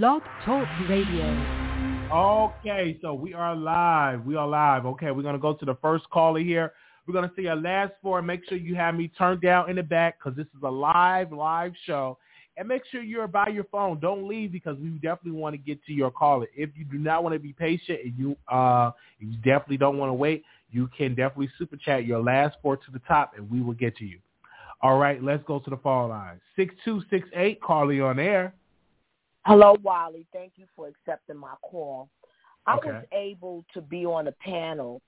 Blog Talk Radio. Okay, so we are live. We are live. Okay, we're gonna go to the first caller here. We're gonna see our last four. Make sure you have me turned down in the back because this is a live, live show. And make sure you're by your phone. Don't leave because we definitely want to get to your caller. If you do not want to be patient and you uh you definitely don't want to wait, you can definitely super chat your last four to the top and we will get to you. All right, let's go to the phone line. Six two six eight, caller on air. Hello, Wiley. Thank you for accepting my call. I Okay. was able to be on a panel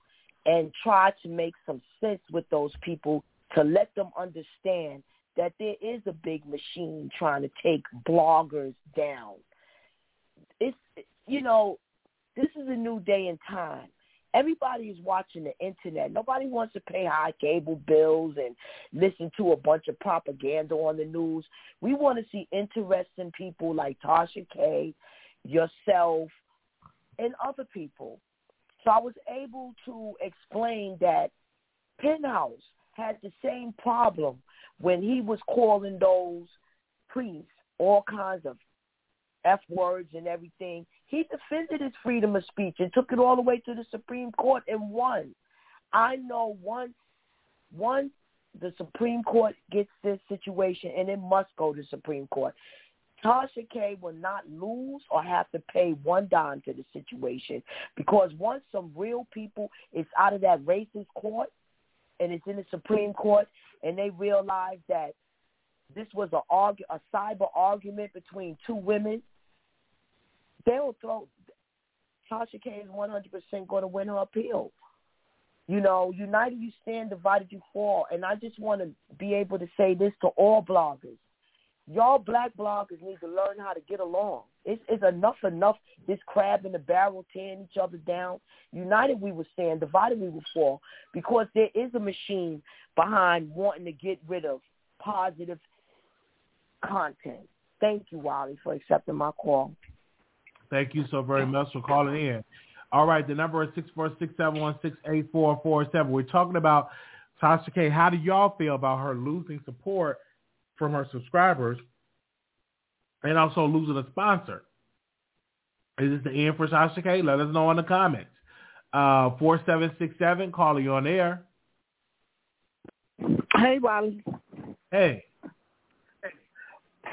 and try to make some sense with those people to let them understand that there is a big machine trying to take bloggers down. It's you know, this is a new day and time. Everybody is watching the internet. Nobody wants to pay high cable bills and listen to a bunch of propaganda on the news. We want to see interesting people like Tasha K, yourself, and other people. So I was able to explain that Penthouse had the same problem when he was calling those priests all kinds of F words and everything. He defended his freedom of speech and took it all the way to the Supreme Court and won. I know once once the Supreme Court gets this situation and it must go to Supreme Court. Tasha K will not lose or have to pay one dime to the situation because once some real people is out of that racist court and it's in the Supreme Court and they realize that this was a argu- a cyber argument between two women, they'll throw Tasha K is one hundred percent going to win her appeal. You know, united you stand, divided you fall. And I just want to be able to say this to all bloggers. Y'all black bloggers need to learn how to get along. It's, it's enough enough this crab in the barrel tearing each other down. United we will stand, divided we will fall. Because there is a machine behind wanting to get rid of positive content. Thank you, Wiley, for accepting my call. Thank you so very much for calling in. All right, the number is six four six seven one six eight four four seven. We're talking about Tasha K. How do y'all feel about her losing support from her subscribers and also losing a sponsor? Is this the end for Tasha K? Let us know in the comments. Uh, four seven six seven. Calling you on air. Hey, Wiley. Hey.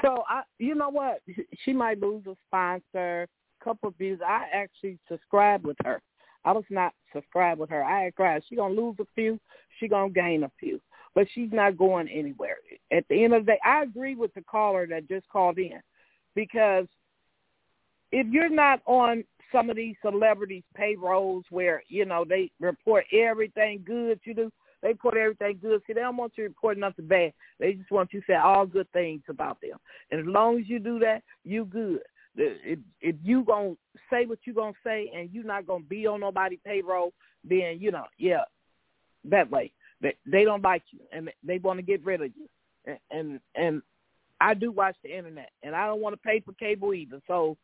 So I, you know what? She might lose a sponsor, couple of views. I actually subscribed with her. I was not subscribed with her. I agreed. She gonna lose a few. She gonna gain a few, but she's not going anywhere. At the end of the day, I agree with the caller that just called in, because if you're not on some of these celebrities' payrolls where you know they report everything good you do, they report everything good. See, they don't want you to report nothing bad. They just want you to say all good things about them. And as long as you do that, you good. If if you gonna say what you gonna say and you not gonna be on nobody payroll, then you know, yeah, that way. They they don't like you and they want to get rid of you. And and, and I do watch the internet and I don't want to pay for cable either. So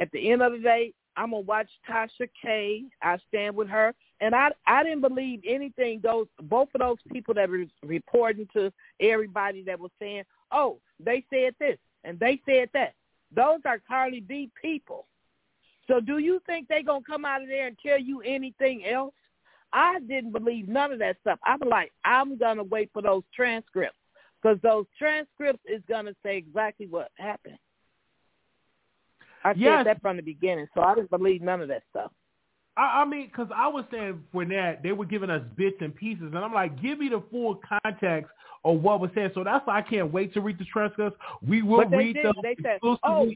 at the end of the day, I'm gonna watch Tasha K. I stand with her, and I I didn't believe anything. Those both of those people that were reporting to everybody that was saying, "Oh, they said this and they said that." Those are Cardi B people. So do you think they're gonna come out of there and tell you anything else? I didn't believe none of that stuff. I'm like, I'm gonna wait for those transcripts because those transcripts is gonna say exactly what happened. I Yes. said that from the beginning, so I didn't believe none of that stuff. I, I mean, because I was saying for that they were giving us bits and pieces, and I'm like, give me the full context of what was said. So that's why I can't wait to read the transcripts. We will read did. them They said, "Oh,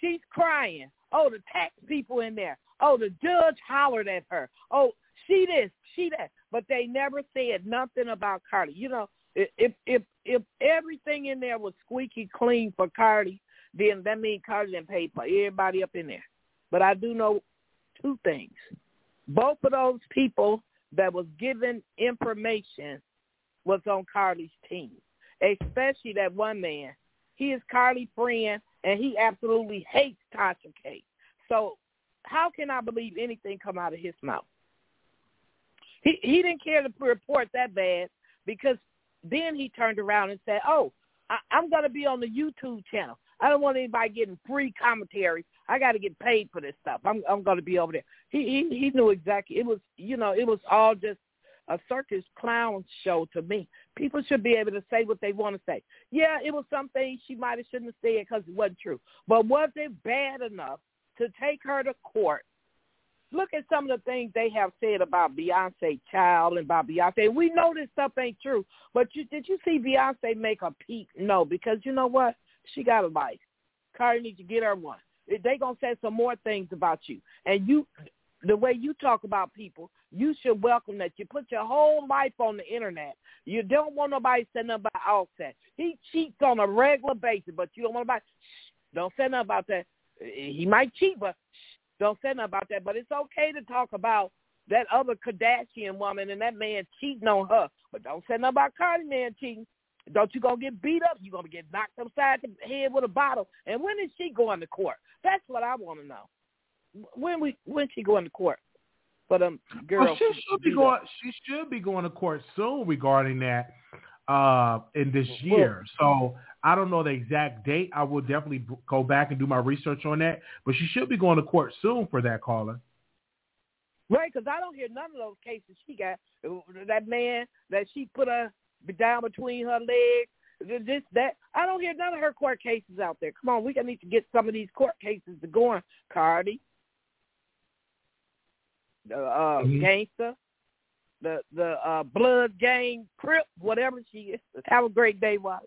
she's crying. Oh, the tax people in there. Oh, the judge hollered at her. Oh, she this, she that." But they never said nothing about Cardi. You know, if if if everything in there was squeaky clean for Cardi, then that means Cardi didn't pay for everybody up in there. But I do know two things. Both of those people that was given information was on Cardi's team, especially that one man. He is Cardi's friend, and he absolutely hates Tasha K. So how can I believe anything come out of his mouth? He he didn't care to report that bad because then he turned around and said, "Oh, I, I'm going to be on the YouTube channel. I don't want anybody getting free commentary. I got to get paid for this stuff. I'm I'm going to be over there. He he he knew exactly. It was you know it was all just a circus clown show to me. People should be able to say what they want to say. Yeah, it was something she might have shouldn't have said because it wasn't true. But was it bad enough to take her to court? Look at some of the things they have said about Beyonce child and about Beyonce. We know this stuff ain't true, but you, did you see Beyonce make a peep? No, because you know what? She got a life. Cardi needs to get her one. They gonna say some more things about you, and you the way you talk about people, you should welcome that. You put your whole life on the internet. You don't want nobody saying nothing about Offset. He cheats on a regular basis, but you don't want nobody. Shh, don't say nothing about that. He might cheat, but shh, don't say nothing about that. But it's okay to talk about that other Kardashian woman and that man cheating on her. But don't say nothing about Cardi man cheating. Don't you gonna get beat up? You gonna get knocked upside the head with a bottle? And when is she going to court? That's what I want to know when we when she going to court But um, girls? Well, she should be going. Up. She should be going to court soon regarding that uh, in this year. So I don't know the exact date. I will definitely go back and do my research on that. But she should be going to court soon for that caller. Right, because I don't hear none of those cases she got. That man that she put her down between her legs, this, that. I don't hear none of her court cases out there. Come on, we gonna need to get some of these court cases to going, Cardi the uh, mm-hmm. gangster, the the uh, blood gang crip, whatever she is. Have a great day, Wiley.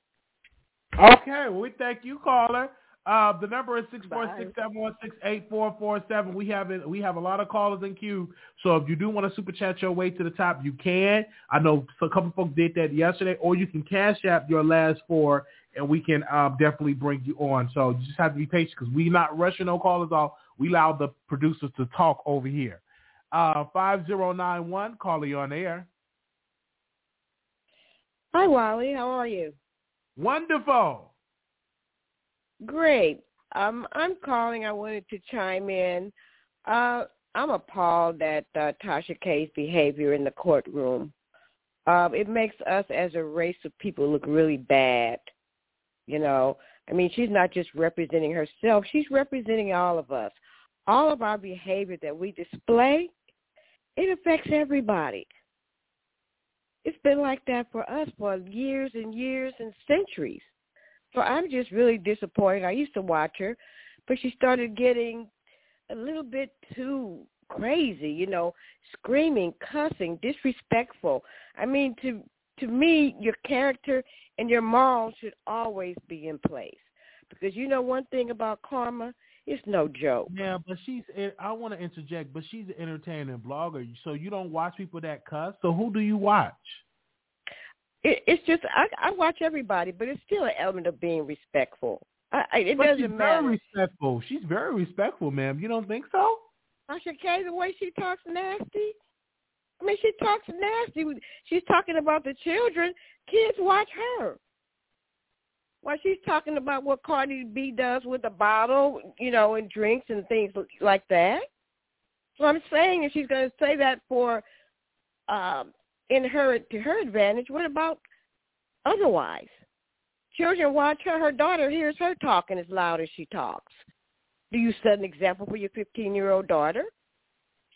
Okay, we thank you, caller. Uh, the number is six four six seven one six eight four four seven. We have it. We have a lot of callers in queue. So if you do want to super chat your way to the top, you can. I know a couple folks did that yesterday, or you can cash app your last four, and we can um, definitely bring you on. So you just have to be patient because we not rushing no callers off. We allow the producers to talk over here. Uh, 5091, caller, you on air. Hi, Wiley. How are you? Wonderful. Great. Um, I'm calling. I wanted to chime in. Uh, I'm appalled at uh, Tasha K's behavior in the courtroom. Uh, it makes us as a race of people look really bad. You know, I mean, she's not just representing herself; she's representing all of us. All of our behavior that we display it affects everybody. It's been like that for us for years and years and centuries. So I'm just really disappointed. I used to watch her, but she started getting a little bit too crazy, you know, screaming, cussing, disrespectful. I mean, to to me, your character and your morals should always be in place. Because you know one thing about karma, it's no joke. Yeah, but she's. I want to interject, but she's an entertaining blogger. So you don't watch people that cuss. So who do you watch? It, it's just I, I watch everybody, but it's still an element of being respectful. I, I, it but doesn't she's matter. very respectful. She's very respectful, ma'am. You don't think so? Tasha K, the way she talks nasty. I mean, she talks nasty. She's talking about the children. Kids watch her. While she's talking about what Cardi B does with the bottle, you know, and drinks and things like that. So I'm saying if she's going to say that for um, in her to her advantage, what about otherwise? Children watch her. Her daughter hears her talking as loud as she talks. Do you set an example for your 15-year-old daughter?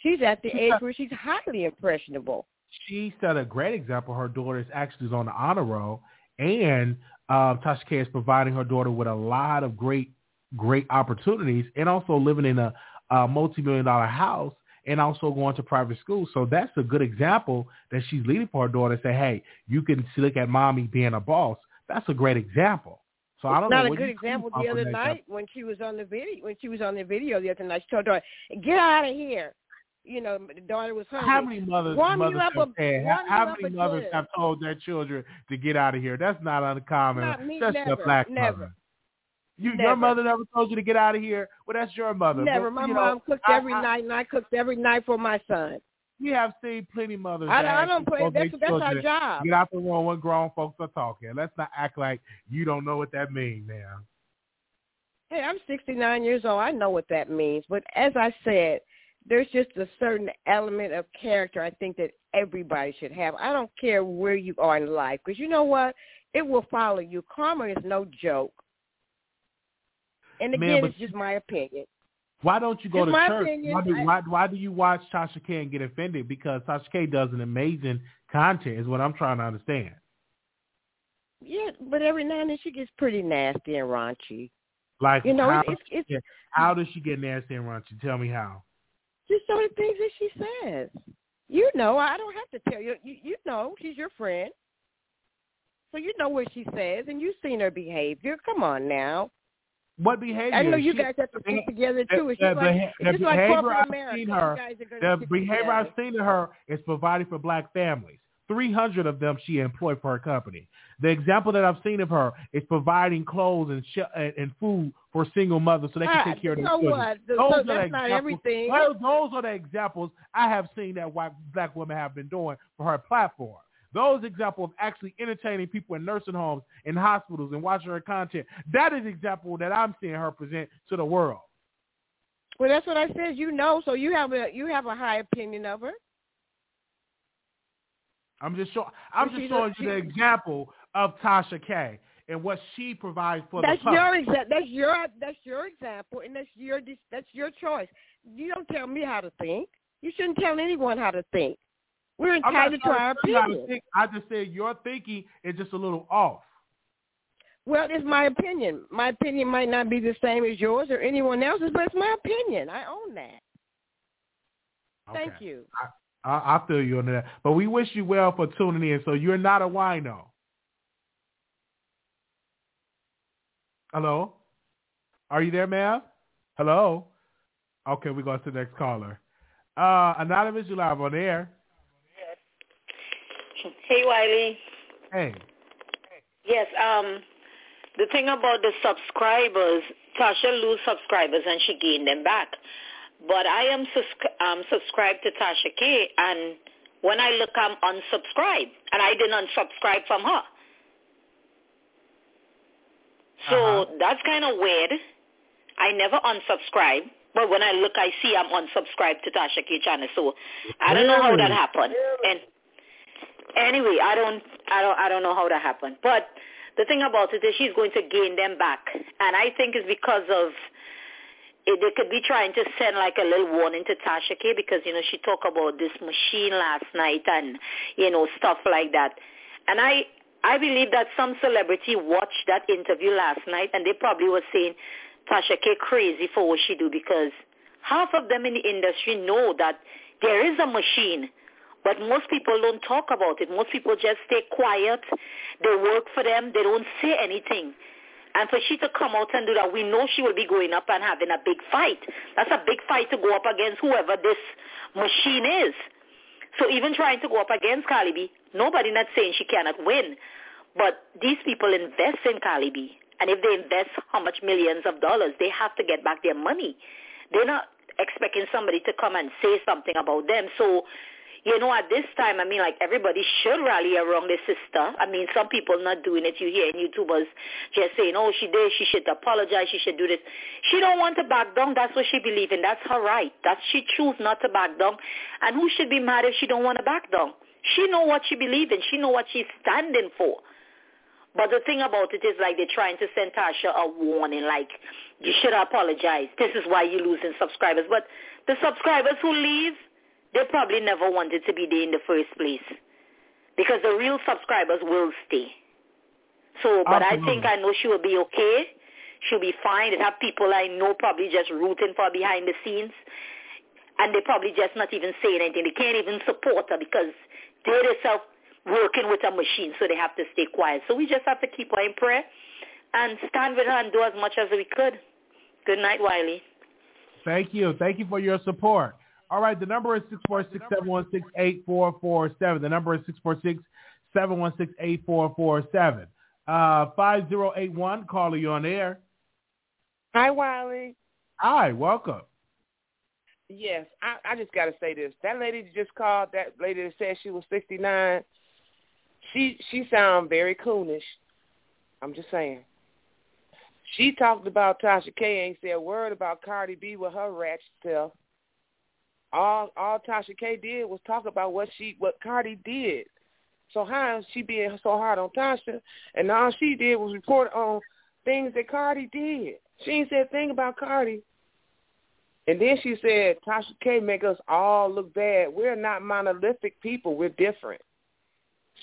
She's at the age where she's highly impressionable. She set a great example. Her daughter is actually on the honor roll, and uh, Tasha K is providing her daughter with a lot of great, great opportunities and also living in a, a multi-million dollar house and also going to private school. So that's a good example that she's leading for her daughter. Say, hey, you can look at mommy being a boss. That's a great example. So I don't not know. Not a good example the other night when she was on the video. When she was on the video the other night, she told her, "Get out of here." you know, the daughter was hungry. How many mothers, warm mothers have, a, how, how many mothers good. have told their children to get out of here? That's not uncommon. Not me, that's never, a black never. mother. You, never. Your mother never told you to get out of here. Well, that's your mother. Never. But, my you mom know, cooked I, every I, night, and I cooked every night for my son. We have seen plenty mothers. I, I don't play. That's, that's our job. Get out the room when grown folks are talking. Let's not act like you don't know what that means, man. Hey, I'm 69 years old. I know what that means. But as I said, there's just a certain element of character I think that everybody should have. I don't care where you are in life because you know what? It will follow you. Karma is no joke. And again, Man, it's just my opinion. Why don't you go to church? opinion, why, do, I- why, why do you watch Tasha K and get offended? Because Tasha K does an amazing content is what I'm trying to understand. Yeah, but every now and then she gets pretty nasty and raunchy. Like You know, how, it's it's, it's how does she get nasty and raunchy? Tell me how. just some of the things that she says. You know, I don't have to tell you. You, you know, she's your friend, so you know what she says, and you've seen her behavior. Come on now. What behavior? I know you She- guys have to the- stick together too. It's the just like beha- it's the like behavior I've America. seen her- The behavior together. I've seen to her is providing for black families. 300 of them she employed for her company. The example that I've seen of her is providing clothes and sh- and, and food for single mothers so they can Ah, take care of their so children. what? Those So are the that's not examples- everything. Those, those are the examples I have seen that white black women have been doing for her platform. Those examples of actually entertaining people in nursing homes, in hospitals, and watching her content. That is example that I'm seeing her present to the world. Well, that's what I said. You know, so you have a you have a high opinion of her. I'm just showing. I'm just showing you the example of Tasha K and what she provides for That's the public. That's your exa- That's your that's your example, and that's your that's your choice. You don't tell me how to think. You shouldn't tell anyone how to think. We're entitled to our tell you how opinion. I just said your thinking is just a little off. Well, it's my opinion. My opinion might not be the same as yours or anyone else's, but it's my opinion. I own that. Thank Okay. you. I, I feel you on that. But we wish you well for tuning in. So you're not a wino. Hello? Are you there, ma'am? Hello? Okay, we go to the next caller. Uh, Anonymous, you live on air. Hey, Wiley. Hey. Yes, um, the thing about the subscribers, Tasha lose subscribers and she gained them back. But I am sus- um, subscribed to Tasha K, and when I look, I'm unsubscribed, and I didn't unsubscribe from her. So Uh-huh. that's kind of weird. I never unsubscribe, but when I look, I see I'm unsubscribed to Tasha K channel. So I don't know how that Really? happened. And anyway, I don't, I don't, I don't know how that happened. But the thing about it is she's going to gain them back, and I think it's because of it, they could be trying to send like a little warning to Tasha K because you know she talked about this machine last night and you know stuff like that, and I I believe that some celebrity watched that interview last night and they probably were saying Tasha K crazy for what she do because half of them in the industry know that there is a machine but most people don't talk about it. Most people just stay quiet. They work for them. They don't say anything. And for she to come out and do that, we know she will be going up and having a big fight. That's a big fight to go up against whoever this machine is. So even trying to go up against Cardi nobody not saying she cannot win. But these people invest in Cardi. And if they invest how much millions of dollars, they have to get back their money. They're not expecting somebody to come and say something about them. So you know, at this time, I mean, like everybody should rally around their sister. I mean, some people not doing it. You hear YouTubers just saying, "Oh, she did. She should apologize. She should do this." She don't want to back down. That's what she believe in. That's her right. That she choose not to back down. And who should be mad if she don't want to back down? She know what she believe in. She know what she's standing for. But the thing about it is like they're trying to send Tasha a warning, like you should apologize. This is why you're losing subscribers. But the subscribers who leave, they probably never wanted to be there in the first place because the real subscribers will stay. So, but I think I know she will be okay. She'll be fine. They have people I know probably just rooting for behind the scenes. And they probably just not even saying anything. They can't even support her because they're themselves working with a machine, so they have to stay quiet. So we just have to keep her in prayer and stand with her and do as much as we could. Good night, Wiley. Thank you. Thank you for your support. All right, the number is 646-716-8447. The number is 646-716-8447. Uh, 5081, caller, you on air. Hi, Wiley. Hi, welcome. Yes, I, I just got to say this. That lady just called, that lady that said she was 69, she she sound very coonish. I'm just saying. She talked about Tasha K. Ain't said a word about Cardi B with her ratchet self. All all Tasha K did was talk about what she what Cardi did. So how she being so hard on Tasha? And all she did was report on things that Cardi did. She ain't said a thing about Cardi. And then she said, Tasha K make us all look bad. We're not monolithic people. We're different.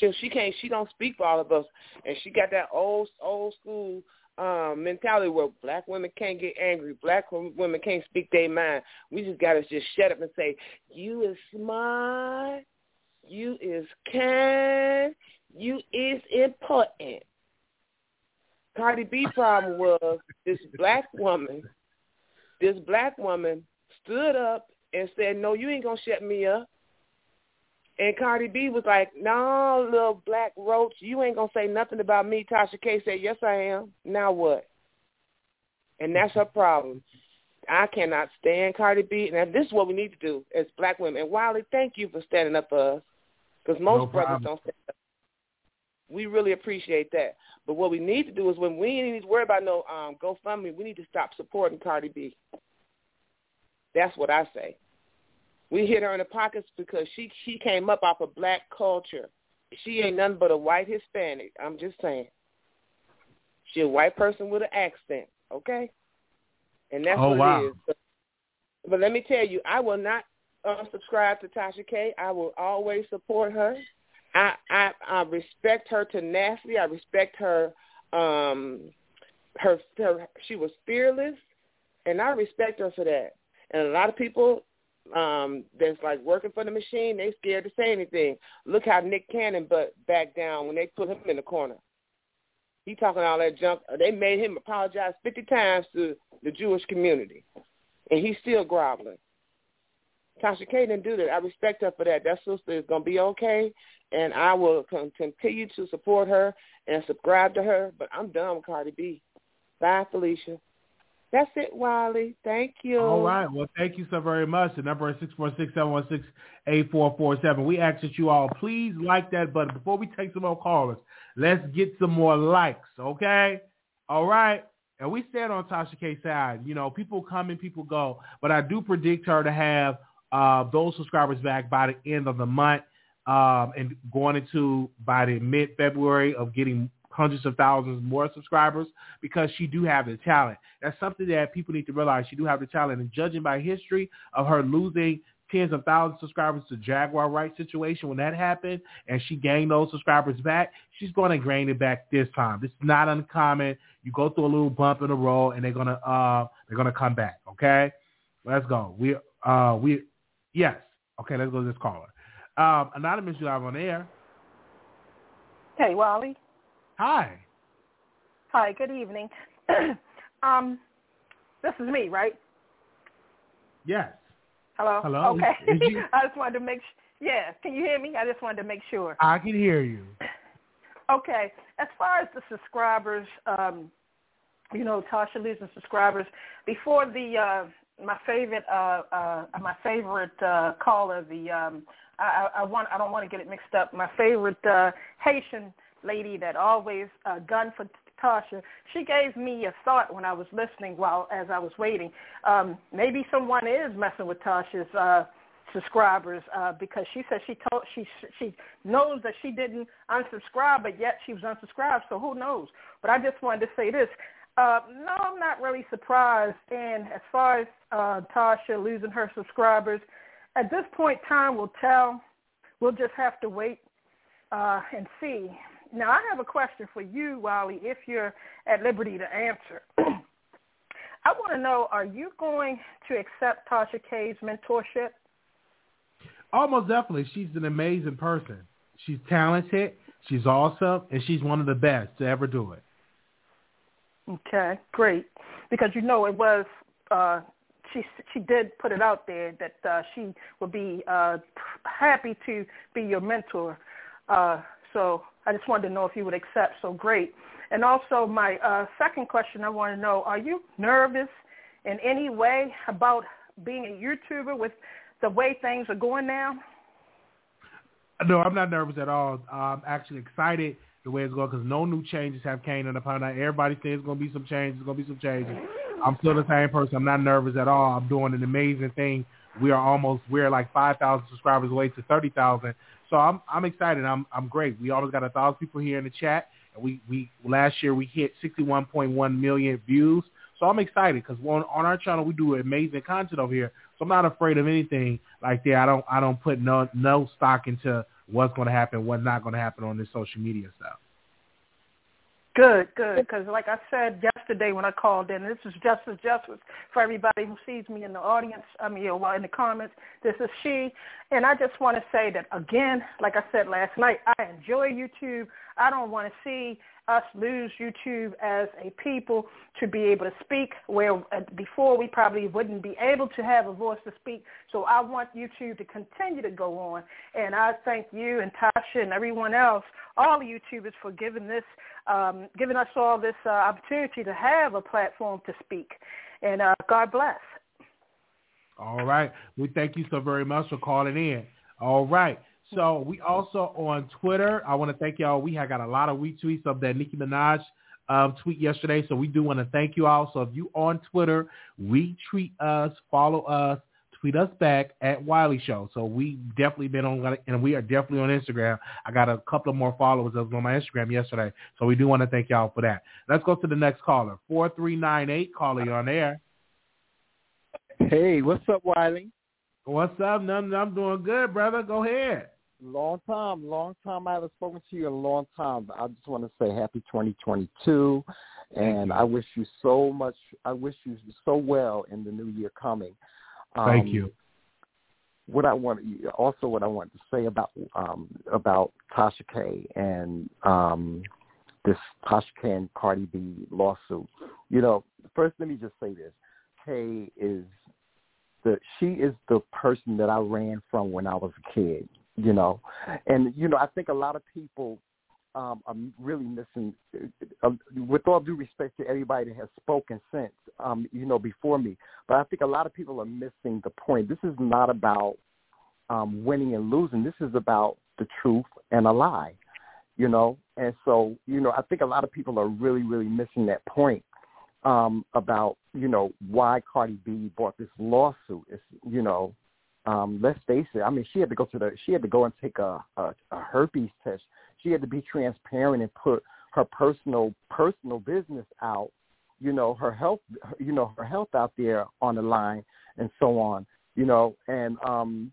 So she can't. She don't speak for all of us, and she got that old old school um mentality where black women can't get angry, black women can't speak their mind. We just gotta just shut up and say, "You is smart, you is kind, you is important." Cardi B problem was this black woman, this black woman stood up and said, "No, you ain't gonna shut me up." And Cardi B was like, no, little black roach, you ain't going to say nothing about me. Tasha K said, yes, I am. Now what? And that's her problem. I cannot stand Cardi B. And this is what we need to do as black women. And Wiley, thank you for standing up for us because most no brothers don't stand up. We really appreciate that. But what we need to do is when we need to worry about no um, GoFundMe, we need to stop supporting Cardi B. That's what I say. We hit her in the pockets because she she came up off of black culture. She ain't nothing but a white Hispanic. I'm just saying. She a white person with an accent, okay? And that's oh, what wow. it is. But, but let me tell you, I will not unsubscribe to Tasha K. I will always support her. I I, I respect her tenacity. I respect her um her, her she was fearless and I respect her for that. And a lot of people um that's like working for the machine, they scared to say anything. Look how Nick Cannon but backed down when they put him in the corner. He talking all that junk. They made him apologize fifty times to the Jewish community, and he's still groveling. Tasha K didn't do that. I respect her for that. That sister is gonna be okay, and I will continue to support her and subscribe to her. But I'm done with Cardi B. Bye, Felicia. That's it, Wiley. Thank you. All right. Well, thank you so very much. The number is six four six seven one six eight four four seven. We ask that you all please like that button before we take some more callers. Let's get some more likes, okay? All right. And we stand on Tasha K side. You know, people come and people go, but I do predict her to have uh, those subscribers back by the end of the month um, and going into by the mid-February of getting hundreds of thousands more subscribers because she do have the talent. That's something that people need to realize. She do have the talent. And judging by history of her losing tens of thousands of subscribers to Jaguar Wright situation when that happened and she gained those subscribers back, she's going to gain it back this time. Is not uncommon. You go through a little bump in the road and they're going to uh they're going to come back, okay? Let's go. We uh we yes. Okay, let's go to this caller. Um anonymous you have on air. Hey, Wiley. Hi. Hi, good evening. um, this is me, right? Yes. Hello. Hello. Okay. You... I just wanted to make. sure. yeah. Can you hear me? I just wanted to make sure. I can hear you. Okay. As far as the subscribers, um, you know, Tasha losing subscribers before the uh, my favorite uh, uh, my favorite uh, caller, the um, I, I want I don't want to get it mixed up. My favorite uh, Haitian lady that always uh, gun for Tasha, she gave me a thought when I was listening while as I was waiting. Um, maybe someone is messing with Tasha's uh, subscribers uh, because she said she told she she knows that she didn't unsubscribe, but yet she was unsubscribed. So who knows? But I just wanted to say this. Uh, no, I'm not really surprised. And as far as uh, Tasha losing her subscribers, at this point, time will tell. We'll just have to wait uh, and see. Now, I have a question for you, Wiley, if you're at liberty to answer. I want to know, are you going to accept Tasha K's mentorship? Almost definitely. She's an amazing person. She's talented. She's awesome, and she's one of the best to ever do it. Okay, great. Because you know it was uh, she she did put it out there that uh, she would be uh, happy to be your mentor. Uh, so I just wanted to know if you would accept. So great. And also my uh, second question, I want to know: Are you nervous in any way about being a YouTuber with the way things are going now? No, I'm not nervous at all. I'm actually excited the way it's going because no new changes have came in upon that. Everybody says it's going to be some changes. It's going to be some changes. I'm still the same person. I'm not nervous at all. I'm doing an amazing thing. We are almost we're like 5,000 subscribers away to 30,000. So I'm I'm excited. I'm I'm great. We almost got a thousand people here in the chat. And we we last year we hit 61.1 million views. So I'm excited because on, on our channel we do amazing content over here. So I'm not afraid of anything like that. I don't I don't put no no stock into what's going to happen, what's not going to happen on this social media stuff. Good, good. Because like I said yesterday when I called in, this is Justice Justice for everybody who sees me in the audience. I mean, you know, in the comments. This is she, and I just want to say that again, like I said last night, I enjoy YouTube. I don't want to see us lose YouTube as a people to be able to speak where uh, before we probably wouldn't be able to have a voice to speak. So I want YouTube to continue to go on. And I thank you and Tasha and everyone else, all the YouTubers for giving this, um, giving us all this uh, opportunity to have a platform to speak. And uh, God bless. All right. We thank you so very much for calling in. All right. So we also on Twitter. I want to thank y'all. We have got a lot of retweets of that Nicki Minaj um, tweet yesterday. So we do want to thank you all. So if you on Twitter, retweet us, follow us, tweet us back at Wiley Show. So we definitely been on, and we are definitely on Instagram. I got a couple of more followers that was on my Instagram yesterday. So we do want to thank y'all for that. Let's go to the next caller. 4398, caller, on air. Hey, what's up, Wiley? What's up? I'm doing good, brother. Go ahead. Long time, long time. I haven't spoken to you in a long time. I just want to say happy 2022, and I wish you so much. I wish you so well in the new year coming. Um, Thank you. What I want, also, what I want to say about um, about Tasha K and um, this Tasha K and Cardi B lawsuit. You know, first let me just say this: K is the she is the person that I ran from when I was a kid you know, and you know I think a lot of people um, are really missing. Uh, with all due respect to everybody that has spoken since, um, you know, before me, but I think a lot of people are missing the point. This is not about um, winning and losing. This is about the truth and a lie, you know. And so, you know, I think a lot of people are really, really missing that point um, about, you know, why Cardi B brought this lawsuit. It's, you know, um, let's face it. I mean, she had to go to the she had to go and take a, a, a herpes test. She had to be transparent and put her personal personal business out. You know, her health. You know, her health out there on the line and so on. You know, and um,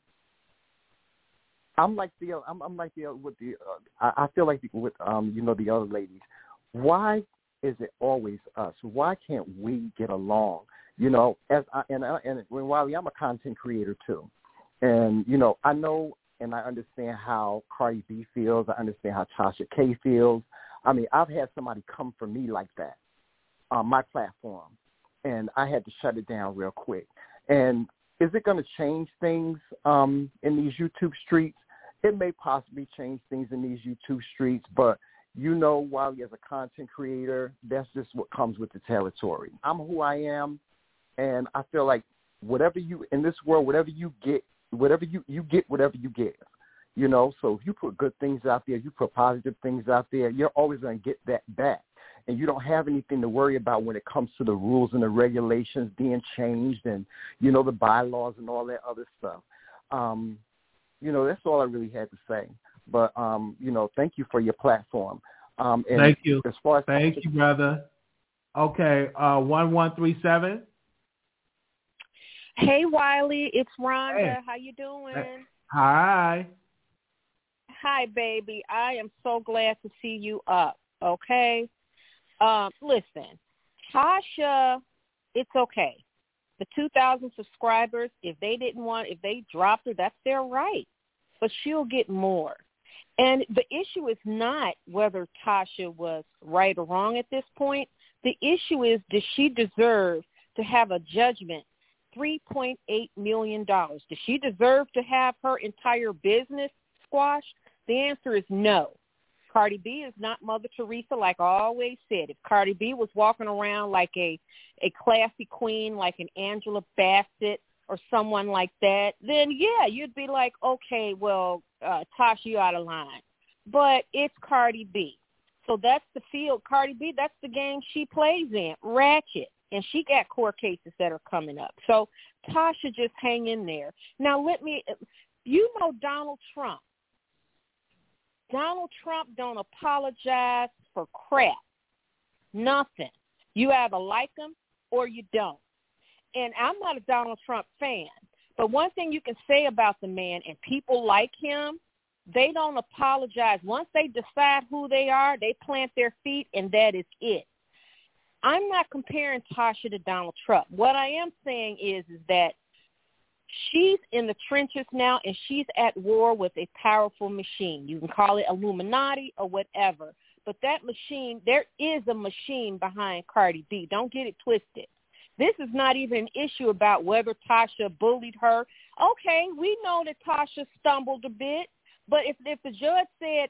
I'm like the I'm, I'm like the with the uh, I, I feel like the, with um you know the other ladies. Why is it always us? Why can't we get along? You know, as I, and I, and when I'm a content creator too. And, you know, I know and I understand how Cardi B feels. I understand how Tasha K feels. I mean, I've had somebody come for me like that on my platform, and I had to shut it down real quick. And is it going to change things um, in these YouTube streets? It may possibly change things in these YouTube streets, but you know, Wiley, as a content creator, that's just what comes with the territory. I'm who I am, and I feel like whatever you in this world, whatever you get whatever you you get whatever you give you know? So if you put good things out there you put positive things out there you're always going to get that back. And you don't have anything to worry about when it comes to the rules and the regulations being changed and you know the bylaws and all that other stuff. Um you know that's all i really had to say. But um you know thank you for your platform. Um and thank you. as far as thank you brother. Okay uh one one three seven Hey Wiley, it's Rhonda. Hey. How you doing? Hi. Hi, baby. I am so glad to see you up. Okay. Um, listen, Tasha, it's okay. The 2,000 subscribers, if they didn't want, if they dropped her, that's their right. But she'll get more. And the issue is not whether Tasha was right or wrong at this point. The issue is, does she deserve to have a judgment $3.8 million. Does she deserve to have her entire business squashed? The answer is no. Cardi B is not Mother Teresa, like I always said. If Cardi B was walking around like a, a classy queen, like an Angela Bassett or someone like that, then yeah, you'd be like, okay, well, uh, Tasha, you out of line. But it's Cardi B. So that's the field. Cardi B, that's the game she plays in. Ratchet and she got court cases that are coming up. So Tasha, just hang in there. Now let me, you know Donald Trump. Donald Trump don't apologize for crap. Nothing. You either like him or you don't. And I'm not a Donald Trump fan, but one thing you can say about the man and people like him, they don't apologize. Once they decide who they are, they plant their feet and that is it. I'm not comparing Tasha to Donald Trump. What I am saying is, is that she's in the trenches now and she's at war with a powerful machine. You can call it Illuminati or whatever. But that machine, there is a machine behind Cardi B. Don't get it twisted. This is not even an issue about whether Tasha bullied her. Okay, we know that Tasha stumbled a bit, but if if the judge said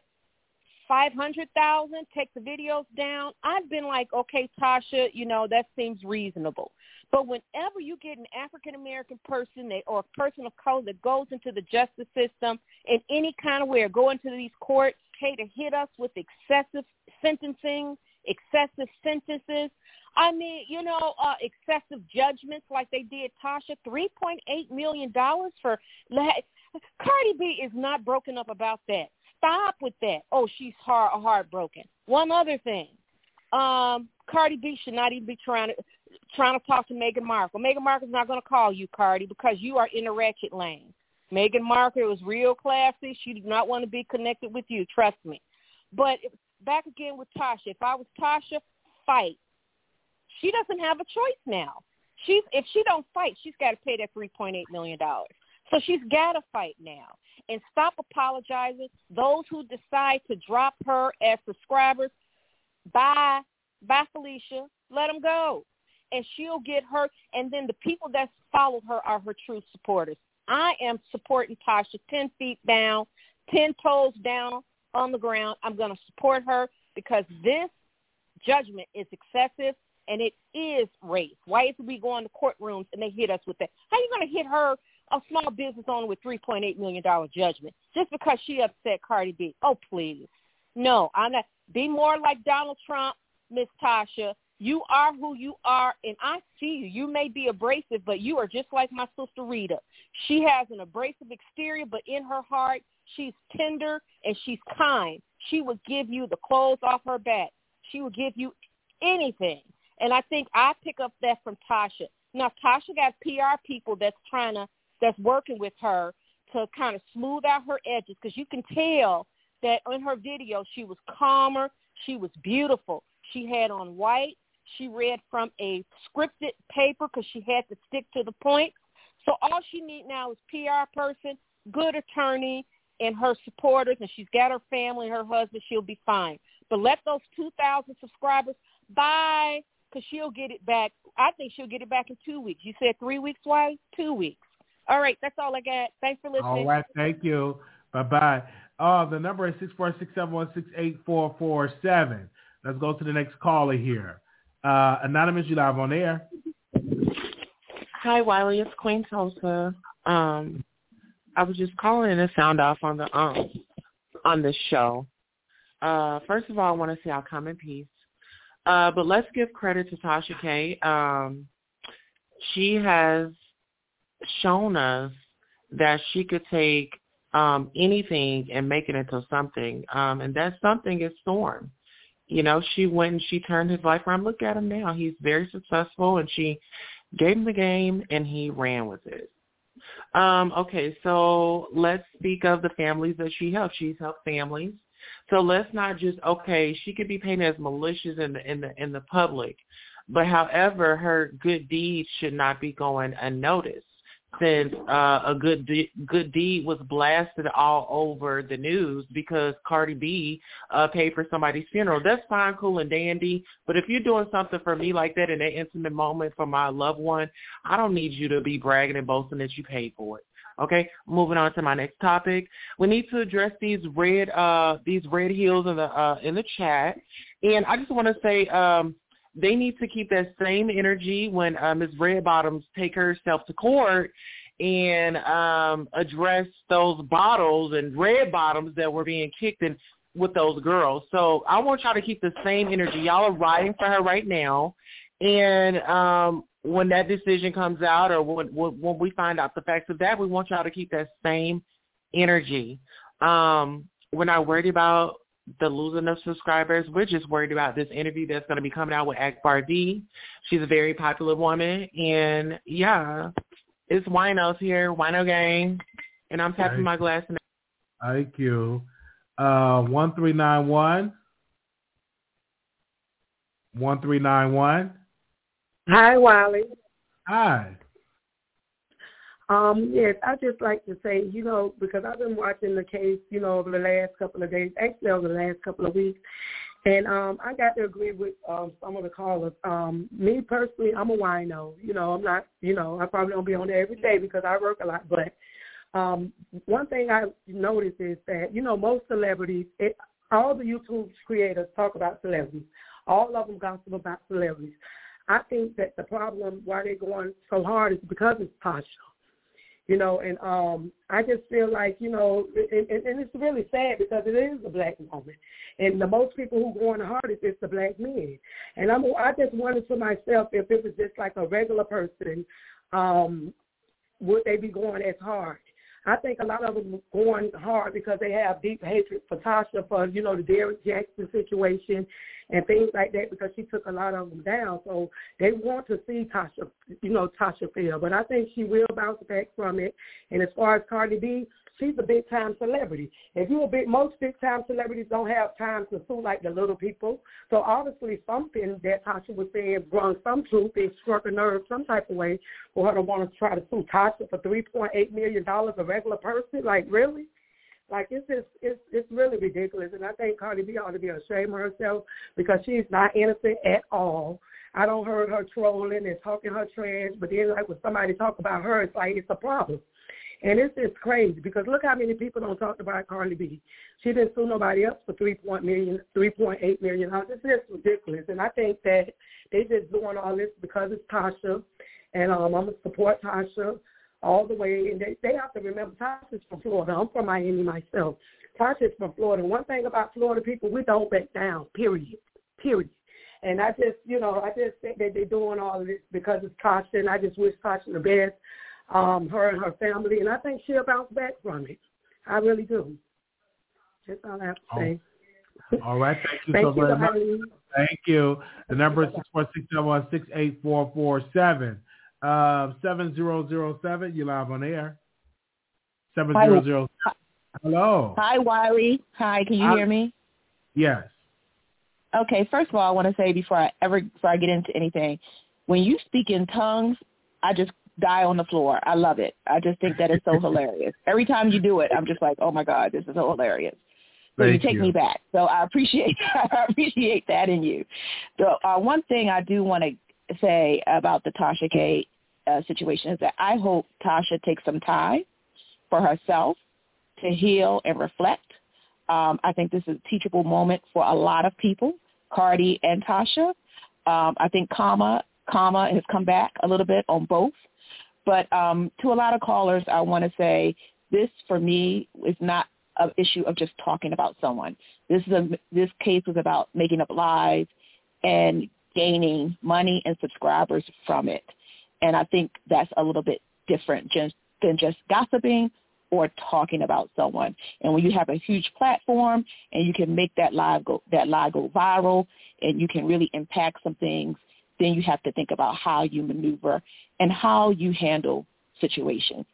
five hundred thousand, take the videos down, I've been like, okay, Tasha, you know that seems reasonable. But whenever you get an African American person that, or a person of color that goes into the justice system in any kind of way, or go into these courts, okay, to hit us with excessive sentencing, excessive sentences. I mean, you know, uh, excessive judgments like they did Tasha, three point eight million dollars for. Cardi B is not broken up about that. Stop with that. Oh, she's heart heartbroken. One other thing, um, Cardi B should not even be trying to trying to talk to Meghan Markle. Meghan Markle's not going to call you, Cardi, because you are in the ratchet lane. Meghan Markle was real classy. She did not want to be connected with you. Trust me. But back again with Tasha. If I was Tasha, fight. She doesn't have a choice now. She's if she don't fight, she's got to pay that three point eight million dollars. So she's got to fight now and stop apologizing. Those who decide to drop her as subscribers, bye, bye, Felicia. Let them go, and she'll get her. And then the people that follow her are her true supporters. I am supporting Tasha ten feet down, ten toes down on the ground. I'm going to support her because this judgment is excessive and it is race. Why is we going to courtrooms and they hit us with that? How are you going to hit her, a small business owner with $3.8 million judgment, just because she upset Cardi B? Oh, please. No, I'm not. Be more like Donald Trump, Miss Tasha. You are who you are, and I see you. You may be abrasive, but you are just like my sister Rita. She has an abrasive exterior, but in her heart, she's tender and she's kind. She would give you the clothes off her back. She would give you anything. And I think I pick up that from Tasha. Now Tasha got PR people that's trying to that's working with her to kind of smooth out her edges because you can tell that in her video she was calmer, she was beautiful. She had on white. She read from a scripted paper because she had to stick to the point. So all she need now is PR person, good attorney, and her supporters, and she's got her family her husband. She'll be fine. But let those 2,000 subscribers buy because she'll get it back. I think she'll get it back in two weeks. You said three weeks, why? Two weeks. All right, that's all I got. Thanks for listening. All right, thank you. Bye-bye. Uh, the number is six four six seven one six eight four four seven. Let's go to the next caller here. Uh, Anonymous, you live on air. Hi, Wiley. It's Queen Tulsa. Um, I was just calling to sound off on the um on the show. Uh, first of all, I want to say I'll come in peace. Uh, but let's give credit to Tasha K. Um, she has shown us that she could take um, anything and make it into something. Um, and that something is Storm. You know, she went and she turned his life around. Look at him now. He's very successful and she gave him the game and he ran with it. Um, okay, so let's speak of the families that she helped. She's helped families. So let's not just okay. She could be painted as malicious in the in the in the public, but however, her good deeds should not be going unnoticed. Since uh, a good de- good deed was blasted all over the news because Cardi B uh, paid for somebody's funeral, that's fine, cool and dandy. But if you're doing something for me like that in an intimate moment for my loved one, I don't need you to be bragging and boasting that you paid for it. Okay, moving on to my next topic. We need to address these red uh these red heels in the uh in the chat. And I just want to say um they need to keep that same energy when uh, Ms. Red Bottoms take herself to court and um address those bottles and red bottoms that were being kicked in with those girls. So I want y'all to keep the same energy. Y'all are riding for her right now. And um when that decision comes out or when, when we find out the facts of that, we want y'all to keep that same energy. Um, we're not worried about the losing of subscribers. We're just worried about this interview that's going to be coming out with Akbar V. She's a very popular woman, and yeah, it's Winos here, Wino Gang, and I'm tapping my glass. Now. Thank you. Uh, one three nine one. One three nine one. Hi, Wiley. Hi. Um, yes, I just like to say, you know, because I've been watching the case, you know, over the last couple of days, actually over the last couple of weeks, and um, I got to agree with um, some of the callers. Um, me personally, I'm a wino. You know, I'm not. You know, I probably don't be on there every day because I work a lot. But um, one thing I noticed is that you know most celebrities, it, all the YouTube creators talk about celebrities. All of them gossip about celebrities. I think that the problem why they're going so hard is because it's Tasha you know, and um, I just feel like, you know, and, and, and it's really sad because it is a black woman, and the most people who go on the hardest is the black men. And I'm, I just wondered to myself if it was just like a regular person, um, would they be going as hard? I think a lot of them going hard because they have deep hatred for Tasha for you know the Derrick Jackson situation and things like that because she took a lot of them down. So they want to see Tasha, you know, Tasha fail. But I think she will bounce back from it. And as far as Cardi B, she's a big time celebrity. If you're a big, most big time celebrities don't have time to sue like the little people. So obviously something that Tasha was saying brought some truth. It struck a nerve some type of way for her to want to try to sue Tasha for three point eight million dollars, a regular person. Like really? Like it's just it's it's really ridiculous, and I think Cardi B ought to be ashamed of herself because she's not innocent at all. I don't heard her trolling and talking her trash, but then like when somebody talk about her, it's like it's a problem. And it's just crazy because look how many people don't talk about Cardi B. She didn't sue nobody else for three point million, three point eight million dollars. It's just ridiculous. And I think that they just doing all this because it's Tasha, and um, I'm gonna support Tasha all the way. And they they have to remember Tasha's from Florida. I'm from Miami myself. Tasha's from Florida. One thing about Florida people, we don't back down. Period. Period. And I just, you know, I just think that they're doing all of this because it's Tasha, and I just wish Tasha the best um, her and her family, and I think she'll bounce back from it. I really do. That's all I have to say. All right, thank you thank so you very much. Thank you. The number is six four six seven one six eight four four seven. Uh, seven zero zero seven. You live on air. Seven zero zero. Hello. Hi, Wiley. Hi, can you Hi. hear me? Yes. Okay, first of all, I want to say before I ever before I get into anything, when you speak in tongues, I just die on the floor. I love it. I just think that is so hilarious. Every time you do it, I'm just like, oh my god, this is so hilarious. So you take you. me back. So I appreciate I appreciate that in you. So uh, one thing I do want to say about the Tasha K uh, situation is that I hope Tasha takes some time for herself to heal and reflect. Um, I think this is a teachable moment for a lot of people, Cardi and Tasha. Um, I think Kama Kama has come back a little bit on both. But um, to a lot of callers, I want to say this for me is not an issue of just talking about someone. This is a, this case was about making up lies and gaining money and subscribers from it. And I think that's a little bit different just than just gossiping or talking about someone. And when you have a huge platform and you can make that lie go that lie go viral and you can really impact some things, then you have to think about how you maneuver and how you handle situations.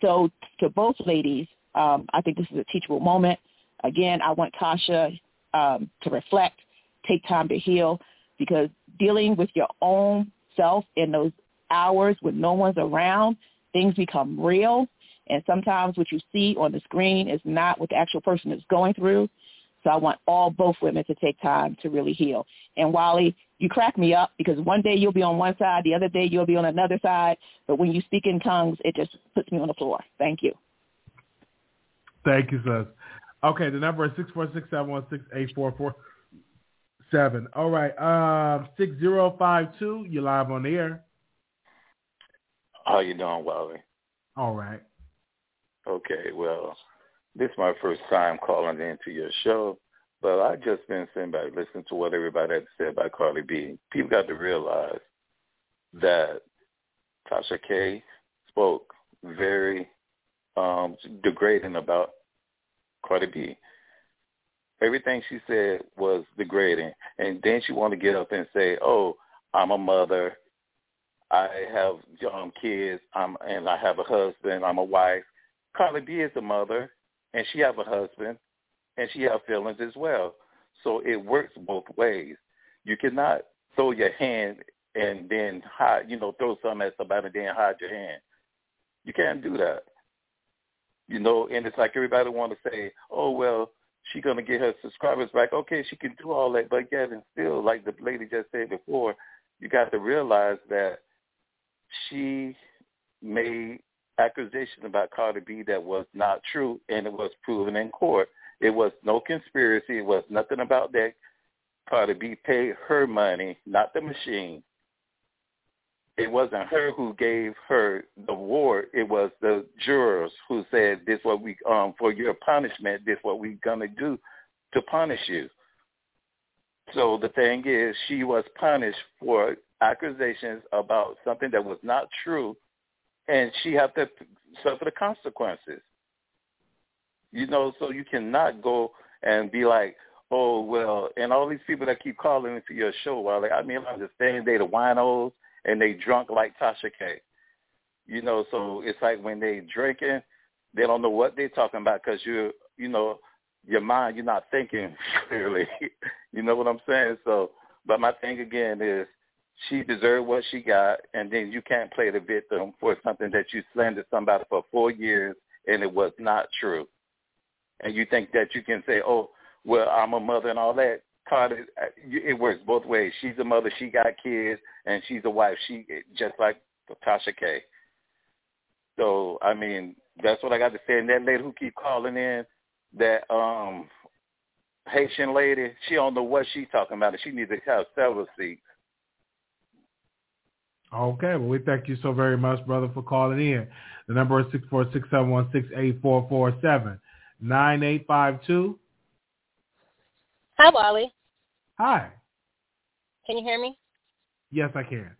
So to both ladies, um, I think this is a teachable moment. Again, I want Tasha um, to reflect, take time to heal, because dealing with your own self in those hours when no one's around, things become real. And sometimes what you see on the screen is not what the actual person is going through. So I want all both women to take time to really heal. And Wally, you crack me up because one day you'll be on one side, the other day you'll be on another side. But when you speak in tongues, it just puts me on the floor. Thank you. Thank you, sis. Okay, the number is six four six seven one six eight four four seven. All right, um, six zero five two. You're live on the air. How you doing, Wally? All right. Okay, well, this is my first time calling into your show, but I just been sitting back listening to what everybody had say about Cardi B. People got to realize that Tasha K spoke very um, degrading about Cardi B. Everything she said was degrading, and then she wanted to get up and say, "Oh, I'm a mother. I have um, kids. I'm and I have a husband. I'm a wife." Cardi B is a mother, and she have a husband, and she have feelings as well. So it works both ways. You cannot throw your hand and then hide, you know, throw something at somebody and then hide your hand. You can't do that. You know, and it's like everybody want to say, oh, well, she's going to get her subscribers back. Okay, she can do all that, but yet still, like the lady just said before, you got to realize that she made accusation about Cardi B that was not true, and it was proven in court. It was no conspiracy. It was nothing about that. Cardi B paid her money, not the machine. It wasn't her who gave her the award. It was the jurors who said, "This what we um for your punishment. This what we gonna do to punish you." So the thing is, she was punished for accusations about something that was not true, and she had to suffer the consequences. You know, so you cannot go and be like, oh well, and all these people that keep calling into your show, well, like I mean, I understand they the winos and they drunk like Tasha K. You know, so it's like when they drinking, they don't know what they're talking about because you're, you know, your mind, you're not thinking clearly. you know what I'm saying? So, but my thing again is she deserved what she got, and then you can't play the victim for something that you slandered somebody for four years and it was not true. And you think that you can say, oh, well, I'm a mother and all that. Cardi, uh, it works both ways. She's a mother, she got kids, and she's a wife. She just like Tasha K. So I mean, that's what I got to say. And that lady who keep calling in, that um Haitian lady, she don't know what she's talking about. She needs to have several seats. Okay, well, we thank you so very much, brother, for calling in. The number is six four six seven one six eight four four seven nine eight five two. Hi, Wally. Hi. Can you hear me? Yes, I can.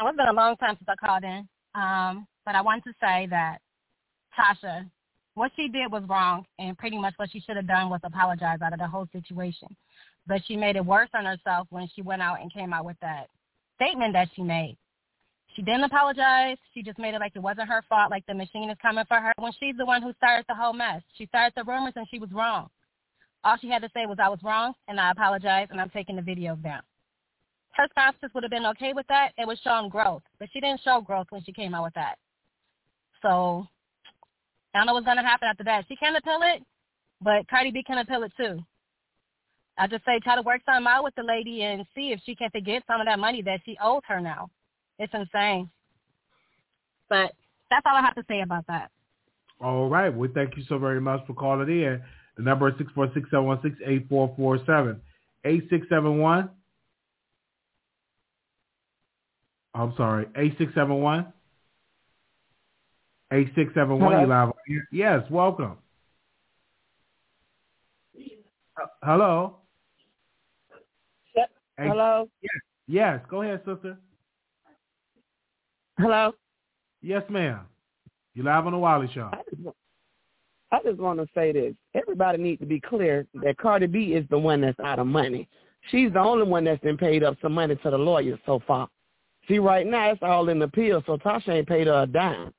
It's been a long time since I called in, um, but I wanted to say that Tasha, what she did was wrong, and pretty much what she should have done was apologize out of the whole situation. But she made it worse on herself when she went out and came out with that statement that she made. She didn't apologize. She just made it like it wasn't her fault, like the machine is coming for her when she's the one who started the whole mess. She started the rumors and she was wrong. All she had to say was, I was wrong, and I apologize, and I'm taking the video down. Her spouses would have been okay with that. It was showing growth, but she didn't show growth when she came out with that. So I don't know what's going to happen after that. She can appeal it, but Cardi B can appeal it too. I just say try to work something out with the lady and see if she can not forget some of that money that she owes her now. It's insane. But that's all I have to say about that. All right. Well, thank you so very much for calling in. The number is 646-716-8447. 8671. I'm sorry, 8671. 8671, you live Yes, welcome. Uh, hello? Yep. Hello? Yes. yes, go ahead, sister. Hello? Yes, ma'am. You live on the Wiley Show. I just want to say this. Everybody needs to be clear that Cardi B is the one that's out of money. She's the only one that's been paid up some money to the lawyers so far. See, right now it's all in the appeal, so Tasha ain't paid her a dime.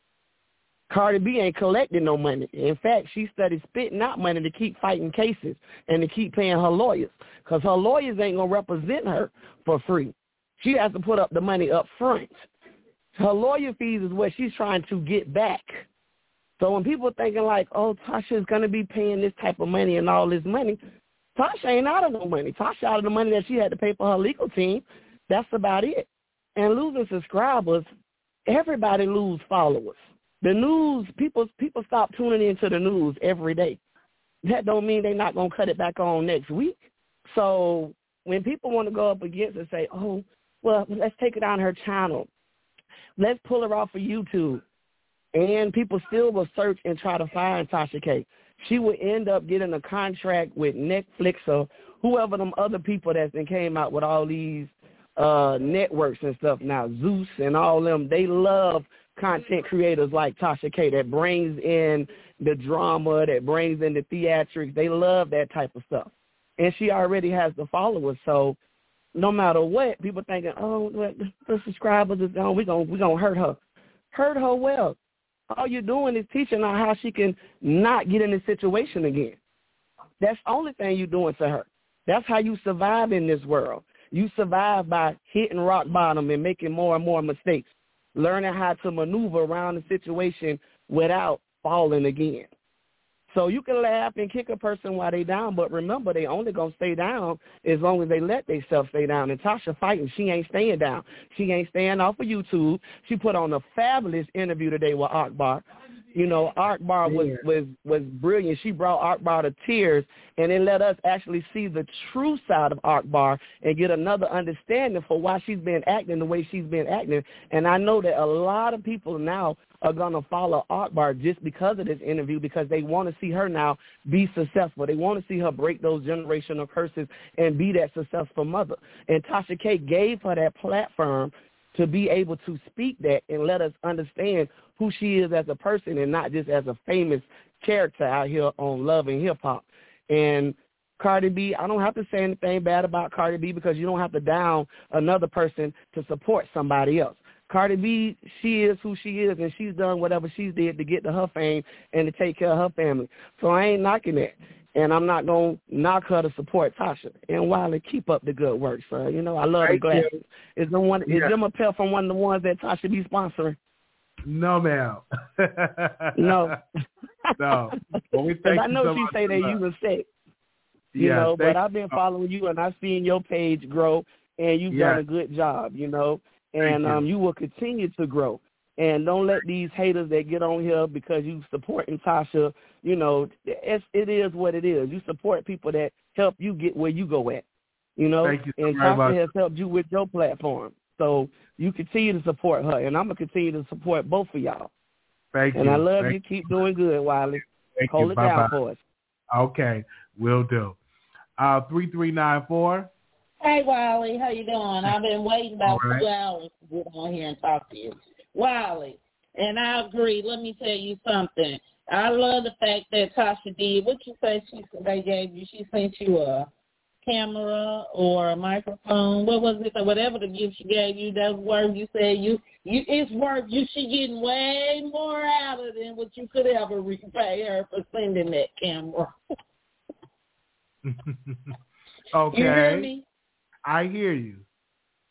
Cardi B ain't collecting no money. In fact, she studied spitting out money to keep fighting cases and to keep paying her lawyers because her lawyers ain't going to represent her for free. She has to put up the money up front. Her lawyer fees is what she's trying to get back. So when people are thinking like, oh, Tasha is going to be paying this type of money and all this money, Tasha ain't out of no money. Tasha out of the money that she had to pay for her legal team. That's about it. And losing subscribers, everybody lose followers. The news, people people stop tuning into the news every day. That don't mean they're not gonna cut it back on next week. So when people want to go up against and say, oh, well, let's take it on her channel. Let's pull her off of YouTube and people still will search and try to find Tasha K. She would end up getting a contract with Netflix or whoever them other people that's been came out with all these uh networks and stuff now, Zeus and all them, they love content creators like Tasha K that brings in the drama, that brings in the theatrics. They love that type of stuff. And she already has the followers, so no matter what, people thinking, oh, the subscribers is gone, we're going we gonna hurt her. Hurt her well. All you're doing is teaching her how she can not get in this situation again. That's the only thing you're doing to her. That's how you survive in this world. You survive by hitting rock bottom and making more and more mistakes, learning how to maneuver around the situation without falling again. So you can laugh and kick a person while they down, but remember they only gonna stay down as long as they let themselves stay down. And Tasha fighting, she ain't staying down. She ain't staying off of YouTube. She put on a fabulous interview today with Akbar. You know, Akbar was was was brilliant. She brought Akbar to tears, and it let us actually see the true side of Akbar and get another understanding for why she's been acting the way she's been acting. And I know that a lot of people now are gonna follow Akbar just because of this interview because they want to see her now be successful. They want to see her break those generational curses and be that successful mother. And Tasha K gave her that platform to be able to speak that and let us understand who she is as a person and not just as a famous character out here on Love and Hip Hop. And Cardi B, I don't have to say anything bad about Cardi B because you don't have to down another person to support somebody else. Cardi B, she is who she is, and she's done whatever she's did to get to her fame and to take care of her family. So I ain't knocking that, and I'm not gonna knock her to support Tasha. And Wiley, keep up the good work, sir. You know I love the Thank you. glasses. Is the one? Is Yeah. them a pair from one of the ones that Tasha be sponsoring? No, ma'am. No. no. Well, we thank I you know so she say that. using sex. You Yeah, know, but I've been following you and I've seen your page grow and you've Yeah. done a good job, you know. And you. um you will continue to grow. And don't let these haters that get on here because you supporting Tasha, you know, it's, it is what it is. You support people that help you get where you go at. You know, Thank you so and very Tasha much. has helped you with your platform. So you continue to support her and I'm gonna continue to support both of y'all. Thank and you. And I love Thank you. Keep doing good, Wiley. Thank Hold you. it Bye-bye. down for us. Okay, will do. Uh, three three nine four. Hey, Wiley, how you doing? I've been waiting about All right. two hours to get on here and talk to you. Wiley, and I agree. Let me tell you something. I love the fact that Tasha did. What you say she they gave you? She sent you a camera or a microphone. What was it? Or Whatever the gift she gave you, that worth. You said you you it's worth. You she getting way more out of it than what you could ever repay her for sending that camera. okay. You hear me? I hear you.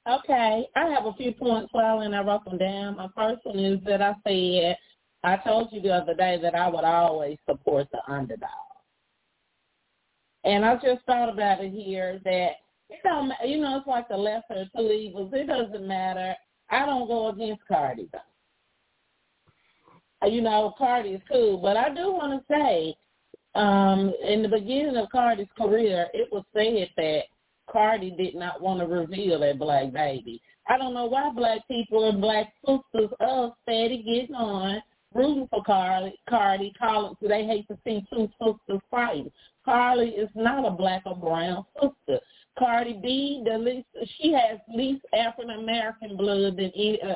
Okay, I have a few points, while and I wrote them down. My first one is that I said, I told you the other day that I would always support the underdog. And I just thought about it here that it don't, you know, it's like the lesser of two evils. It doesn't matter. I don't go against Cardi though. You know, Cardi is cool, but I do want to say, um, in the beginning of Cardi's career, it was said that Cardi did not want to reveal that black baby. I don't know why black people and black sisters us steady getting on rooting for Cardi, Cardi, so they hate to see two sisters fighting. Cardi is not a black or brown sister. Cardi B, the least she has least African American blood than uh,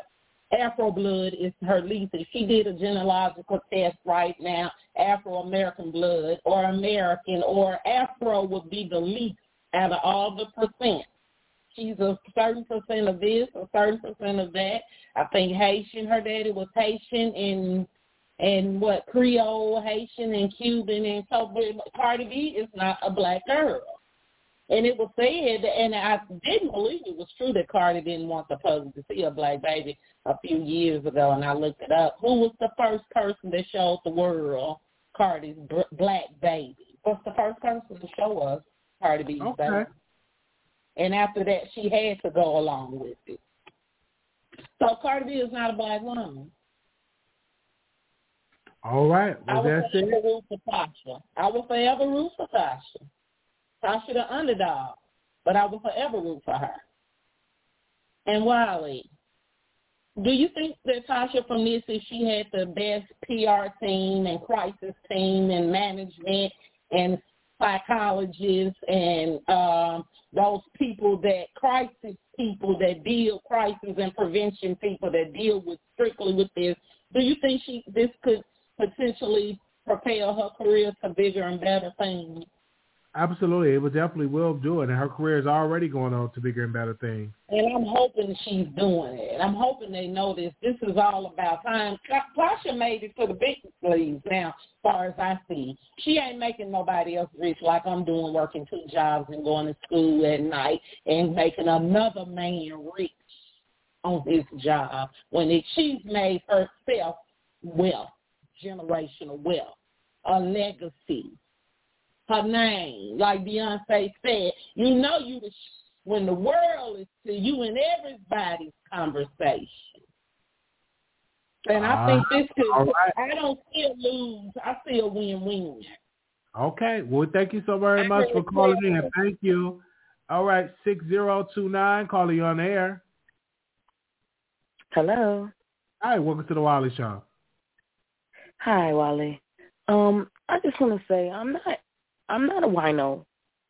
Afro blood is her least. If she did a genealogical test right now, Afro American blood or American or Afro would be the least out of all the percent. She's a certain percent of this, a certain percent of that. I think Haitian, her daddy was Haitian and and what Creole, Haitian, and Cuban, and so but Cardi B is not a black girl. And it was said, and I didn't believe it was true that Cardi didn't want the public to see a black baby a few years ago, and I looked it up. Who was the first person that showed the world Cardi's black baby? What's the first person to show us Cardi B's Okay. baby? And after that, she had to go along with it. So Cardi B is not a black woman. All right. I Well, will that's forever it. root for Tasha. I will forever root for Tasha. Tasha the underdog, but I will forever root for her. And Wiley, do you think that Tasha from this, if she had the best PR team and crisis team and management and psychologists and um, those people that crisis people that deal crisis and prevention people that deal with strictly with this. Do you think she this could potentially propel her career to bigger and better things? Absolutely, it would definitely will do it, and her career is already going on to bigger and better things. And I'm hoping she's doing it. I'm hoping they know this. This is all about time. Tasha made it to the big leagues now, as far as I see. She ain't making nobody else rich like I'm doing, working two jobs and going to school at night and making another man rich on his job when it, she's made herself wealth, generational wealth, a legacy her name. Like Beyonce said, you know you the sh- when the world is to you and everybody's conversation. And I think this could. right. I don't see a lose. I see a win-win. Okay. Well, thank you so very I much for calling appreciate in. it. Thank you. All right, six zero two nine, calling you on air. Hello. Hi, welcome to the Wiley Show. Hi, Wally. Um, I just want to say I'm not I'm not a wino,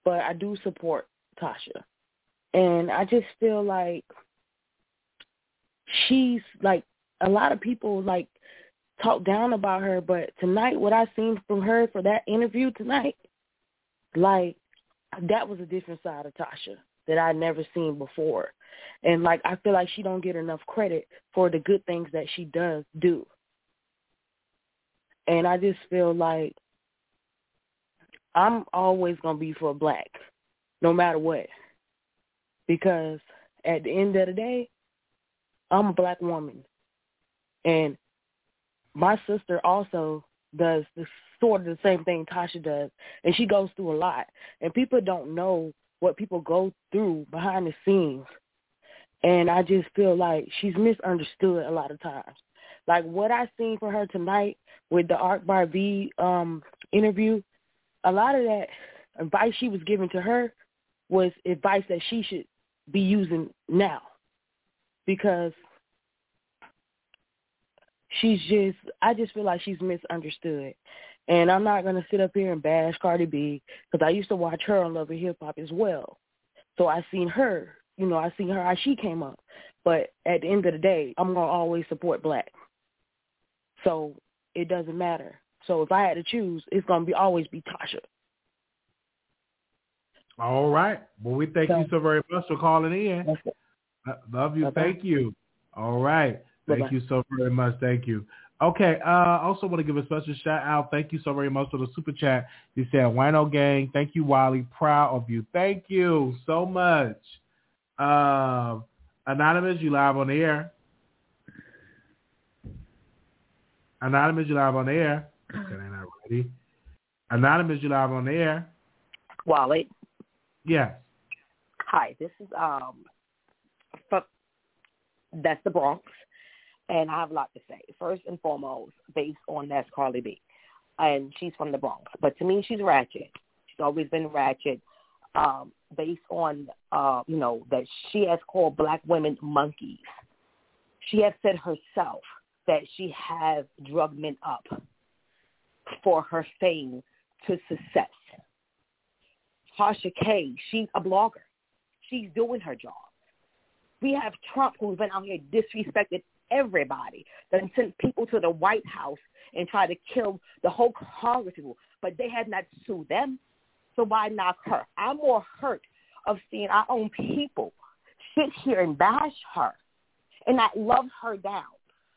but I do support Tasha. And I just feel like she's like a lot of people like talk down about her, but tonight what I seen from her for that interview tonight, like that was a different side of Tasha that I'd never seen before. And like I feel like she don't get enough credit for the good things that she does do. And I just feel like I'm always gonna be for black, no matter what. Because at the end of the day, I'm a black woman. And my sister also does the sort of the same thing Tasha does. And she goes through a lot. And people don't know what people go through behind the scenes. And I just feel like she's misunderstood a lot of times. Like what I seen for her tonight with the Akbar V um interview, a lot of that advice she was giving to her was advice that she should be using now. Because she's just I just feel like she's misunderstood. And I'm not gonna sit up here and bash Cardi B because I used to watch her on Love and Hip Hop as well. So I seen her, you know, I seen her how she came up. But at the end of the day, I'm gonna always support black. So it doesn't matter. So if I had to choose, it's gonna be always be Tasha. All right. Well, we thank you so very much for calling in. Uh, Love you. Bye-bye. Thank you. All right. Thank Bye-bye. you so very much. Thank you. Okay. Uh, I also want to give a special shout out. Thank you so very much for the super chat. You said Wino Gang. Thank you, Wiley. Proud of you. Thank you so much. Uh, Anonymous, you live on the air. Anonymous, you live on the air. Okay, they're not ready. Anonymous, you live on the air. Wally. Yes. Hi, this is um from that's the Bronx and I have a lot to say. First and foremost, based on that's Cardi B. And she's from the Bronx. But to me she's ratchet. She's always been ratchet. Um, based on uh, you know, that she has called black women monkeys. She has said herself that she has drug men up for her fame to success. Tasha K, she's a blogger. She's doing her job. We have Trump who's been out here disrespected everybody, then sent people to the White House and tried to kill the whole Congress people, but they had not sued them. So why knock her? I'm more hurt of seeing our own people sit here and bash her and not love her down.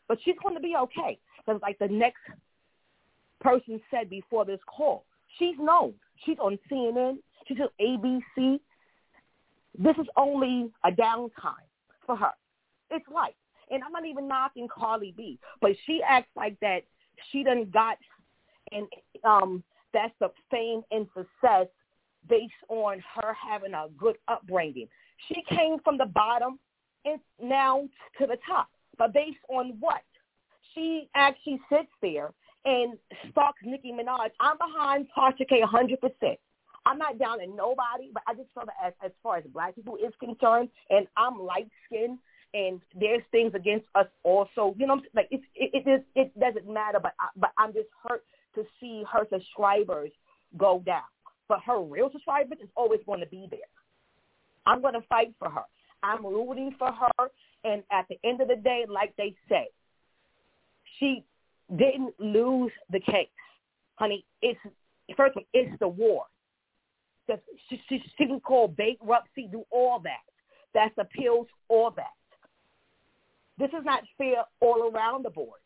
But she's going to be okay. Because like the next person said before this call, she's known. She's on CNN. She's on ABC. This is only a downtime for her. It's life. And I'm not even knocking Cardi B, but she acts like that she done got and um that's the fame and success based on her having a good upbringing. She came from the bottom and now to the top. But based on what? She actually sits there and stalks Nicki Minaj. I'm behind Tasha K 100%. I'm not down in nobody, but I just feel that as, as far as black people is concerned, and I'm light-skinned, and there's things against us also. You know, like it it is it doesn't matter, but I, but I'm just hurt to see her subscribers go down. But her real subscribers is always going to be there. I'm going to fight for her. I'm rooting for her. And at the end of the day, like they say, she didn't lose the case, honey. It's first of all, it's the war. She, she, she can call bankruptcy, do all that. That's appeals, all that. This is not fair all around the board.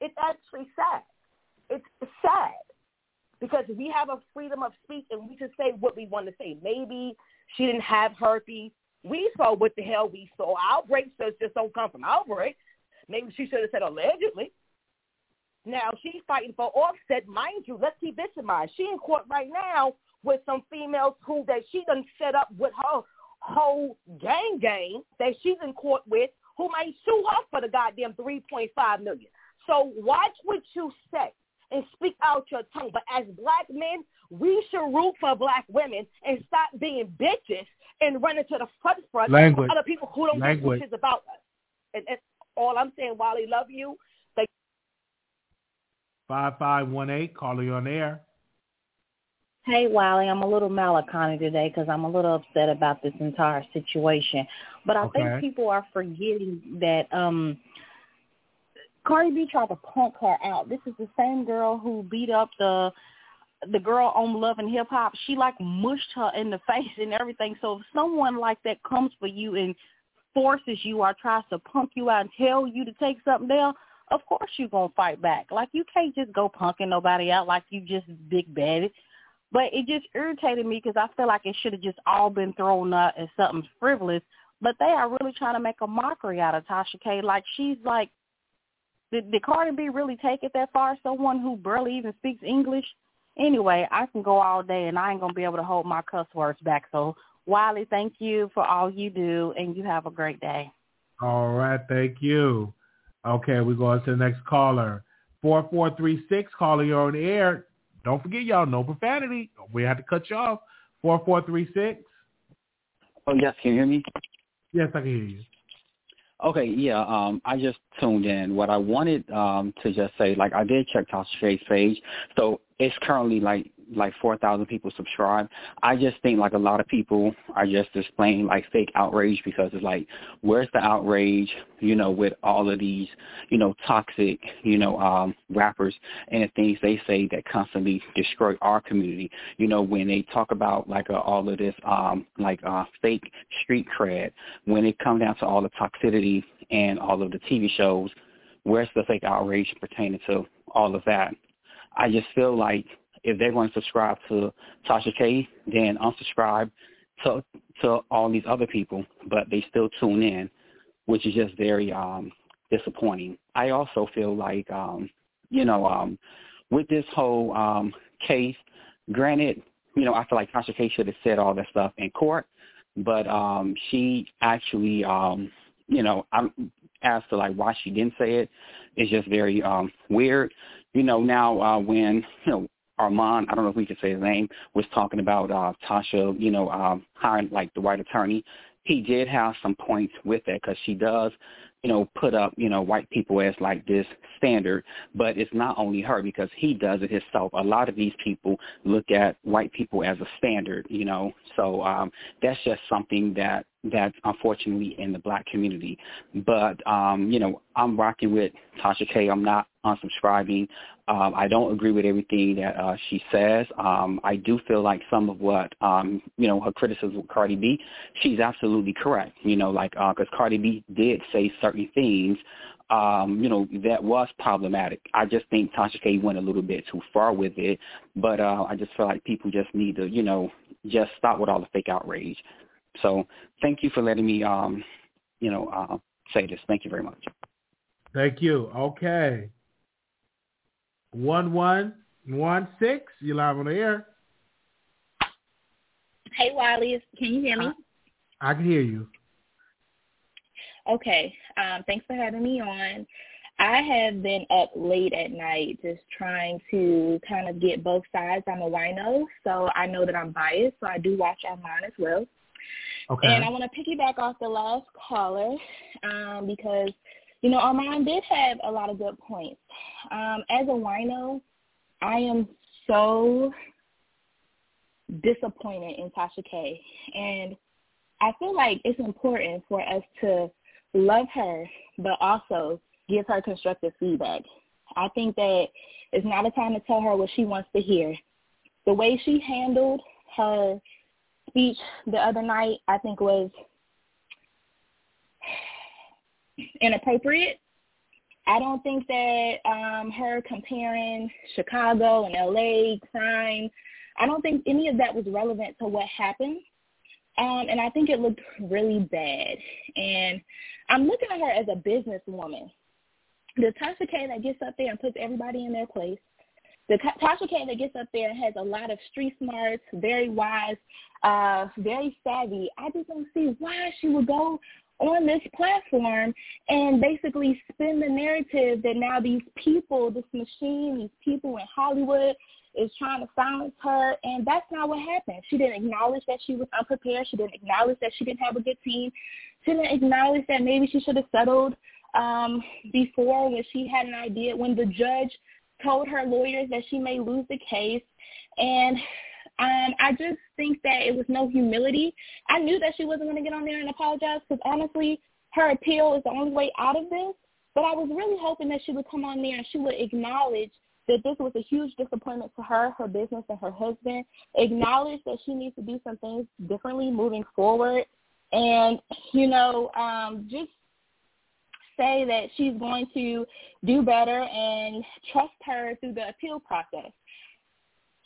It's actually sad. It's sad because we have a freedom of speech and we can say what we want to say. Maybe she didn't have herpes. We saw what the hell we saw. Outbreaks just don't come from outbreaks. Maybe she should have said allegedly. Now she's fighting for offset, mind you. Let's keep this in mind. She in court right now with some females who that she done set up with her whole gang gang that she's in court with, who might sue her for the goddamn three point five million. So watch what you say and speak out your tongue. But as black men, we should root for black women and stop being bitches and running to the front front Language. for other people who don't Language. give a shit about us. And, and all I'm saying, Wally, love you. Thank 5518, caller, you on air. Hey, Wiley, I'm a little malaconic today because I'm a little upset about this entire situation. But I Okay. think people are forgetting that um Cardi B tried to punk her out. This is the same girl who beat up the the girl on Love and Hip Hop. She like mushed her in the face and everything. So if someone like that comes for you and forces you or tries to punk you out and tell you to take something down, of course you're gonna fight back. Like you can't just go punking nobody out like you just big badded. But it just irritated me because I feel like it should have just all been thrown out as something frivolous. But they are really trying to make a mockery out of Tasha K. Like she's like, did, did Cardi B really take it that far? Someone who barely even speaks English. Anyway, I can go all day and I ain't gonna be able to hold my cuss words back. So Wiley, thank you for all you do, and you have a great day. All right, thank you. Okay, we're going to the next caller. 4436, caller, you're on the air. Don't forget, y'all, no profanity. We had to cut you off. 4436. Oh yes, can you hear me? Yes, I can hear you. Okay, yeah. Um, I just tuned in. What I wanted um to just say, like, I did check Tasha K's page, so it's currently like like four thousand people subscribe. I just think like a lot of people are just displaying like fake outrage because it's like, where's the outrage? You know, with all of these, you know, toxic, you know, um, rappers and the things they say that constantly destroy our community. You know, when they talk about like uh, all of this, um, like uh, fake street cred, when it comes down to all the toxicity and all of the TV shows, where's the fake outrage pertaining to all of that? I just feel like if they're going to subscribe to Tasha K, then unsubscribe to to all these other people, but they still tune in, which is just very um disappointing. I also feel like um, you know, um with this whole um case, granted, you know, I feel like Tasha K should have said all that stuff in court, but um she actually um you know, I'm as to like why she didn't say it, it is just very um weird. You know, now uh when, you know, Armand, I don't know if we could say his name, was talking about uh Tasha, you know, um hiring like the white attorney. He did have some points with that because she does, you know, put up, you know, white people as like this standard, but it's not only her because he does it himself. A lot of these people look at white people as a standard, you know. So um that's just something that that's unfortunately in the black community. But um, you know, I'm rocking with Tasha K. I'm not unsubscribing. Um, I don't agree with everything that uh, she says. Um, I do feel like some of what um, you know her criticism of Cardi B, she's absolutely correct. You know, like because uh, Cardi B did say certain things um, you know, that was problematic. I just think Tasha K went a little bit too far with it, but uh, I just feel like people just need to, you know, just stop with all the fake outrage. So thank you for letting me, um, you know, uh, say this. Thank you very much. Thank you. Okay. 1116, you're live on the air. Hey, Wiley, can you hear me? I can hear you. Okay. Um, thanks for having me on. I have been up late at night just trying to kind of get both sides. I'm a wino, so I know that I'm biased, so I do watch online as well. Okay. And I want to piggyback off the last caller um, because, you know, Armand did have a lot of good points. Um, as a wino, I am so disappointed in Tasha K. And I feel like it's important for us to love her, but also give her constructive feedback. I think that it's not a time to tell her what she wants to hear. The way she handled her speech the other night, I think was inappropriate. I don't think that um, her comparing Chicago and LA crime, I don't think any of that was relevant to what happened. Um, and I think it looked really bad. And I'm looking at her as a businesswoman. The Tasha K that gets up there and puts everybody in their place. The Tasha K that gets up there has a lot of street smarts, very wise, uh, very savvy. I just don't see why she would go on this platform and basically spin the narrative that now these people, this machine, these people in Hollywood is trying to silence her and that's not what happened. She didn't acknowledge that she was unprepared. She didn't acknowledge that she didn't have a good team. She didn't acknowledge that maybe she should have settled um before when she had an idea when the judge told her lawyers that she may lose the case and um, I just think that it was no humility. I knew that she wasn't going to get on there and apologize because honestly, her appeal is the only way out of this. But I was really hoping that she would come on there and she would acknowledge that this was a huge disappointment to her, her business, and her husband. Acknowledge that she needs to do some things differently moving forward. And, you know, um, just say that she's going to do better and trust her through the appeal process.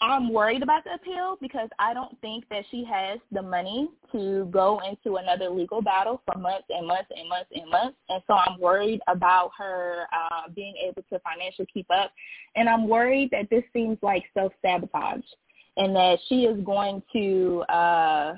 I'm worried about the appeal because I don't think that she has the money to go into another legal battle for months and months and months and months. And so I'm worried about her uh, being able to financially keep up. And I'm worried that this seems like self-sabotage and that she is going to uh,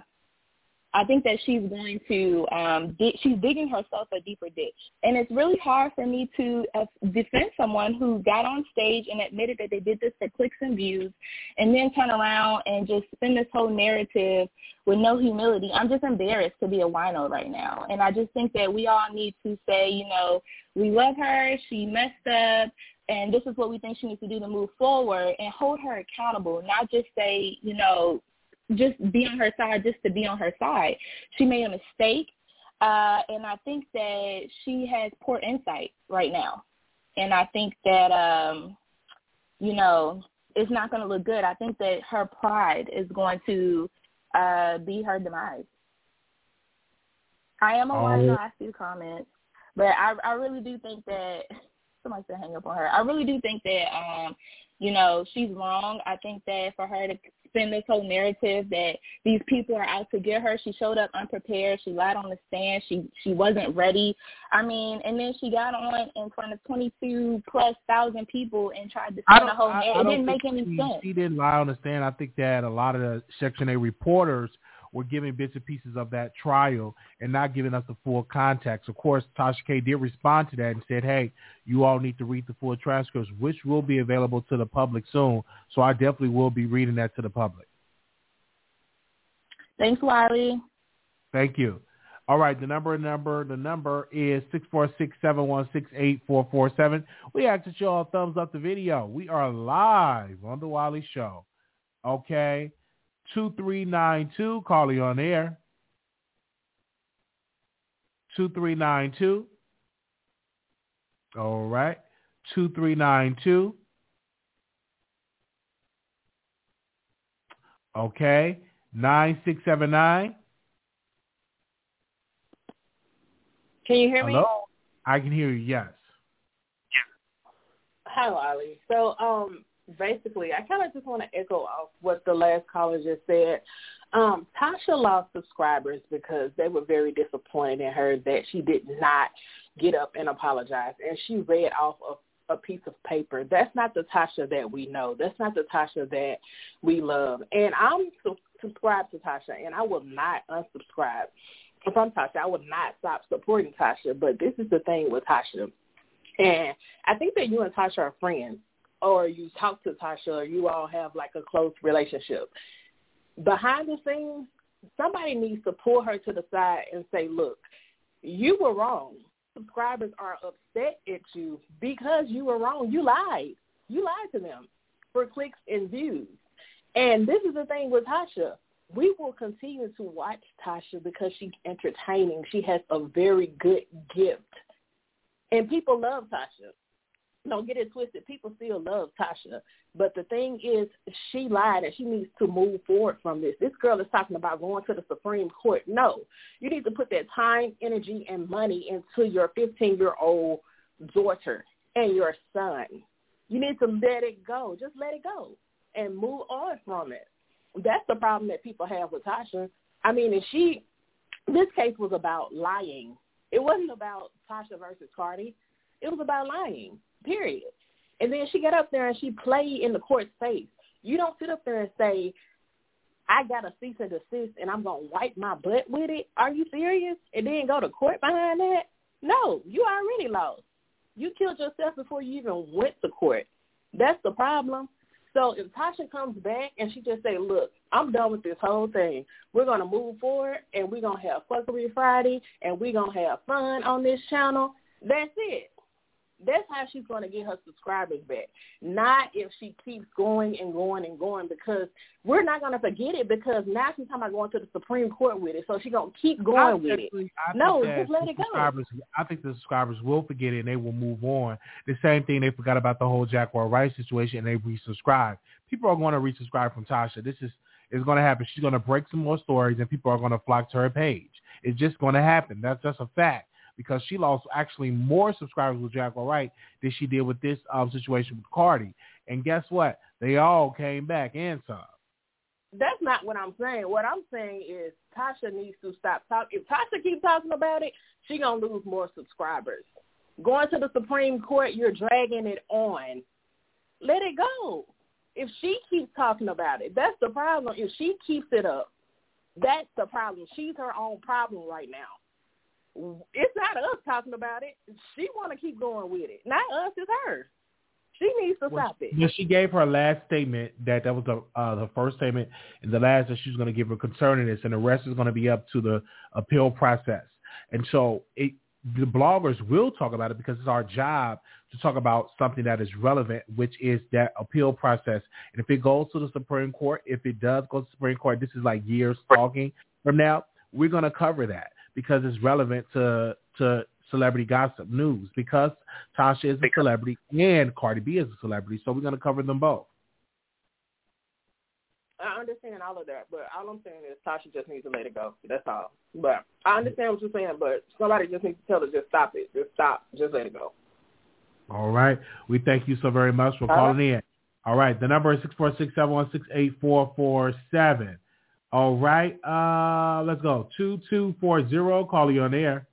I think that she's going to um dig, she's digging herself a deeper ditch, and it's really hard for me to uh, defend someone who got on stage and admitted that they did this for clicks and views, and then turn around and just spin this whole narrative with no humility. I'm just embarrassed to be a wino right now, and I just think that we all need to say, you know, we love her, she messed up, and this is what we think she needs to do to move forward and hold her accountable, not just say, you know, just be on her side just to be on her side. She made a mistake, uh, and I think that she has poor insight right now. And I think that, um, you know, it's not going to look good. I think that her pride is going to uh, be her demise. I am a oh. I see comments, but I I really do think that somebody said hang up on her. I really do think that um, you know, she's wrong. I think that for her to spin this whole narrative that these people are out to get her, she showed up unprepared. She lied on the stand. She she wasn't ready. I mean, and then she got on in front of 22 plus thousand people and tried to spin the whole narrative. It didn't make any she, sense. She didn't lie on the stand. I think that a lot of the Section A reporters – were giving bits and pieces of that trial and not giving us the full context. Of course, Tasha K did respond to that and said, hey, you all need to read the full transcripts, which will be available to the public soon. So I definitely will be reading that to the public. Thanks, Wiley. Thank you. All right, the number number the number is six four six seven one six eight four four seven. We ask that you all thumbs up the video. We are live on the Wiley Show. Okay. 2392. Call you on air. 2392. All right. 2392. Okay. 9679. Can you hear Hello? me? I can hear you, yes. Hi, Lolly. So, um, basically, I kind of just want to echo off what the last caller just said. Um, Tasha lost subscribers because they were very disappointed in her that she did not get up and apologize. And she read off of a piece of paper. That's not the Tasha that we know. That's not the Tasha that we love. And I'm su- subscribed to Tasha, and I will not unsubscribe from Tasha. I will not stop supporting Tasha. But this is the thing with Tasha. And I think that you and Tasha are friends or you talk to Tasha or you all have like a close relationship. Behind the scenes, somebody needs to pull her to the side and say, look, you were wrong. Subscribers are upset at you because you were wrong. You lied. You lied to them for clicks and views. And this is the thing with Tasha. we will continue to watch Tasha because she's entertaining. She has a very good gift. And people love Tasha. Don't get it twisted. People still love Tasha. But the thing is, she lied and she needs to move forward from this. This girl is talking about going to the Supreme Court. No. You need to put that time, energy, and money into your 15-year-old daughter and your son. You need to let it go. Just let it go and move on from it. That's the problem that people have with Tasha. I mean, if she, this case was about lying. It wasn't about Tasha versus Cardi. It was about lying, period. And then she got up there and she played in the court's face. You don't sit up there and say, I got a cease and desist and I'm going to wipe my butt with it. Are you serious? And then go to court behind that? No, you already lost. You killed yourself before you even went to court. That's the problem. So if Tasha comes back and she just say, look, I'm done with this whole thing. We're going to move forward and we're going to have Fuckery Friday and we're going to have fun on this channel, that's it. That's how she's going to get her subscribers back. Not if she keeps going and going and going because we're not going to forget it because now she's talking about going to the Supreme Court with it. So she's going to keep going with it. no, just let it go. I think the subscribers will forget it and they will move on. The same thing they forgot about the whole Jaguar Wright situation and they resubscribe. People are going to resubscribe from Tasha. This is is going to happen. She's going to break some more stories and people are going to flock to her page. It's just going to happen. That's just a fact because she lost actually more subscribers with Jaguar Wright than she did with this um, situation with Cardi. And guess what? They all came back and some. That's not what I'm saying. What I'm saying is Tasha needs to stop talking. If Tasha keeps talking about it, she gonna lose more subscribers. Going to the Supreme Court, you're dragging it on. Let it go. If she keeps talking about it, that's the problem. If she keeps it up, that's the problem. She's her own problem right now it's not us talking about it. She want to keep going with it. Not us, it's her. She needs to well, stop it. Yeah, she gave her last statement that that was the uh, the first statement, and the last that she's going to give her concerning this, and the rest is going to be up to the appeal process. And so it, the bloggers will talk about it because it's our job to talk about something that is relevant, which is that appeal process. And if it goes to the Supreme Court, if it does go to the Supreme Court, this is like years talking from now, we're going to cover that because it's relevant to to celebrity gossip news because Tasha is a celebrity and Cardi B is a celebrity, so we're going to cover them both. I understand all of that, but all I'm saying is Tasha just needs to let it go. That's all. But I understand what you're saying, but somebody just needs to tell her just stop it. Just stop. Just let it go. All right. We thank you so very much for calling in. All right. The number is six four six seven one six eight four four seven. All right. Uh, let's go. 2240. Call you on air.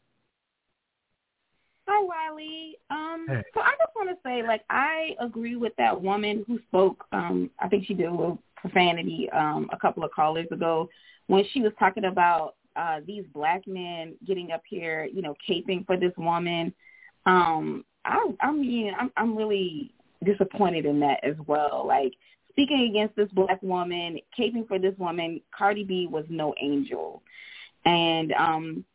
Hi, Wiley. Um, hey. So I just want to say, like, I agree with that woman who spoke. Um, I think she did a little profanity um, a couple of callers ago when she was talking about uh, these black men getting up here, you know, caping for this woman. Um, I, I mean, I'm, I'm really disappointed in that as well. Like, speaking against this black woman, caping for this woman, Cardi B was no angel. And um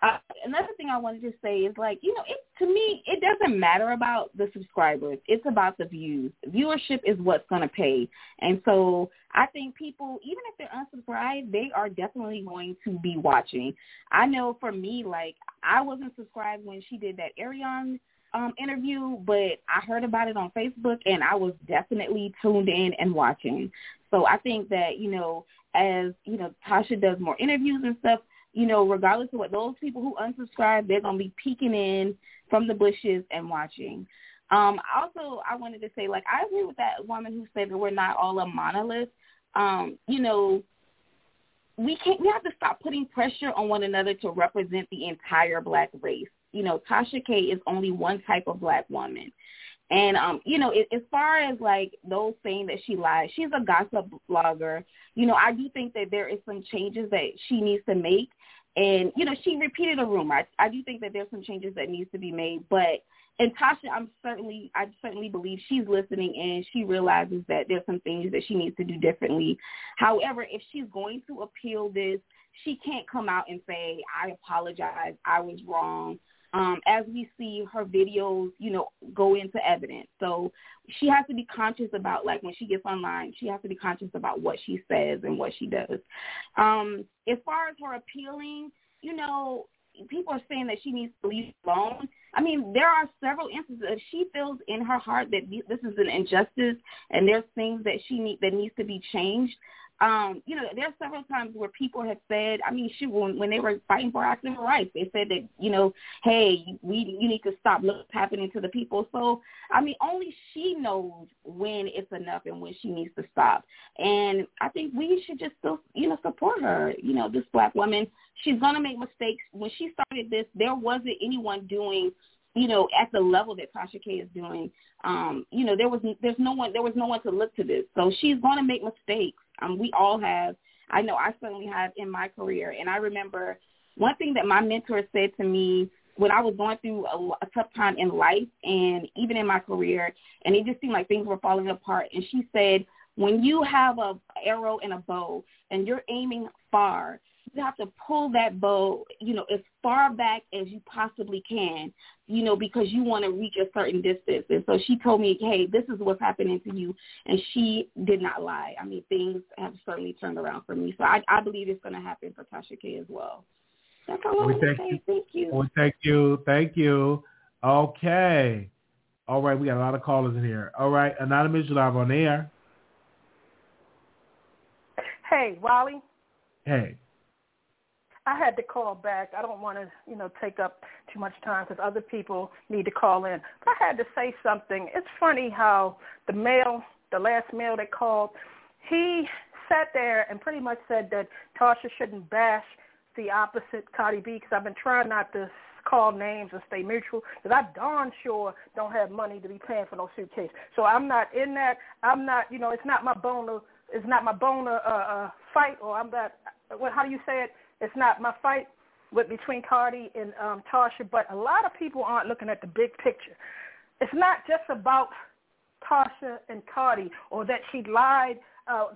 uh, another thing I wanted to say is like, you know, it to me it doesn't matter about the subscribers. It's about the views. Viewership is what's going to pay. And so I think people even if they're unsubscribed, they are definitely going to be watching. I know for me like I wasn't subscribed when she did that Ariane um, interview, but I heard about it on Facebook and I was definitely tuned in and watching. So I think that, you know, as, you know, Tasha does more interviews and stuff, you know, regardless of what those people who unsubscribe, they're going to be peeking in from the bushes and watching. Um, also, I wanted to say, like, I agree with that woman who said that we're not all a monolith. Um, you know, we can't, we have to stop putting pressure on one another to represent the entire black race you know, Tasha K is only one type of black woman. And um, you know, as far as like those saying that she lies, she's a gossip blogger. You know, I do think that there is some changes that she needs to make. And you know, she repeated a rumor. I, I do think that there's some changes that needs to be made. But and Tasha, I'm certainly, I certainly believe she's listening and she realizes that there's some things that she needs to do differently. However, if she's going to appeal this, she can't come out and say, "I apologize, I was wrong." Um, as we see her videos, you know, go into evidence. So she has to be conscious about like when she gets online, she has to be conscious about what she says and what she does. Um, as far as her appealing, you know, people are saying that she needs to leave alone. I mean, there are several instances if she feels in her heart that this is an injustice and there's things that she need that needs to be changed um, you know, there's several times where people have said, I mean, shoot, when, when they were fighting for our civil rights, they said that, you know, hey, we you need to stop what's happening to the people. So, I mean, only she knows when it's enough and when she needs to stop. And I think we should just still, you know, support her. You know, this black woman, she's gonna make mistakes. When she started this, there wasn't anyone doing you know, at the level that Tasha K is doing, um, you know, there was there's no one there was no one to look to this. So she's going to make mistakes. Um, we all have. I know I certainly have in my career. And I remember one thing that my mentor said to me when I was going through a, a tough time in life and even in my career, and it just seemed like things were falling apart. And she said, when you have a arrow and a bow and you're aiming far, you have to pull that bow, you know, as far back as you possibly can, you know, because you want to reach a certain distance. And so she told me, hey, this is what's happening to you. And she did not lie. I mean, things have certainly turned around for me. So I, I believe it's going to happen for Tasha K as well. That's all I want to say. Thank you. Well, thank you. Thank you. Okay. All right. We got a lot of callers in here. All right. Anonymous, you live on air. Hey, Wiley. Hey. I had to call back. I don't want to, you know, take up too much time because other people need to call in. But I had to say something. It's funny how the male, the last male that called, he sat there and pretty much said that Tasha shouldn't bash the opposite Cardi B because I've been trying not to call names and stay neutral because I darn sure don't have money to be paying for no suitcase. So I'm not in that. I'm not, you know, it's not my boner. It's not my boner uh, uh, fight, or I'm not. What? How do you say it? It's not my fight with between Cardi and um, Tasha, but a lot of people aren't looking at the big picture. It's not just about Tasha and Cardi or that she lied uh,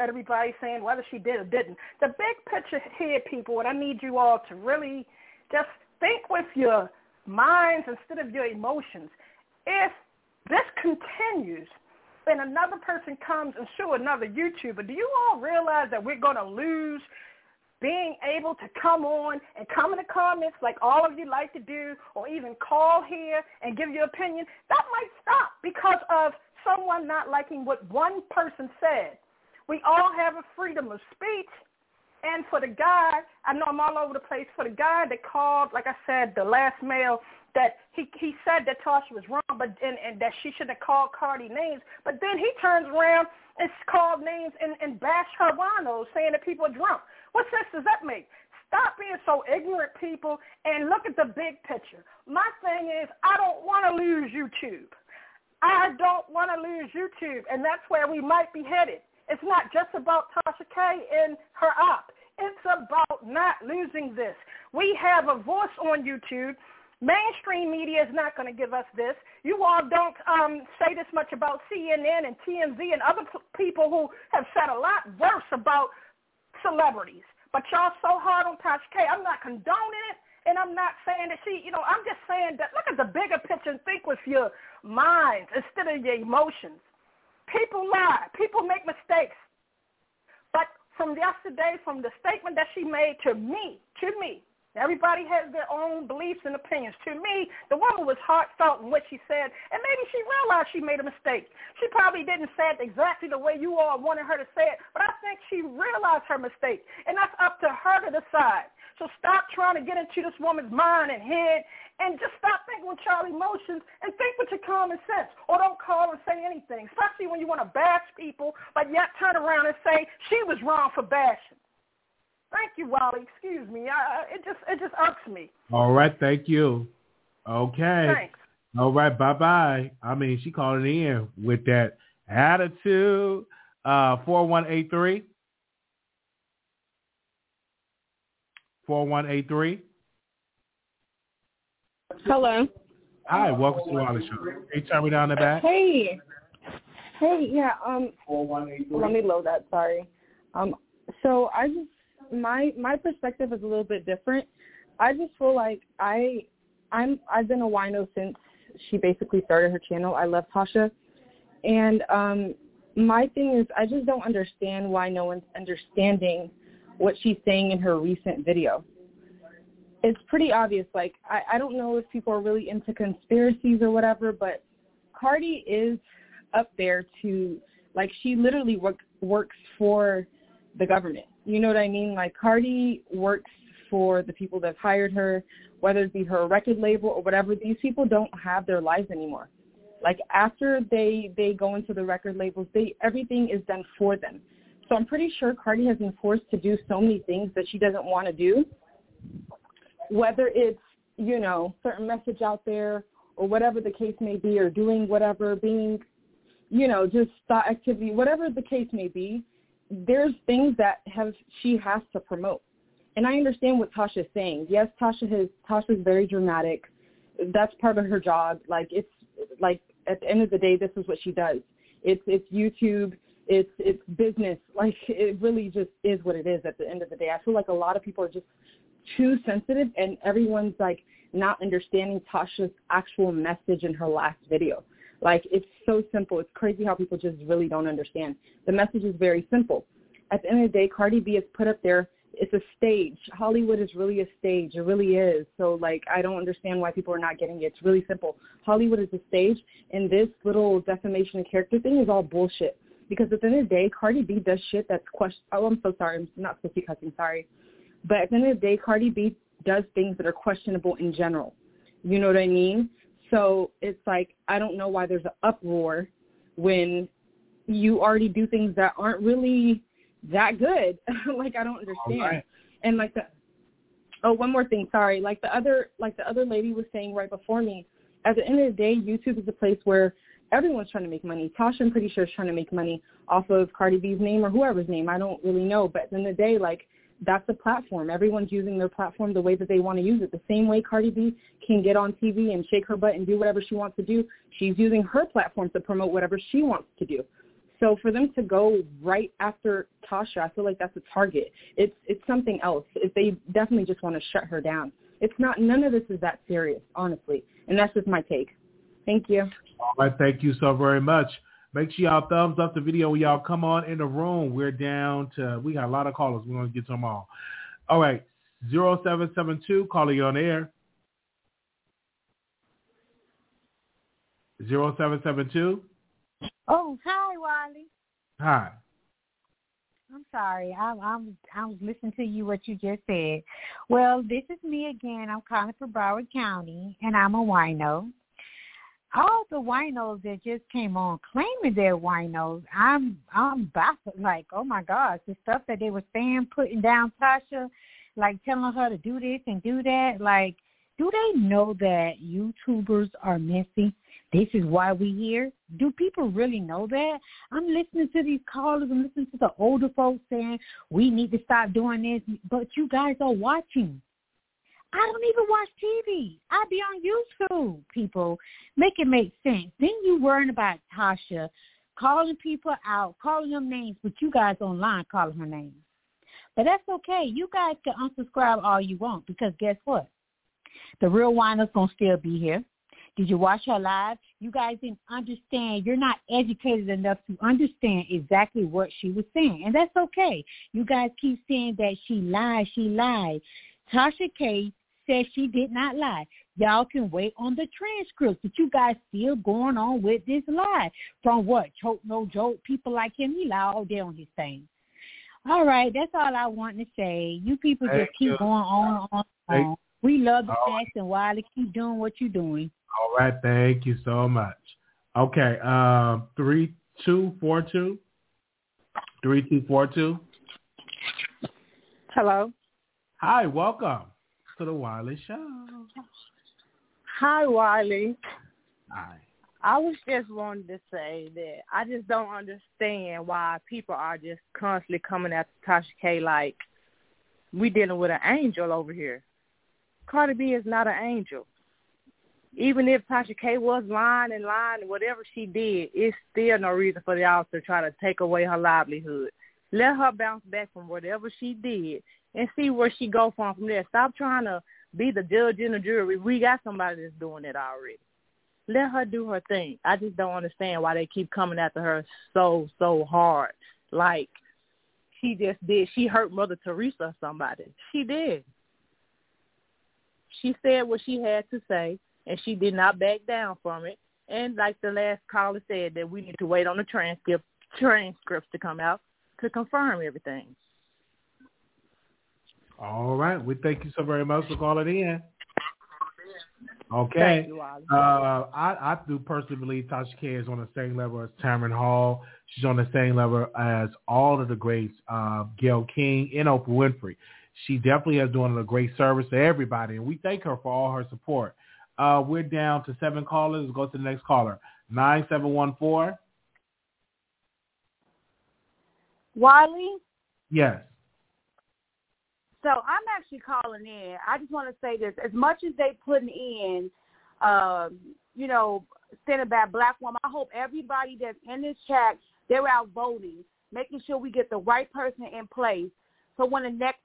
everybody saying whether she did or didn't. The big picture here, people, and I need you all to really just think with your minds instead of your emotions. If this continues and another person comes and sue another YouTuber, do you all realize that we're going to lose being able to come on and come in the comments like all of you like to do or even call here and give your opinion, that might stop because of someone not liking what one person said. We all have a freedom of speech. And for the guy, I know I'm all over the place, for the guy that called, like I said, the last mail, that he he said that Tasha was wrong, but and, and that she shouldn't have called Cardi names. But then he turns around and called names and, and bashed her winos, saying that people are drunk. What sense does that make? Stop being so ignorant, people, and look at the big picture. My thing is, I don't want to lose YouTube. I don't want to lose YouTube, and that's where we might be headed. It's not just about Tasha K and her op. It's about not losing this. We have a voice on YouTube. Mainstream media is not going to give us this. You all don't um, say this much about CNN and TMZ and other people who have said a lot worse about celebrities. But y'all so hard on Tasha K. I'm not condoning it, and I'm not saying that she, you know, I'm just saying that look at the bigger picture and think with your minds instead of your emotions. People lie. People make mistakes. But from yesterday, from the statement that she made to me, to me, Everybody has their own beliefs and opinions. To me, the woman was heartfelt in what she said, and maybe she realized she made a mistake. She probably didn't say it exactly the way you all wanted her to say it, but I think she realized her mistake, and that's up to her to decide. So stop trying to get into this woman's mind and head, and just stop thinking with your emotions and think with your common sense, or don't call and say anything, especially when you want to bash people, but yet turn around and say she was wrong for bashing. Thank you, Wiley. Excuse me. I, it just it just irks me. All right. Thank you. Okay. Thanks. All right. Bye bye. I mean, she called it in with that attitude. Uh, four one eight three. Four one eight three. Hello. Hi. Welcome to the Wiley Show. Can you turn me down the back? Hey. Hey. Yeah. Um. Let me load that. Sorry. Um. So I just my my perspective is a little bit different. I just feel like I I'm I've been a wino since she basically started her channel. I love Tasha, and um, my thing is I just don't understand why no one's understanding what she's saying in her recent video. It's pretty obvious. Like I, I don't know if people are really into conspiracies or whatever, but Cardi is up there to like she literally work, works for the government. You know what I mean? Like Cardi works for the people that hired her, whether it be her record label or whatever. These people don't have their lives anymore. Like after they they go into the record labels, they everything is done for them. So I'm pretty sure Cardi has been forced to do so many things that she doesn't want to do. Whether it's you know certain message out there or whatever the case may be, or doing whatever, being you know just thought activity, whatever the case may be, there's things that have she has to promote. And I understand what Tasha's saying. Yes, Tasha has Tasha's very dramatic. That's part of her job. Like it's like at the end of the day, this is what she does. It's it's YouTube. It's it's business. Like it really just is what it is. At the end of the day, I feel like a lot of people are just too sensitive, and everyone's like not understanding Tasha's actual message in her last video. Like it's so simple. It's crazy how people just really don't understand. The message is very simple. At the end of the day, Cardi B is put up there. It's a stage. Hollywood is really a stage. It really is. So like I don't understand why people are not getting it. It's really simple. Hollywood is a stage and this little defamation of character thing is all bullshit. Because at the end of the day, Cardi B does shit that's question oh I'm so sorry, I'm not supposed to be cussing, sorry. But at the end of the day, Cardi B does things that are questionable in general. You know what I mean? So it's like I don't know why there's an uproar when you already do things that aren't really that good. like I don't understand. Right. And like the oh, one more thing, sorry. Like the other like the other lady was saying right before me, at the end of the day, YouTube is a place where everyone's trying to make money. Tasha, I'm pretty sure, is trying to make money off of Cardi B's name or whoever's name. I don't really know, but at the end of the day, like that's a platform. Everyone's using their platform the way that they want to use it. The same way Cardi B can get on TV and shake her butt and do whatever she wants to do, she's using her platform to promote whatever she wants to do. So for them to go right after Tasha, I feel like that's a target. It's it's something else. If they definitely just want to shut her down. It's not. None of this is that serious, honestly. And that's just my take. Thank you. All right. Thank you so very much. Make sure y'all thumbs up the video when y'all come on in the room. We're down to, we got a lot of callers. We're going to get to them all. All right. 0772, calling you on air. 0772. Oh, hi, Wiley. Hi. I'm sorry. I, I'm I was listening to you what you just said. Well, this is me again. I'm calling for Broward County, and I'm a wino all the winos that just came on claiming they're winos, I'm I'm baffled. Like, oh my gosh, the stuff that they were saying, putting down Tasha, like telling her to do this and do that. Like, do they know that YouTubers are messy? This is why we here. Do people really know that? I'm listening to these callers. I'm listening to the older folks saying we need to stop doing this, but you guys are watching. I don't even watch TV. I be on YouTube, people. Make it make sense. Then you worrying about Tasha calling people out, calling them names, but you guys online calling her names. But that's okay. You guys can unsubscribe all you want because guess what? The real winer's going to still be here. Did you watch her live? You guys didn't understand. You're not educated enough to understand exactly what she was saying. And that's okay. You guys keep saying that she lied, she lied. Tasha K says she did not lie. Y'all can wait on the transcripts, but you guys still going on with this lie. From what? Choke no joke. People like him, he lie all day on his thing. All right, that's all I want to say. You people Thank just keep you. going on on. on. We love the facts and Wiley. Keep doing what you're doing. All right, thank you so much. Okay, um, three two four two. Three two four two. Hello. Hi, welcome to the Wiley Show. Hi, Wiley. Hi. I was just wanting to say that I just don't understand why people are just constantly coming at Tasha K like we dealing with an angel over here. Cardi B is not an angel. Even if Tasha K was lying and lying, whatever she did, it's still no reason for y'all to try to take away her livelihood. Let her bounce back from whatever she did and see where she go from from there. Stop trying to be the judge and the jury. We got somebody that's doing it already. Let her do her thing. I just don't understand why they keep coming after her so so hard. Like she just did. She hurt Mother Teresa or somebody. She did. She said what she had to say, and she did not back down from it. And like the last caller said, that we need to wait on the transcript transcripts to come out to confirm everything. All right. We thank you so very much for calling in. Okay. You, uh, I, I do personally believe Tasha K is on the same level as Tamron Hall. She's on the same level as all of the greats, uh, Gayle King and Oprah Winfrey. She definitely has done a great service to everybody, and we thank her for all her support. Uh, we're down to seven callers. Let's go to the next caller. 9714. Wiley? Yes. So I'm actually calling in. I just want to say this: as much as they putting in, um, you know, standing by black woman, I hope everybody that's in this chat they're out voting, making sure we get the right person in place. So when the next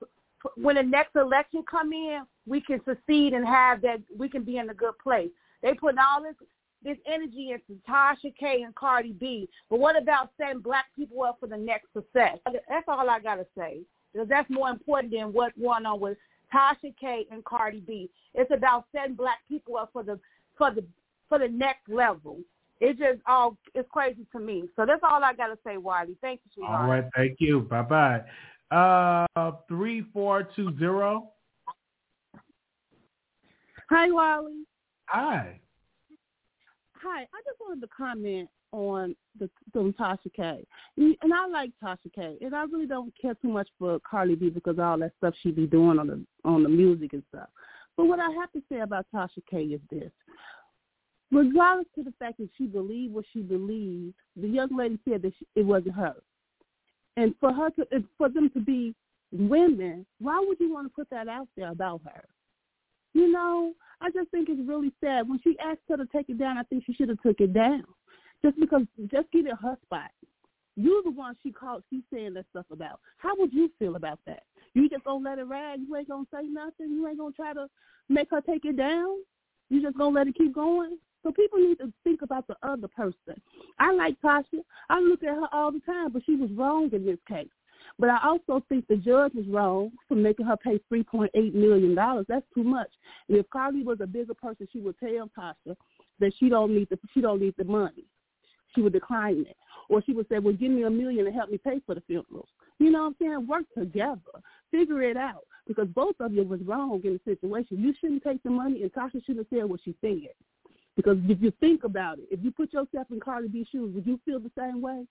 when the next election come in, we can succeed and have that. We can be in a good place. They putting all this this energy into Tasha K and Cardi B, but what about setting black people up for the next success? That's all I gotta say because that's more important than what's going on with Tasha K and Cardi B. It's about setting black people up for the for the for the next level. It's just all it's crazy to me. So that's all I gotta say, Wiley. Thank you, sweetheart. All right, thank you. Bye bye. Uh, three four two zero. Hi, Wiley. Hi. Hi. I just wanted to comment on the from Tasha K. And I like Tasha K. And I really don't care too much for Cardi B because all that stuff she be doing on the on the music and stuff. But what I have to say about Tasha K is this. Regardless to the fact that she believed what she believed, the young lady said that she, it wasn't her. And for her to, for them to be women, why would you want to put that out there about her? You know, I just think it's really sad. When she asked her to take it down, I think she should have took it down just because just give it her spot. You're the one she called. She's saying that stuff about. How would you feel about that? You just gonna let it rag? You ain't gonna say nothing. You ain't gonna try to make her take it down. You just gonna let it keep going. So people need to think about the other person. I like Tasha. I look at her all the time, but she was wrong in this case. But I also think the judge was wrong for making her pay three point eight million dollars. That's too much. And if Cardi was a bigger person, she would tell Tasha that she don't need the she don't need the money she would decline it. Or she would say, well, give me a million to help me pay for the funerals. You know what I'm saying? Work together. Figure it out. Because both of you was wrong in the situation. You shouldn't take the money, and Tasha should have said what she said. Because if you think about it, if you put yourself in Cardi B's shoes, would you feel the same way?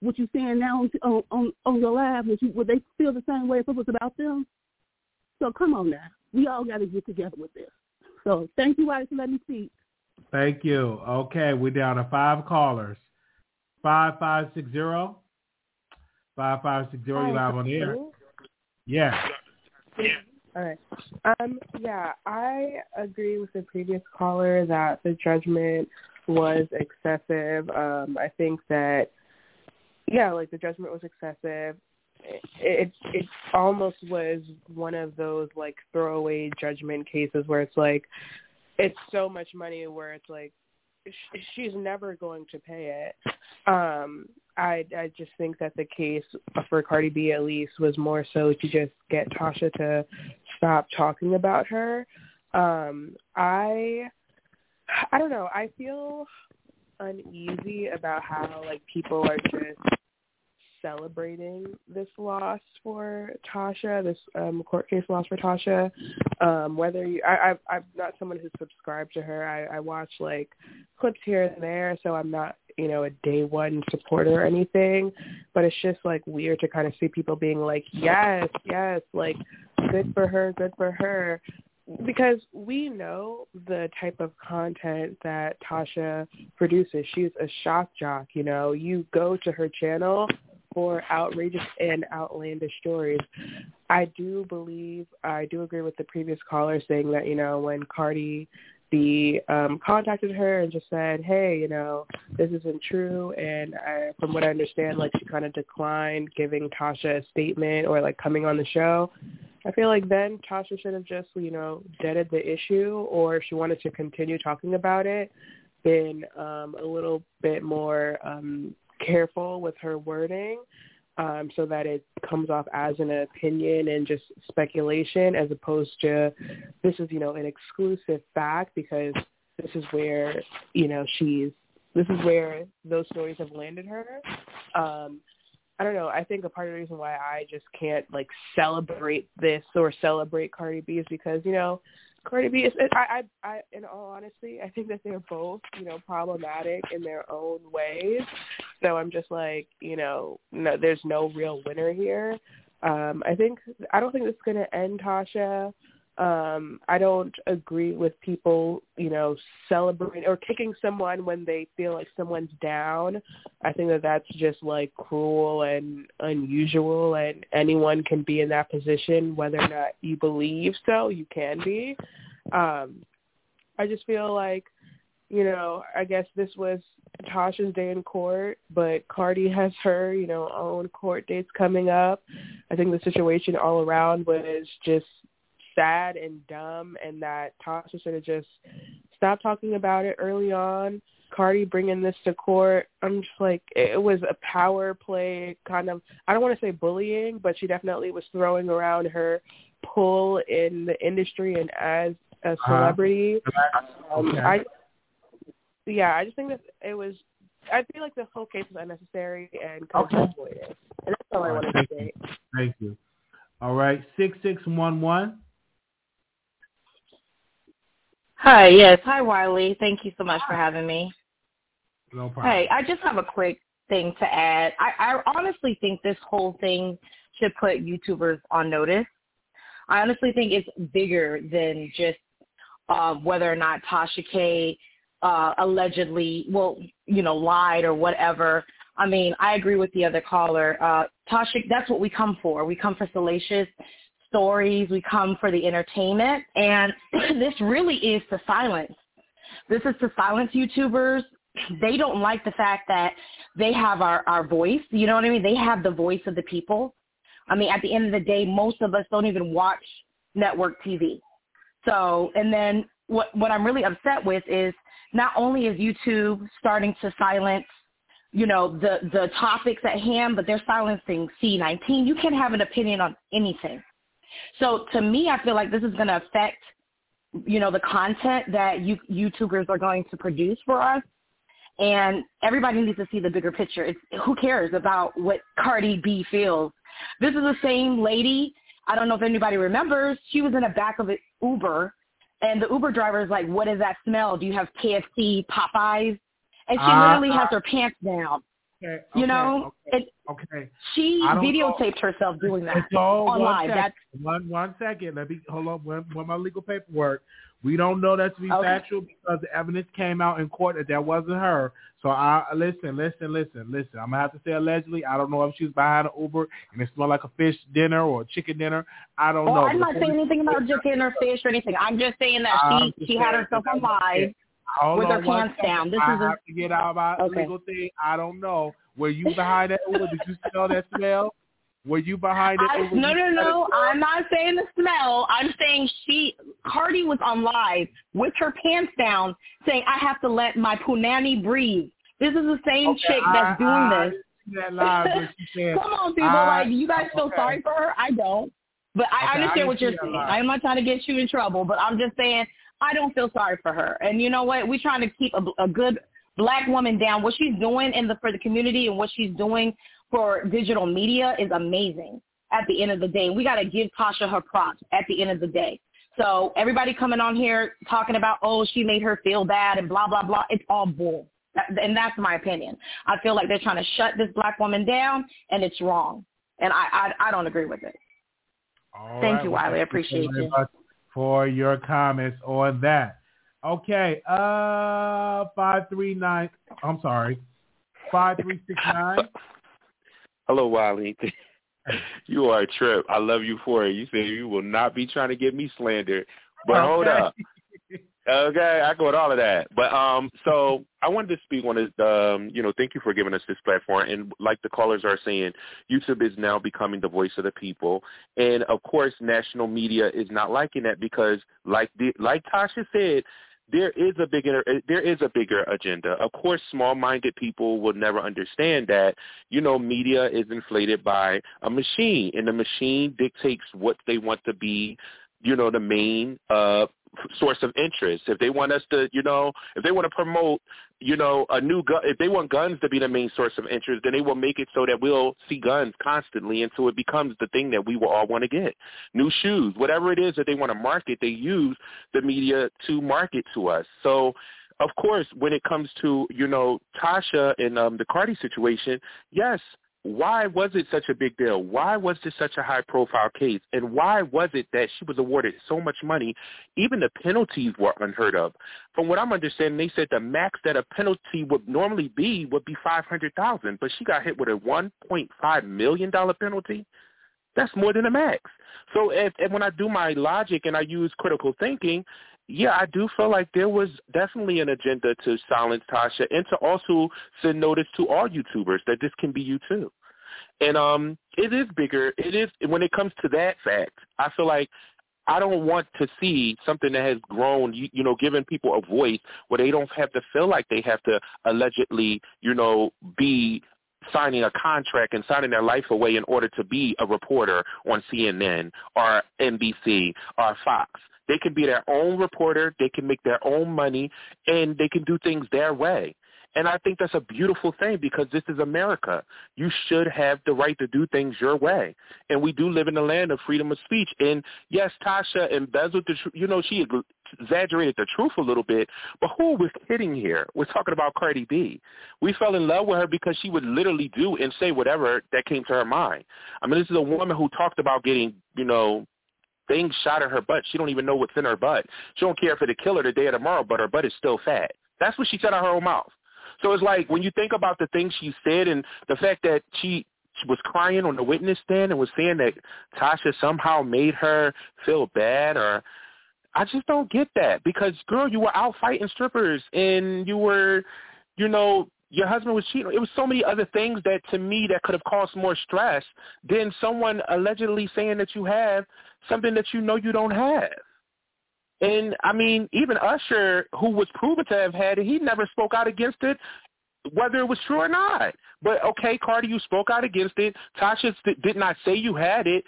What you saying now on on, on your live, would, you, would they feel the same way if it was about them? So come on now. We all got to get together with this. So thank you, White, for letting me speak. Thank you. Okay, we're down to five callers. Five five six zero. Five five six zero. You live on the air. Yeah. All right. Um. Yeah, I agree with the previous caller that the judgment was excessive. Um. I think that. Yeah, like the judgment was excessive. It, it it almost was one of those like throwaway judgment cases where it's like it's so much money where it's like she's never going to pay it. Um, I I just think that the case for Cardi B at least was more so to just get Tasha to stop talking about her. Um, I I don't know. I feel uneasy about how like people are just celebrating this loss for Tasha, this um, court case loss for Tasha. Um, whether you, I, I, I'm not someone who's subscribed to her. I, I watch like clips here and there, so I'm not, you know, a day one supporter or anything. But it's just like weird to kind of see people being like, yes, yes, like good for her, good for her. Because we know the type of content that Tasha produces. She's a shock jock, you know. You go to her channel for outrageous and outlandish stories. I do believe, I do agree with the previous caller saying that, you know, when Cardi B um, contacted her and just said, hey, you know, this isn't true. And I, from what I understand, like she kind of declined giving Tasha a statement or like coming on the show. I feel like then Tasha should have just, you know, deaded the issue or if she wanted to continue talking about it, been um a little bit more um careful with her wording um so that it comes off as an opinion and just speculation as opposed to this is, you know, an exclusive fact because this is where, you know, she's this is where those stories have landed her. Um I don't know. I think a part of the reason why I just can't like celebrate this or celebrate Cardi B is because you know Cardi B is. I, I, I, in all honesty, I think that they're both you know problematic in their own ways. So I'm just like you know, no, there's no real winner here. Um, I think I don't think this is going to end Tasha. Um, I don't agree with people, you know, celebrating or kicking someone when they feel like someone's down. I think that that's just like cruel and unusual, and anyone can be in that position, whether or not you believe so. You can be. Um, I just feel like, you know, I guess this was Tasha's day in court, but Cardi has her, you know, own court dates coming up. I think the situation all around was just sad and dumb and that Tasha should have just stopped talking about it early on. Cardi bringing this to court, I'm just like, it was a power play kind of, I don't want to say bullying, but she definitely was throwing around her pull in the industry and as a celebrity. Uh-huh. Um, okay. I, yeah, I just think that it was, I feel like the whole case was unnecessary and kind of avoided. And that's all, all I wanted to say. Thank you. All right, 6611. Hi, yes. Hi, Wiley. Thank you so much for having me. No problem. Hey, I just have a quick thing to add. I, I honestly think this whole thing should put YouTubers on notice. I honestly think it's bigger than just uh, whether or not Tasha K uh, allegedly, well, you know, lied or whatever. I mean, I agree with the other caller. Uh, Tasha, that's what we come for. We come for salacious stories. We come for the entertainment. And this really is to silence. This is to silence YouTubers. They don't like the fact that they have our, our voice. You know what I mean? They have the voice of the people. I mean, at the end of the day, most of us don't even watch network TV. So, and then what, what I'm really upset with is not only is YouTube starting to silence you know the the topics at hand but they're silencing C19 you can't have an opinion on anything so to me, I feel like this is going to affect, you know, the content that you, YouTubers are going to produce for us. And everybody needs to see the bigger picture. It's, who cares about what Cardi B feels? This is the same lady. I don't know if anybody remembers. She was in the back of an Uber, and the Uber driver is like, "What is that smell? Do you have KFC, Popeyes?" And she uh, literally has her pants down. Okay, you know, okay, it, okay. She videotaped know. herself doing that so, on live. That's one one second. Let me hold on. One, one my legal paperwork. We don't know that to be okay. factual because the evidence came out in court that that wasn't her. So I listen, listen, listen, listen. I'm gonna have to say allegedly. I don't know if she was behind an Uber and it smelled like a fish dinner or a chicken dinner. I don't oh, know. I'm not saying anything about chicken or fish or anything. I'm just saying that she she had herself on live. Hold with her pants down. This I is have a, to get out about okay. legal thing. I don't know. Were you behind that? Did you smell that smell? Were you behind it? I, no, no, no. I'm not saying the smell. I'm saying she, Cardi was on live with her pants down saying, I have to let my punani breathe. This is the same okay, chick that's I, doing I, this. That live, said, Come on, people. Like, you guys feel okay. sorry for her? I don't. But I okay, understand what you're saying. I'm not trying to get you in trouble, but I'm just saying I don't feel sorry for her. And you know what? We're trying to keep a, a good black woman down. What she's doing in the for the community and what she's doing for digital media is amazing. At the end of the day, we got to give Tasha her props. At the end of the day, so everybody coming on here talking about oh she made her feel bad and blah blah blah. It's all bull. And that's my opinion. I feel like they're trying to shut this black woman down, and it's wrong. And I I, I don't agree with it. All Thank right. you, well, Wiley. I appreciate you. For your comments on that. Okay, uh, five three nine. I'm sorry, five three six nine. Hello, Wiley. you are a trip. I love you for it. You said you will not be trying to get me slandered, but okay. hold up. Okay, I go with all of that. But um, so I wanted to speak on this. Um, you know, thank you for giving us this platform. And like the callers are saying, YouTube is now becoming the voice of the people. And of course, national media is not liking that because, like the, like Tasha said, there is a bigger there is a bigger agenda. Of course, small-minded people will never understand that. You know, media is inflated by a machine, and the machine dictates what they want to be. You know, the main uh, source of interest. If they want us to, you know, if they want to promote, you know, a new gun, if they want guns to be the main source of interest, then they will make it so that we'll see guns constantly until it becomes the thing that we will all want to get. New shoes, whatever it is that they want to market, they use the media to market to us. So of course, when it comes to, you know, Tasha and um, the Cardi situation, yes, why was it such a big deal? Why was this such a high profile case? And why was it that she was awarded so much money? Even the penalties were unheard of. From what I'm understanding, they said the max that a penalty would normally be would be five hundred thousand, but she got hit with a one point five million dollar penalty. That's more than a max. So if, if when I do my logic and I use critical thinking, yeah, I do feel like there was definitely an agenda to silence Tasha and to also send notice to all YouTubers that this can be you too. And um it is bigger. It is when it comes to that fact, I feel like I don't want to see something that has grown, you, you know, giving people a voice where they don't have to feel like they have to allegedly, you know, be signing a contract and signing their life away in order to be a reporter on CNN or NBC or Fox. They can be their own reporter. They can make their own money, and they can do things their way. And I think that's a beautiful thing because this is America. You should have the right to do things your way. And we do live in the land of freedom of speech. And yes, Tasha embezzled the truth. You know, she exaggerated the truth a little bit. But who we kidding here? We're talking about Cardi B. We fell in love with her because she would literally do and say whatever that came to her mind. I mean, this is a woman who talked about getting, you know, things shot at her butt. She don't even know what's in her butt. She don't care if it'll kill her today or tomorrow, but her butt is still fat. That's what she said out her own mouth. So it's like when you think about the things she said and the fact that she she was crying on the witness stand and was saying that Tasha somehow made her feel bad or I just don't get that because girl, you were out fighting strippers and you were, you know, your husband was cheating. It was so many other things that to me that could have caused more stress than someone allegedly saying that you have something that you know you don't have. And I mean, even Usher, who was proven to have had it, he never spoke out against it, whether it was true or not. But okay, Cardi, you spoke out against it. Tasha did not say you had it.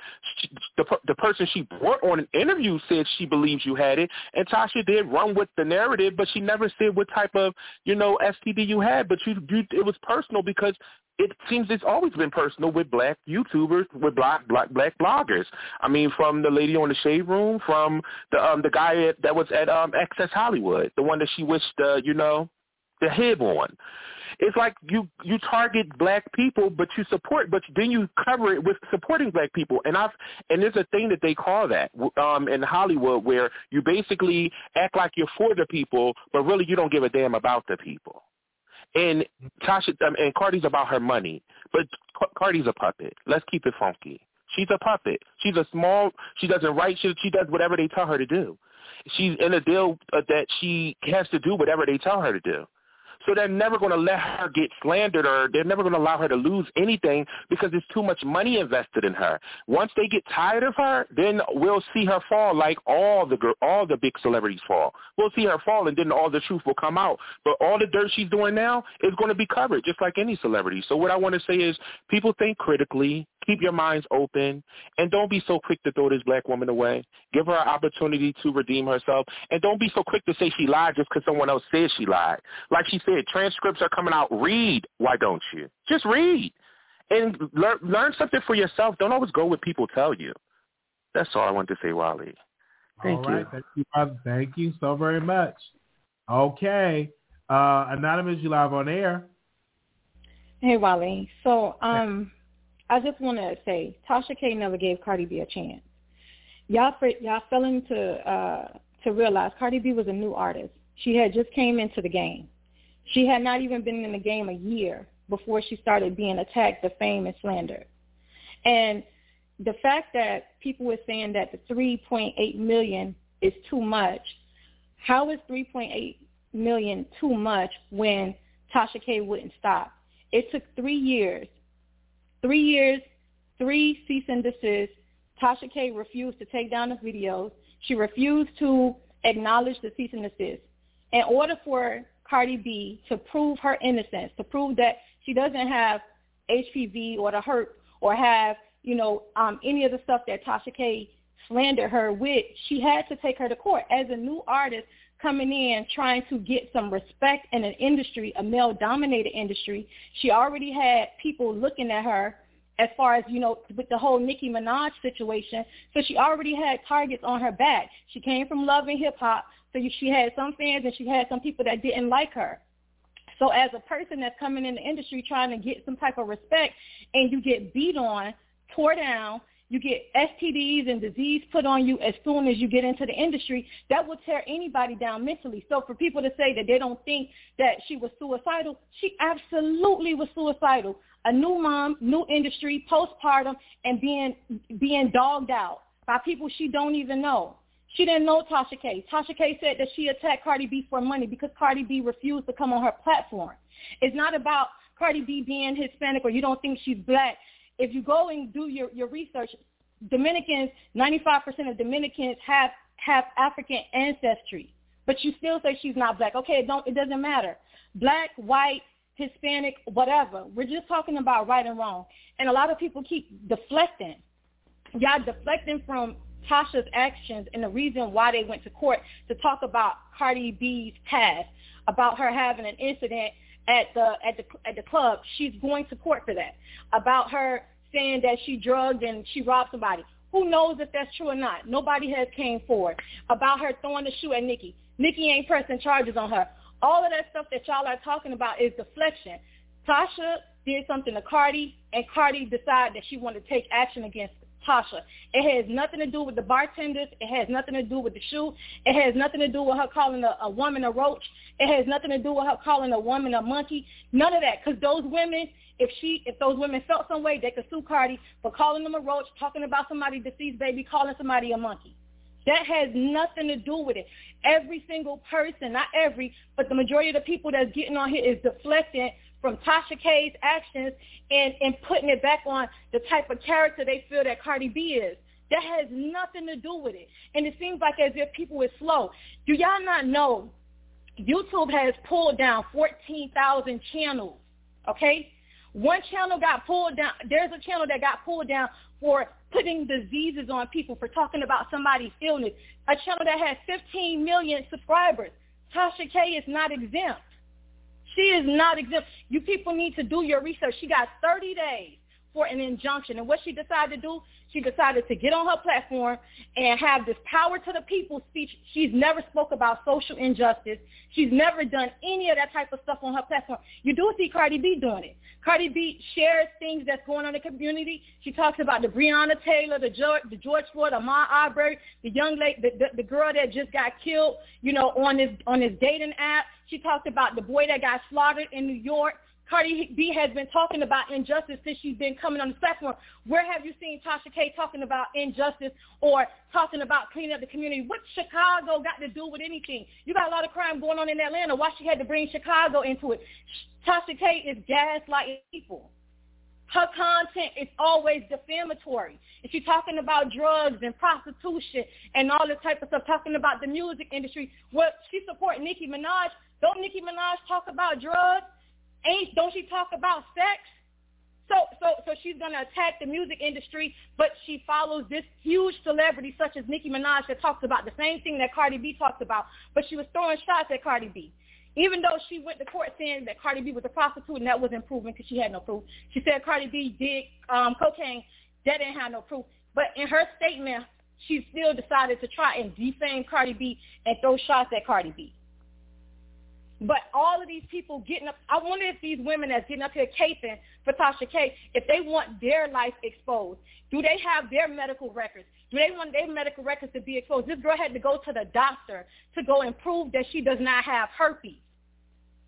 The the person she brought on an interview said she believes you had it, and Tasha did run with the narrative, but she never said what type of you know STD you had. But you, you it was personal because it seems it's always been personal with black YouTubers, with black black black bloggers. I mean, from the lady on the shade room, from the um the guy that was at um Access Hollywood, the one that she wished uh, you know the head on. It's like you you target black people, but you support, but then you cover it with supporting black people. And I've and there's a thing that they call that um, in Hollywood where you basically act like you're for the people, but really you don't give a damn about the people. And Tasha um, and Cardi's about her money, but Cardi's a puppet. Let's keep it funky. She's a puppet. She's a small. She doesn't write. She she does whatever they tell her to do. She's in a deal uh, that she has to do whatever they tell her to do. So they're never going to let her get slandered or they're never going to allow her to lose anything because there's too much money invested in her. Once they get tired of her, then we'll see her fall like all the all the big celebrities fall. We'll see her fall and then all the truth will come out. But all the dirt she's doing now is going to be covered just like any celebrity. So what I want to say is people think critically, keep your minds open, and don't be so quick to throw this black woman away. Give her an opportunity to redeem herself, and don't be so quick to say she lied just because someone else says she lied. Like she said, transcripts are coming out. Read. Why don't you? Just read and learn learn something for yourself. Don't always go what people tell you. That's all I want to say, Wiley. Thank all right. you. Thank you. Thank you so very much. Okay. Uh, Anonymous, you live on air. Hey, Wiley. So, um, I just want to say Tasha K never gave Cardi B a chance. Y'all y'all failing to uh, to realize Cardi B was a new artist. She had just came into the game. She had not even been in the game a year before she started being attacked, defamed, and slandered. And the fact that people were saying that the 3.8 million is too much, How is 3.8 million too much when Tasha K wouldn't stop? It took three years, three years, three cease and desist. Tasha K refused to take down the videos. She refused to acknowledge the cease and desist. In order for Cardi B to prove her innocence, to prove that she doesn't have HPV or the hurt or have, you know, um, any of the stuff that Tasha K slandered her with, she had to take her to court. As a new artist coming in trying to get some respect in an industry, a male-dominated industry, she already had people looking at her as far as, you know, with the whole Nicki Minaj situation. So she already had targets on her back. She came from Love and Hip Hop, so she had some fans and she had some people that didn't like her. So as a person that's coming in the industry trying to get some type of respect and you get beat on, tore down, you get STDs and disease put on you as soon as you get into the industry, that will tear anybody down mentally. So for people to say that they don't think that she was suicidal, she absolutely was suicidal. A new mom, new industry, postpartum, and being being dogged out by people she don't even know. She didn't know Tasha K. Tasha K said that she attacked Cardi B for money because Cardi B refused to come on her platform. It's not about Cardi B being Hispanic or you don't think she's black if you go and do your, your research, Dominicans, 95% of Dominicans have, have African ancestry, but you still say she's not black. Okay, it, don't, it doesn't matter. Black, white, Hispanic, whatever. We're just talking about right and wrong. And a lot of people keep deflecting. Y'all deflecting from Tasha's actions and the reason why they went to court to talk about Cardi B's past, about her having an incident at the at the at the club, she's going to court for that. About her saying that she drugged and she robbed somebody. Who knows if that's true or not? Nobody has came forward. About her throwing the shoe at Nicki. Nicki ain't pressing charges on her. All of that stuff that y'all are talking about is deflection. Tasha did something to Cardi, and Cardi decided that she wanted to take action against Tasha. It has nothing to do with the bartenders. It has nothing to do with the shoe. It has nothing to do with her calling a, a woman a roach. It has nothing to do with her calling a woman a monkey. None of that. Because those women, if she, if those women felt some way, they could sue Cardi for calling them a roach, talking about somebody deceased baby, calling somebody a monkey. That has nothing to do with it. Every single person, not every, but the majority of the people that's getting on here is deflecting from Tasha K's actions and, and putting it back on the type of character they feel that Cardi B is. That has nothing to do with it. And it seems like as if people are slow. Do y'all not know YouTube has pulled down 14,000 channels, okay? One channel got pulled down. There's a channel that got pulled down for putting diseases on people, for talking about somebody's illness. A channel that has 15 million subscribers. Tasha K is not exempt. She is not exempt. You people need to do your research. She got 30 days for an injunction. And what she decided to do, she decided to get on her platform and have this power to the people speech. She's never spoke about social injustice. She's never done any of that type of stuff on her platform. You do see Cardi B doing it. Cardi B shares things that's going on in the community. She talks about the Breonna Taylor, the George, the George Floyd, Ahmaud Arbery, the young lady, the, the, the girl that just got killed, you know, on this on this dating app. She talked about the boy that got slaughtered in New York. Cardi B has been talking about injustice since she's been coming on the platform. Where have you seen Tasha K talking about injustice or talking about cleaning up the community? What Chicago got to do with anything? You got a lot of crime going on in Atlanta. Why she had to bring Chicago into it? Tasha K is gaslighting people. Her content is always defamatory. And she's talking about drugs and prostitution and all this type of stuff, talking about the music industry. What she support Nicki Minaj. Don't Nicki Minaj talk about drugs? Ain't don't she talk about sex? So so so she's gonna attack the music industry, but she follows this huge celebrity such as Nicki Minaj that talks about the same thing that Cardi B talks about, but she was throwing shots at Cardi B. Even though she went to court saying that Cardi B was a prostitute and that wasn't proven because she had no proof. She said Cardi B did um, cocaine. That didn't have no proof. But in her statement, she still decided to try and defame Cardi B and throw shots at Cardi B. But all of these people getting up, I wonder if these women that's getting up here caping for Tasha K, if they want their life exposed, do they have their medical records? Do they want their medical records to be exposed? This girl had to go to the doctor to go and prove that she does not have herpes.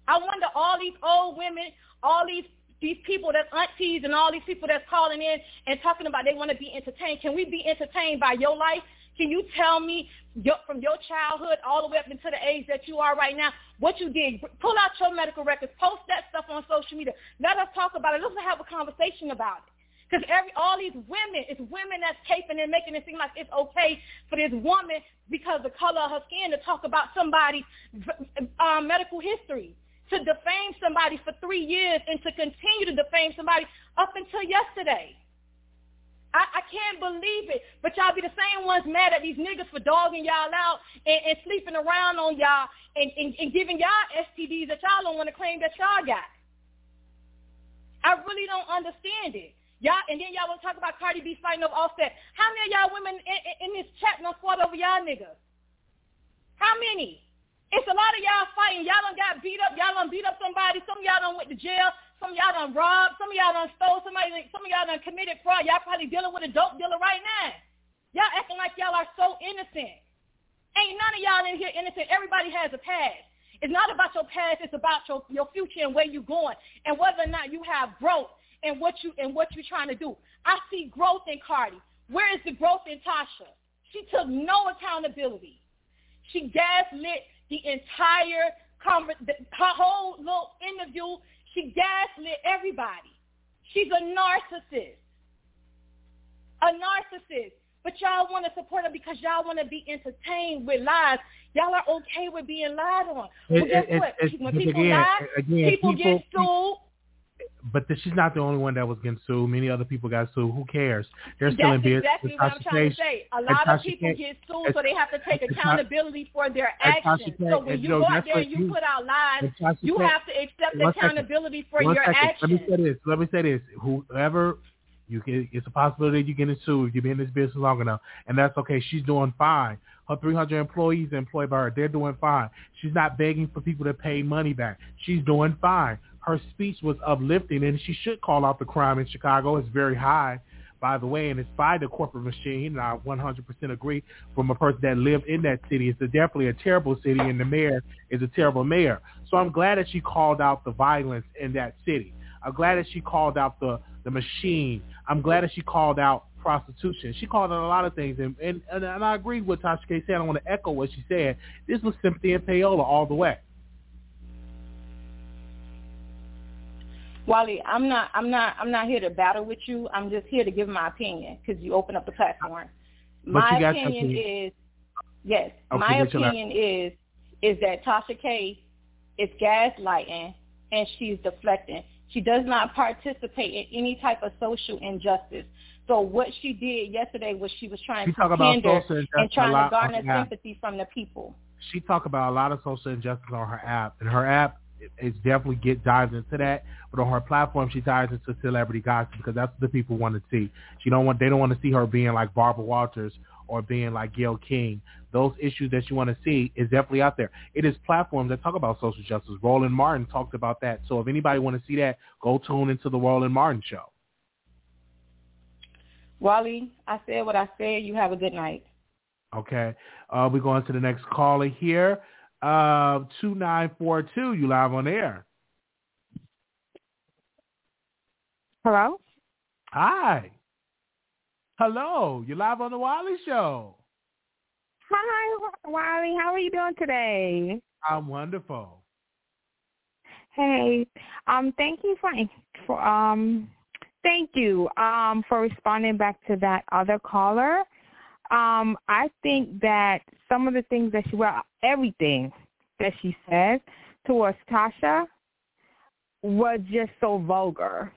I wonder all these old women, all these these people that's aunties and all these people that's calling in and talking about they want to be entertained. Can we be entertained by your life? Can you tell me your, from your childhood all the way up into the age that you are right now, what you did? Pull out your medical records, post that stuff on social media. Let us talk about it. Let's have a conversation about it. Because every all these women, it's women that's taping and making it seem like it's okay for this woman because the color of her skin to talk about somebody's um, medical history, to defame somebody for three years, and to continue to defame somebody up until yesterday. I, I can't believe it. But y'all be the same ones mad at these niggas for dogging y'all out and, and sleeping around on y'all and, and, and giving y'all STDs that y'all don't want to claim that y'all got. I really don't understand it. Y'all, and then y'all to talk about Cardi B fighting over Offset. How many of y'all women in, in, in this chat don't fought over y'all niggas? How many? It's a lot of y'all fighting. Y'all done got beat up. Y'all done beat up somebody. Some of y'all done went to jail. Some of y'all done robbed. Some of y'all done stole. Somebody, some of y'all done committed fraud. Y'all probably dealing with a dope dealer right now. Y'all acting like y'all are so innocent. Ain't none of y'all in here innocent. Everybody has a past. It's not about your past. It's about your, your future and where you're going and whether or not you have growth and what you and what you're trying to do. I see growth in Cardi. Where is the growth in Tasha? She took no accountability. She gaslit the entire conver- the, her whole little interview. She gaslit everybody. She's a narcissist. A narcissist. But y'all want to support her because y'all want to be entertained with lies. Y'all are okay with being lied on. Well, guess it, what? it, when people again, lie, again, people, people get sued but the, she's not the only one that was getting sued. Many other people got sued. Who cares? They're still That's in business. exactly what I'm trying to say. A lot of people get sued, so they have to take accountability for their actions. So when you go out there and you put out lies, you have to accept accountability for your actions. Let me say this. Let me say this. Whoever you can, it's a possibility that you getting sued. If you've been in this business long enough, and that's okay. She's doing fine. Her 300 employees employed by her, they're doing fine. She's not begging for people to pay money back. She's doing fine her speech was uplifting, and she should call out the crime in Chicago. It's very high, by the way, and it's by the corporate machine. And I 100% agree from a person that lived in that city. It's a, definitely a terrible city, and the mayor is a terrible mayor. So I'm glad that she called out the violence in that city. I'm glad that she called out the, the machine. I'm glad that she called out prostitution. She called out a lot of things, and, and, and, and I agree with Tasha K said. I want to echo what she said. This was sympathy and payola all the way. Wally, I'm not, I'm not, I'm not here to battle with you. I'm just here to give my opinion because you open up the platform. My opinion is, yes, okay, my opinion is, is that Tasha K is gaslighting and she's deflecting. She does not participate in any type of social injustice. So what she did yesterday was she was trying she to talk pander about social and trying to garner sympathy from the people. She talked about a lot of social injustice on her app, and her app is definitely get dives into that. But on her platform, she dives into celebrity gossip because that's what the people want to see. She don't want they don't want to see her being like Barbara Walters or being like Gayle King. Those issues that you want to see is definitely out there. It is platforms that talk about social justice. Roland Martin talked about that. So if anybody want to see that, go tune into the Roland Martin show. Wally, I said what I said. You have a good night. Okay. Uh, we're going to the next caller here. Uh, 2942, you live on air. Hello? Hi. Hello. You're live on the Wiley Show. Hi, Wiley. How are you doing today? I'm wonderful. Hey, um, thank you for, for um, thank you um for responding back to that other caller. Um, I think that some of the things that she, well, everything that she says towards Tasha was just so vulgar.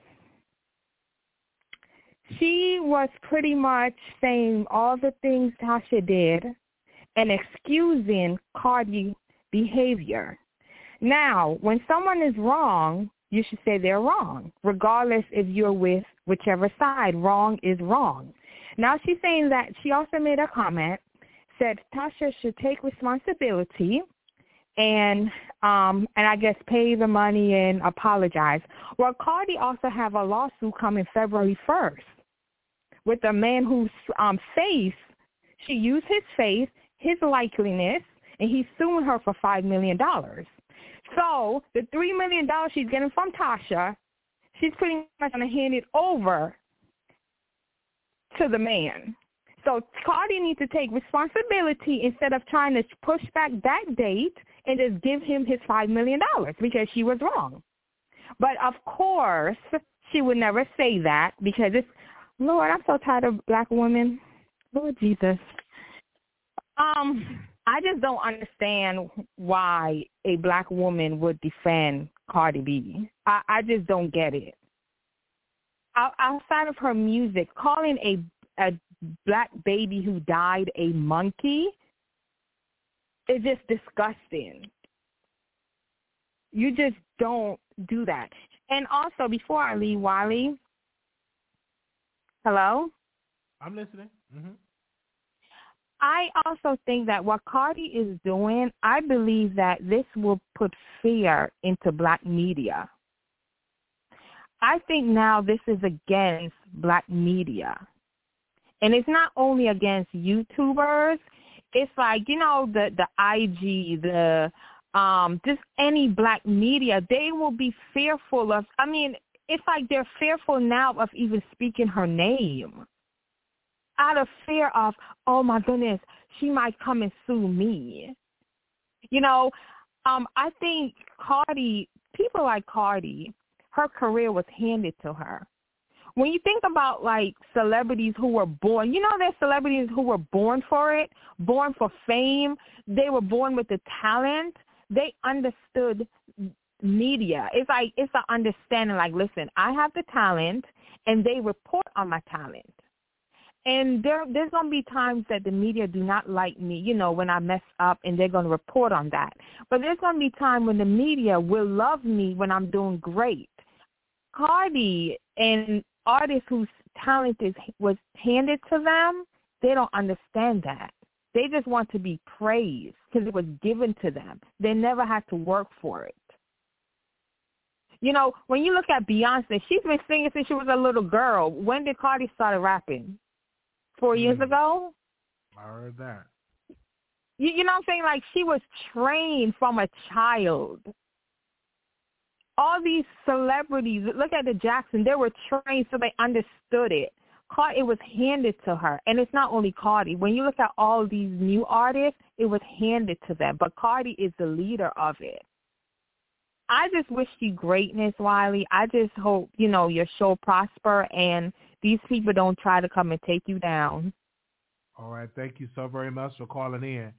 She was pretty much saying all the things Tasha did and excusing Cardi behavior. Now, when someone is wrong, you should say they're wrong, regardless if you're with whichever side. Wrong is wrong. Now she's saying that she also made a comment, said Tasha should take responsibility and um and I guess pay the money and apologize. Well, Cardi also have a lawsuit coming February first with a man whose um face she used his face, his likeliness, and he's suing her for five million dollars. So the three million dollars she's getting from Tasha, she's pretty much gonna hand it over to the man. So Cardi needs to take responsibility instead of trying to push back that date and just give him his five million dollars because she was wrong. But of course, she would never say that because it's Lord, I'm so tired of black women. Lord Jesus. Um, I just don't understand why a black woman would defend Cardi B. I, I just don't get it. Outside of her music, calling a a black baby who died a monkey is just disgusting. You just don't do that. And also, before I leave, Wiley, hello? I'm listening. Mm-hmm. I also think that what Cardi is doing, I believe that this will put fear into black media. I think now this is against black media. And it's not only against YouTubers, it's like, you know, the the IG, the um just any black media, they will be fearful of I mean, it's like they're fearful now of even speaking her name out of fear of, oh my goodness, she might come and sue me. You know, um, I think Cardi, people like Cardi, her career was handed to her. When you think about like celebrities who were born, you know, there's celebrities who were born for it, born for fame. They were born with the talent. They understood media. It's like it's an understanding. Like, listen, I have the talent, and they report on my talent and there there's gonna be times that the media do not like me, you know, when I mess up and they're gonna report on that. But there's gonna be time when the media will love me when I'm doing great. Cardi and artists whose talent is was handed to them, they don't understand that. They just want to be praised because it was given to them. They never had to work for it. You know, when you look at Beyonce, she's been singing since she was a little girl. When did Cardi start rapping? four mm. years ago. I heard that. You, you know what I'm saying? Like she was trained from a child. All these celebrities, look at the Jackson, they were trained so they understood it. It was handed to her. And it's not only Cardi. When you look at all these new artists, it was handed to them. But Cardi is the leader of it. I just wish you greatness, Wiley. I just hope, you know, your show prosper and these people don't try to come and take you down. All right. Thank you so very much for calling in.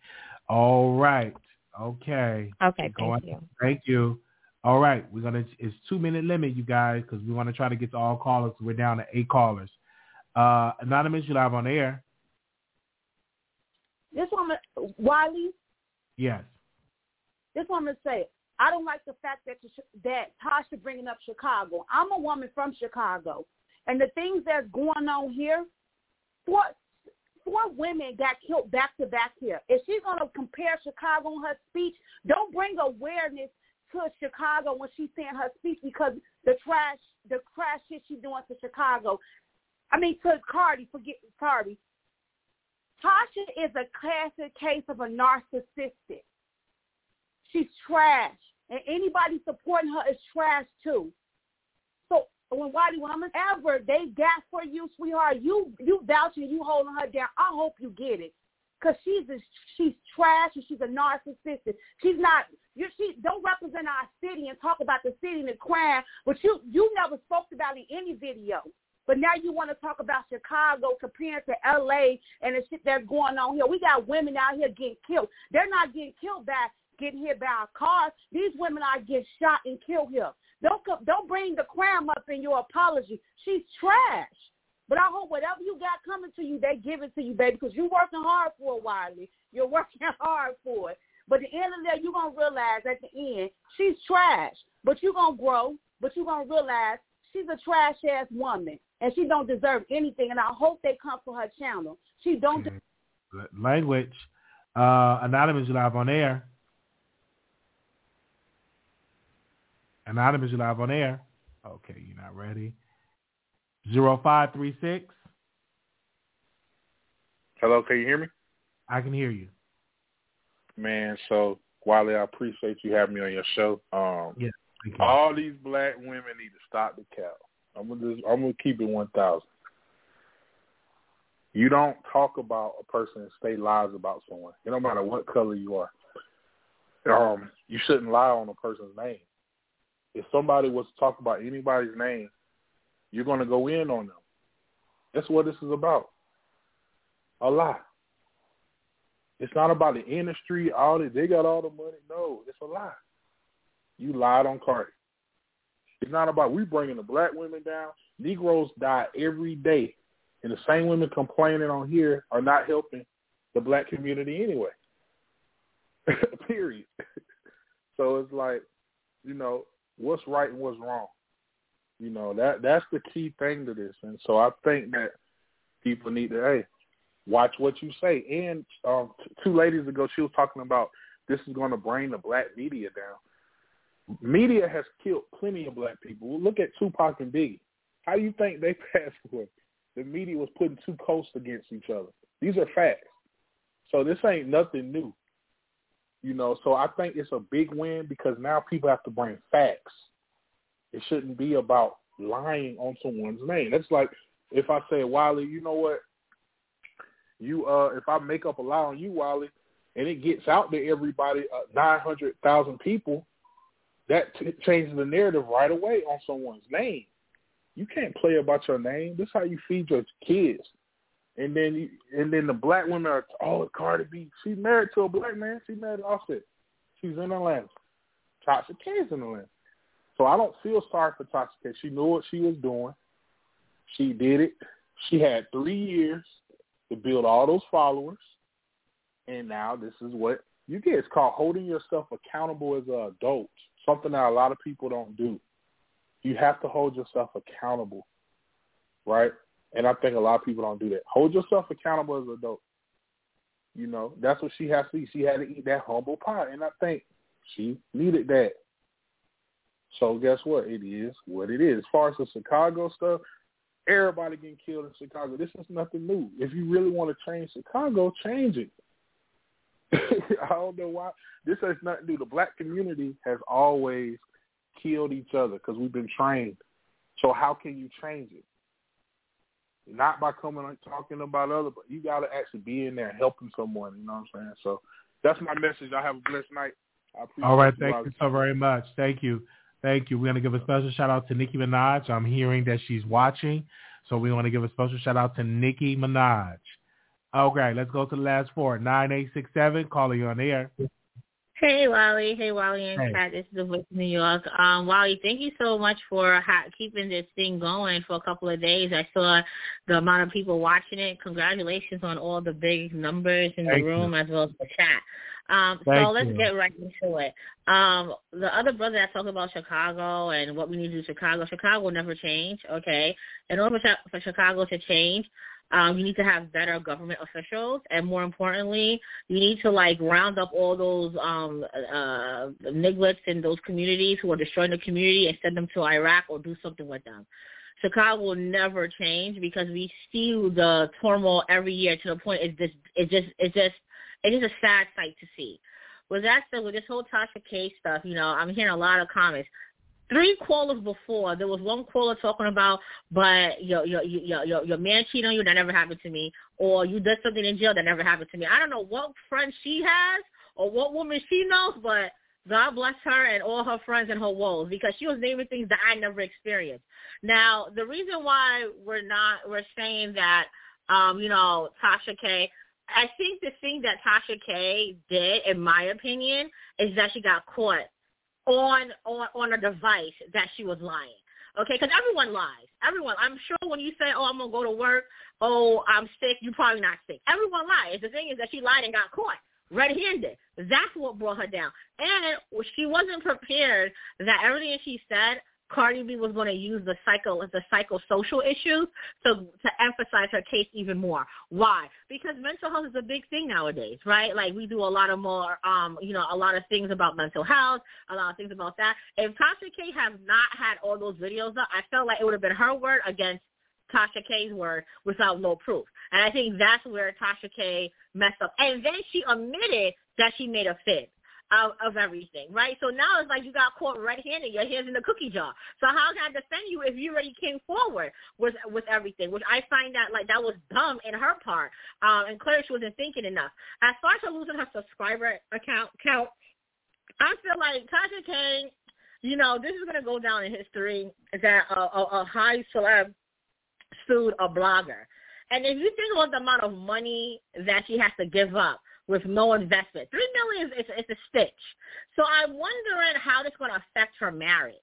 All right. Okay. Okay. Thank you. Thank you. All right. We're gonna. It's two minute limit, you guys, because we want to try to get to all callers. We're down to eight callers. Uh, Anonymous, you live on air. This woman, Wiley. Yes. This woman say, I don't like the fact that that Tasha bringing up Chicago. I'm a woman from Chicago. And the things that's going on here, four, four women got killed back to back here. If she's going to compare Chicago in her speech, don't bring awareness to Chicago when she's saying her speech because the trash, the trash shit she's doing to Chicago. I mean, to Cardi, forget Cardi. Tasha is a classic case of a narcissistic. She's trash, and anybody supporting her is trash too So when Whitey Woman ever they got for you, sweetheart, you you vouching, you holding her down. I hope you get it, cause she's a, she's trash and she's a narcissist. She's not. You she don't represent our city and talk about the city and the crime, but you you never spoke about it in any video. But now you want to talk about Chicago compared to L.A. and the shit that's going on here. We got women out here getting killed. They're not getting killed by getting hit by a car. These women are getting shot and killed here. Don't don't bring the crime up in your apology. She's trash. But I hope whatever you got coming to you, they give it to you, baby, because you're working hard for it, Wiley. You're working hard for it. But at the end of the day, you're going to realize at the end, she's trash. But you're going to grow. But you're going to realize she's a trash-ass woman. And she don't deserve anything. And I hope they come for her channel. She don't. Language. Uh, Anonymous live on air. Anonymous, you live on air. Okay, you're not ready. Zero five three six. Hello, can you hear me? I can hear you. Man, so Wiley, I appreciate you having me on your show. Um, yeah, all these black women need to stop the cow. I'm gonna just, I'm gonna keep it one thousand. You don't talk about a person and say lies about someone. It no matter what color you are. Um, you shouldn't lie on a person's name. If somebody was to talk about anybody's name, you're going to go in on them. That's what this is about. A lie. It's not about the industry, all this. They got all the money. No, it's a lie. You lied on Cardi. It's not about we bringing the black women down. Negroes die every day, and the same women complaining on here are not helping the black community anyway. Period. so it's like, you know, what's right and what's wrong. You know that that's the key thing to this, and so I think that people need to hey watch what you say. And um, two ladies ago, she was talking about this is going to bring the black media down. Media has killed plenty of black people. Look at Tupac and Biggie. How do you think they passed for? The media was putting two coasts against each other. These are facts. So this ain't nothing new. You know, so I think it's a big win because now people have to bring facts. It shouldn't be about lying on someone's name. That's like if I say, Wiley, you know what? You uh if I make up a lie on you, Wiley, and it gets out to everybody, uh, nine hundred thousand people, that t- changes the narrative right away on someone's name. You can't play about your name. This is how you feed your kids. And then you, and then the black women are oh Cardi B. She's married to a black man. She's married to Offset. She's in Atlanta. Tasha K's in Atlanta. So I don't feel sorry for Tasha K. She knew what she was doing. She did it. She had three years to build all those followers, and now this is what you get. It's called holding yourself accountable as an adult. Something that a lot of people don't do. You have to hold yourself accountable, right? And I think a lot of people don't do that. Hold yourself accountable as an adult. You know, that's what she has to eat. She had to eat that humble pie. And I think she needed that. So guess what? It is what it is. As far as the Chicago stuff, everybody getting killed in Chicago. This is nothing new. If you really want to change Chicago, change it. I don't know why. This has nothing to do. The black community has always killed each other because we've been trained. So how can you change it? Not by coming and talking about other, but you got to actually be in there helping someone. You know what I'm saying? So that's my message. I have a blessed night. All right, thank you so very much. Thank you. Thank you. We're going to give a special shout out to Nicki Minaj. I'm hearing that she's watching. So we want to give a special shout out to Nicki Minaj. Okay, let's go to the last four. 9867, calling you on the air. Hey Wally, hey Wally and hey. Kat, this is the voice of New York. Um, Wally, thank you so much for ha- keeping this thing going for a couple of days. I saw the amount of people watching it. Congratulations on all the big numbers in thank the room you. as well as the chat. Um, so let's you. get right into it. Um, the other brother that talked about Chicago and what we need to do in Chicago, Chicago will never change, okay? In order for, for Chicago to change, um, you need to have better government officials, and more importantly, you need to like round up all those um, uh, nigglets in those communities who are destroying the community and send them to Iraq or do something with them. Chicago will never change because we see the turmoil every year to the point it's just it just it just it is a sad sight to see. With that said, with this whole Tasha K stuff, you know, I'm hearing a lot of comments. Three callers before, there was one caller talking about, but your your your your, your man cheated on you, that never happened to me, or you did something in jail that never happened to me. I don't know what friend she has or what woman she knows, but God bless her and all her friends and her woes because she was naming things that I never experienced. Now, the reason why we're not we're saying that um, you know, Tasha K, I think the thing that Tasha K did, in my opinion, is that she got caught on on on a device that she was lying. Okay, because everyone lies. Everyone. I'm sure when you say, "Oh, I'm gonna go to work," "Oh, I'm sick," you're probably not sick. Everyone lies. The thing is that she lied and got caught red-handed. That's what brought her down. And she wasn't prepared that everything she said Cardi B was going to use the psycho the psychosocial issues to to emphasize her case even more. Why? Because mental health is a big thing nowadays, right? Like we do a lot of more, um, you know, a lot of things about mental health, a lot of things about that. If Tasha K had not had all those videos up, I felt like it would have been her word against Tasha K's word without no proof. And I think that's where Tasha K messed up. And then she admitted that she made a fib. Of, of everything, right? So now it's like you got caught red-handed, your hands in the cookie jar. So how can I defend you if you already came forward with with everything? Which I find that like that was dumb in her part, um, and clearly she wasn't thinking enough. As far as her losing her subscriber account count, I feel like Tasha Kane, you know, this is gonna go down in history that a, a, a high celeb sued a blogger. And if you think about the amount of money that she has to give up with no investment. Three million is it's, a stitch. So I'm wondering how this is going to affect her marriage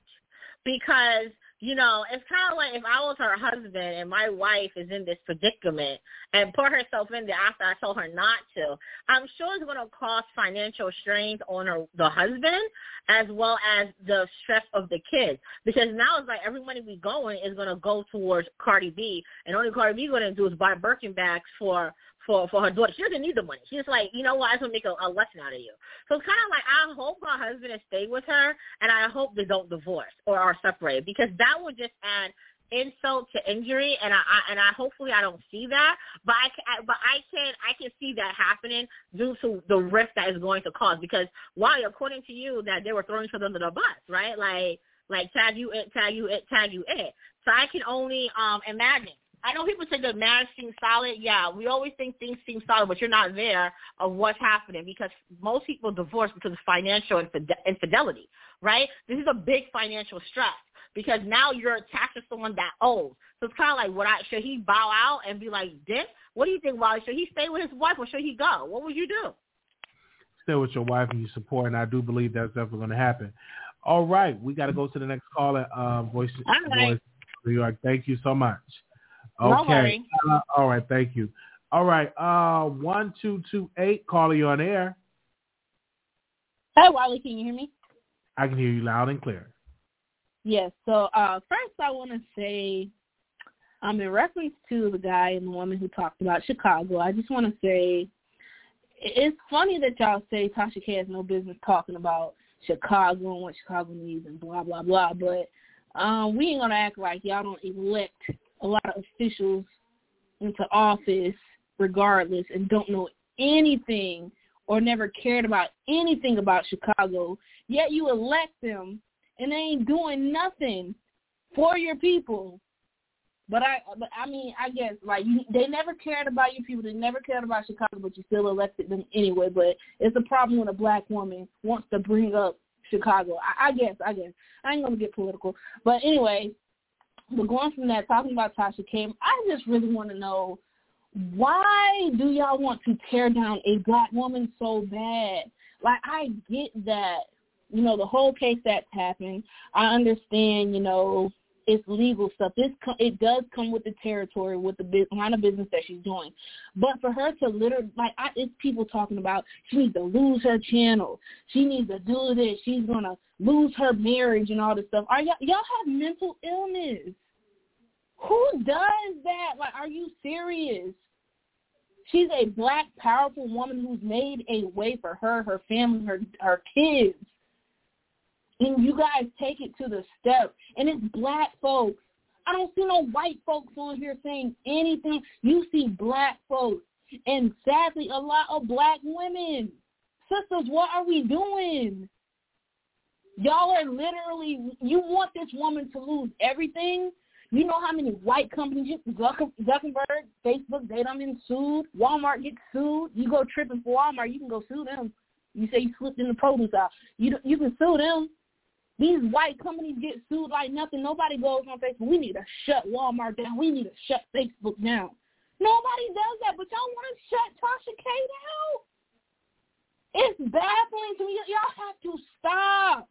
because you know it's kind of like if I was her husband and my wife is in this predicament and put herself in there after I told her not to. I'm sure it's going to cause financial strains on her the husband as well as the stress of the kids because now it's like every money we going is going to go towards Cardi B and only Cardi B going to do is buy Birkin bags for for for her daughter. She doesn't need the money. She's like, you know what, I just want to make a, a lesson out of you. So it's kind of like I hope her husband is stay with her, and I hope they don't divorce or are separated because that would just add insult to injury and I, I and I hopefully I don't see that but I, I but I can I can see that happening due to the risk that is going to cause because why according to you that they were throwing each other under the bus right like like tag you it tag you it tag you it so I can only um imagine I know people say the marriage seems solid. Yeah, we always think things seem solid, but you're not there of what's happening because most people divorce because of financial infidelity, right? This is a big financial stress because now you're attached to someone that owes. So it's kind of like, what I should he bow out and be like, Dick? What do you think, Wally? Should he stay with his wife or should he go? What would you do? Stay with your wife and you support, and I do believe that's definitely going to happen. All right, we got to go to the next caller. Uh, voice, right. voice, New York. Thank you so much. Okay. Uh, all right. Thank you. All right. Uh, one two two eight. Caller, you on air? Hey, Wally. Can you hear me? I can hear you loud and clear. Yes. So uh, first, I want to say, um, in reference to the guy and the woman who talked about Chicago, I just want to say it's funny that y'all say Tasha K has no business talking about Chicago and what Chicago needs and blah blah blah, but um, we ain't gonna act like y'all don't elect a lot of officials into office regardless and don't know anything or never cared about anything about Chicago, yet you elect them and they ain't doing nothing for your people. But I, but I mean, I guess like you, they never cared about your people. They never cared about Chicago, but you still elected them anyway. But it's a problem when a black woman wants to bring up Chicago. I, I guess, I guess I ain't gonna get political, but anyway, but going from that, talking about Tasha K, I just really want to know why do y'all want to tear down a black woman so bad? Like I get that, you know, the whole case that's happened. I understand, you know, it's legal stuff. This it does come with the territory with the line of business that she's doing. But for her to literally like, I, it's people talking about she needs to lose her channel. She needs to do this. She's gonna lose her marriage and all this stuff. Are y'all y'all have mental illness? Who does that? Like, are you serious? She's a black, powerful woman who's made a way for her, her family, her her kids and you guys take it to the step, and it's black folks. I don't see no white folks on here saying anything. You see black folks, and sadly, a lot of black women. Sisters, what are we doing? Y'all are literally, you want this woman to lose everything? You know how many white companies, Zuckerberg, Facebook, they done been sued. Walmart gets sued. You go tripping for Walmart, you can go sue them. You say you slipped in the produce aisle. You you can sue them. These white companies get sued like nothing. Nobody goes on Facebook. We need to shut Walmart down. We need to shut Facebook down. Nobody does that, but y'all want to shut Tasha K down? It's baffling to me. Y'all have to stop.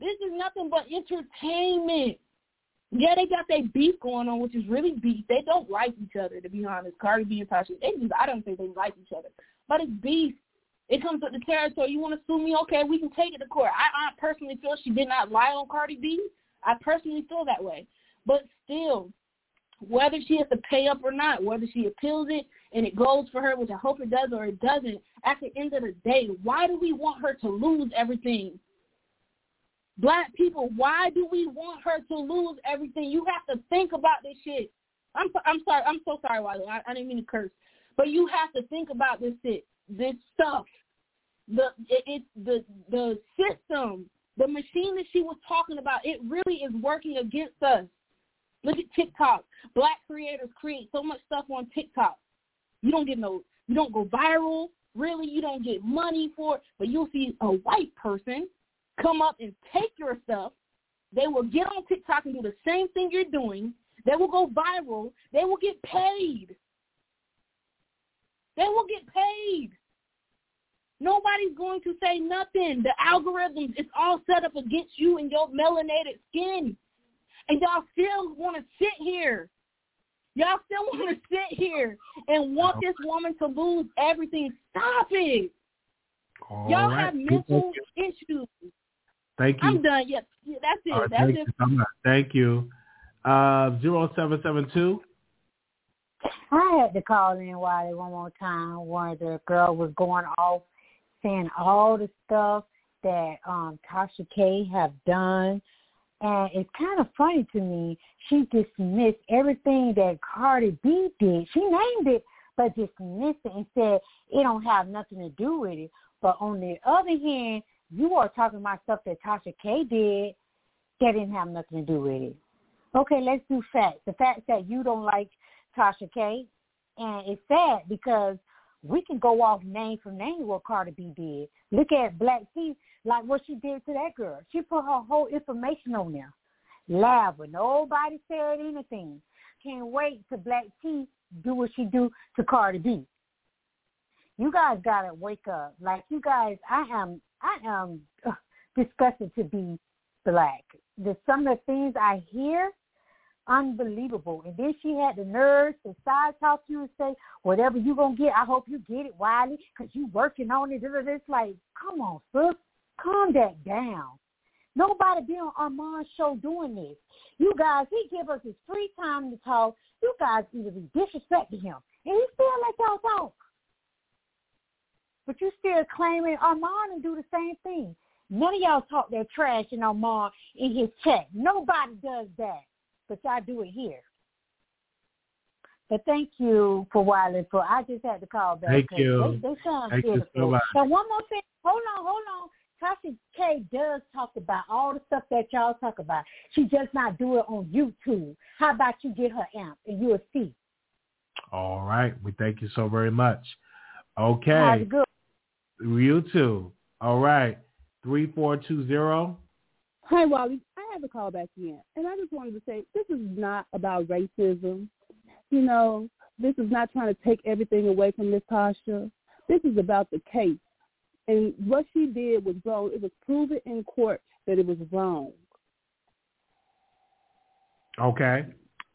This is nothing but entertainment. Yeah, they got their beef going on, which is really beef. They don't like each other, to be honest. Cardi B and Tasha, they just, I don't think they like each other. But it's beef. It comes with the territory. You want to sue me? Okay, we can take it to court. I, I personally feel she did not lie on Cardi B. I personally feel that way. But still, whether she has to pay up or not, whether she appeals it and it goes for her, which I hope it does or it doesn't, at the end of the day, why do we want her to lose everything? Black people, why do we want her to lose everything? You have to think about this shit. I'm I'm sorry. I'm so sorry, Wiley. I, I didn't mean to curse, but you have to think about this shit, this stuff. The it, it the the system, the machine that she was talking about, it really is working against us. Look at TikTok. Black creators create so much stuff on TikTok. You don't get no, you don't go viral. Really, you don't get money for it. But you'll see a white person come up and take your stuff. They will get on TikTok and do the same thing you're doing. They will go viral. They will get paid. They will get paid. Nobody's going to say nothing. The algorithms, it's all set up against you and your melanated skin. And y'all still want to sit here. Y'all still want to sit here and want this woman to lose everything. Stop it. All y'all right. have mental issues. Thank you. I'm done. Yes, yeah, that's it. All right, that's thank it. you so much. Thank you. Uh, zero seven seven two. I had to call in Wiley one more time where the girl was going off saying all the stuff that um Tasha K have done. And it's kind of funny to me. She dismissed everything that Cardi B did. She named it, but dismissed it and said it don't have nothing to do with it. But on the other hand, you are talking about stuff that Tasha K did that didn't have nothing to do with it. Okay, let's do facts. The fact that you don't like Tasha K, and it's sad because we can go off name for name what Cardi B did. Look at Black T, like what she did to that girl. She put her whole information on there. Live, but nobody said anything. Can't wait to Black T do what she do to Cardi B. You guys gotta wake up. Like you guys, I am, I am disgusted to be black. The some of the things I hear, unbelievable. And then she had the nerve to side talk to you and say, whatever you gonna get, I hope you get it, Wiley, because you working on it. It's like, come on, sis, calm that down. Nobody be on Armand's show doing this. You guys, he give us his free time to talk. You guys either be disrespecting him, and he still let y'all talk. But you still claiming Armand and do the same thing. None of y'all talk that trash in Armand in his chat. Nobody does that, but y'all do it here. But thank you for Wiley. For I just had to call back. Thank you. They, they sound Thank you so much. And one more thing. Hold on, hold on. Tasha K does talk about all the stuff that y'all talk about. She just not do it on YouTube. How about you get her amp and you'll see. All right. We thank you so very much. Okay. it good? You too. All right. Three four two zero. Hi, Wally. I had to call back in, and I just wanted to say this is not about racism. You know, this is not trying to take everything away from Miss Tasha. This is about the case, and what she did was wrong. It was proven in court that it was wrong. Okay.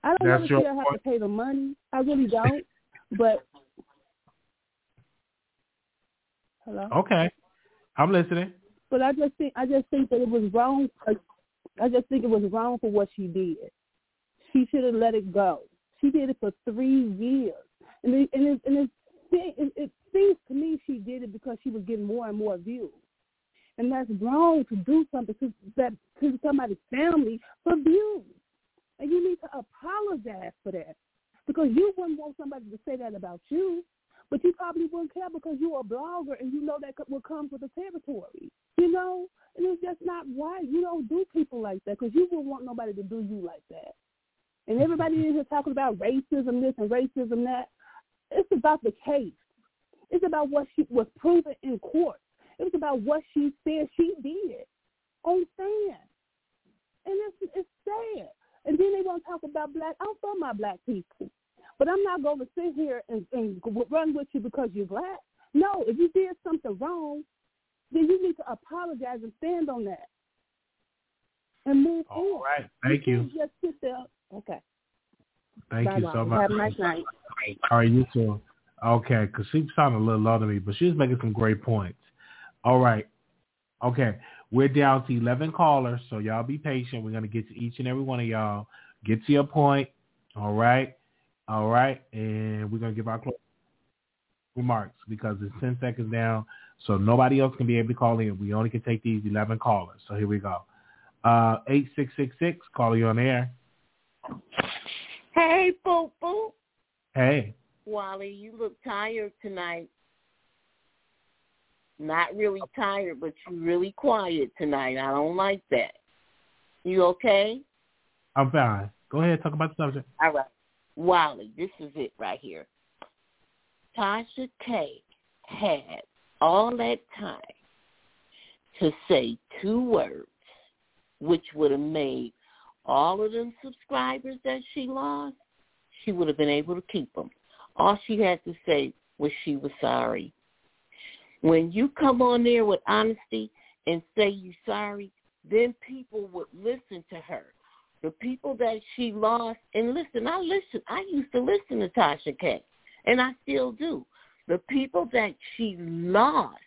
I don't That's your see her have to pay the money. I really don't. but hello. Okay. I'm listening. But I just think I just think that it was wrong. Uh, I just think it was wrong for what she did. She should have let it go. She did it for three years, and it, and it, and it, it, it seems to me she did it because she was getting more and more views, and that's wrong to do something to that to somebody's family for views, and you need to apologize for that because you wouldn't want somebody to say that about you. But you probably wouldn't care because you're a blogger and you know that what comes with the territory. You know, and it's just not right. You don't do people like that because you wouldn't want nobody to do you like that. And everybody in here talking about racism this and racism that. It's about the case. It's about what she was proven in court. It was about what she said she did on stand. And it's it's sad. And then they want to talk about black. I'm for my black people. But I'm not going to sit here and, and run with you because you're black. No, if you did something wrong, then you need to apologize and stand on that and move All on. right. Thank you. can't Just sit there. Okay. Thank you Bye-bye. so much. Have a nice night. All right, you too. Okay, because she sounded a little low to me, but she was making some great points. All right. Okay, we're down to 11 callers, so y'all be patient. We're going to get to each and every one of y'all. Get to your point. All right. All right. And we're going to give our closing remarks because it's 10 seconds down, so nobody else can be able to call in. We only can take these 11 callers. So here we go. Uh, 8666, call you on air. Hey, Boo Boo. Hey. Wally, you look tired tonight. not really tired, but you're really quiet tonight. I don't like that. You okay? I'm fine. Go ahead, talk about the subject. All right. Wally, this is it right here. Tasha K had all that time to say two words, which would have made all of them subscribers that she lost, she would have been able to keep them. All she had to say was she was sorry. When you come on there with honesty and say you're sorry, then people would listen to her. The people that she lost, and listen, I listen. I used to listen to Tasha K, and I still do. The people that she lost,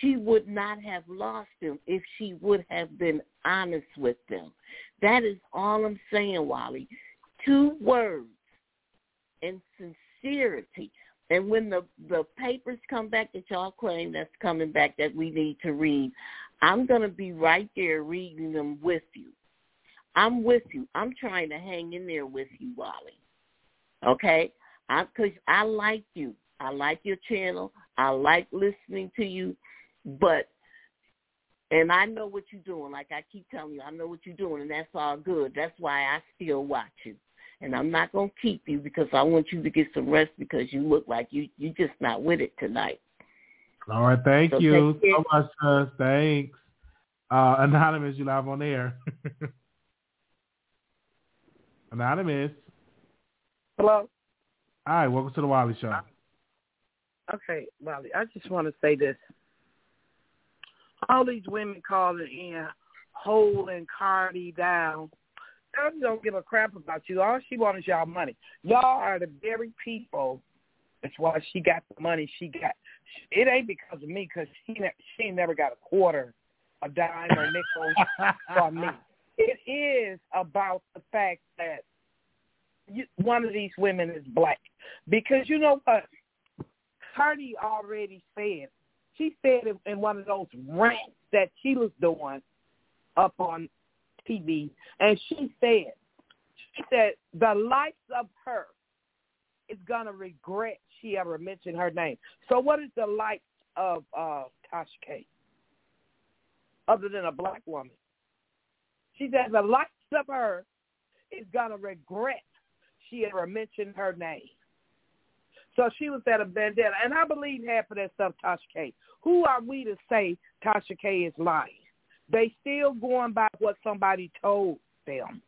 she would not have lost them if she would have been honest with them. That is all I'm saying, Wally. Two words and sincerity. And when the the papers come back that y'all claim that's coming back that we need to read, I'm gonna be right there reading them with you. I'm with you. I'm trying to hang in there with you, Wally. Okay? I cause I like you. I like your channel. I like listening to you. But and I know what you're doing. Like I keep telling you, I know what you're doing, and that's all good. That's why I still watch you. And I'm not gonna keep you because I want you to get some rest because you look like you you're just not with it tonight. All right, thank So you so much, sis. Thanks. Uh, Anonymous, you live on air. Anonymous. Hello. Hi, welcome to the Wiley Show. Okay, Wally, I just want to say this. All these women calling in, holding Cardi down. Cardi don't give a crap about you. All she wants is y'all money. Y'all are the very people. That's why she got the money she got. It ain't because of me, because she ne- she never got a quarter, a dime, or nickel from me. It is about the fact that you, one of these women is black. Because you know what? Cardi already said, she said in, in one of those rants that she was doing up on TV, and she said, she said the likes of her is gonna regret she ever mentioned her name. So what is the likes of uh Tasha K? Other than a black woman. She said the likes of her is gonna regret she ever mentioned her name. So she was at a vendetta, and I believe half of that stuff Tasha K. Who are we to say Tasha K is lying? They still going by what somebody told them.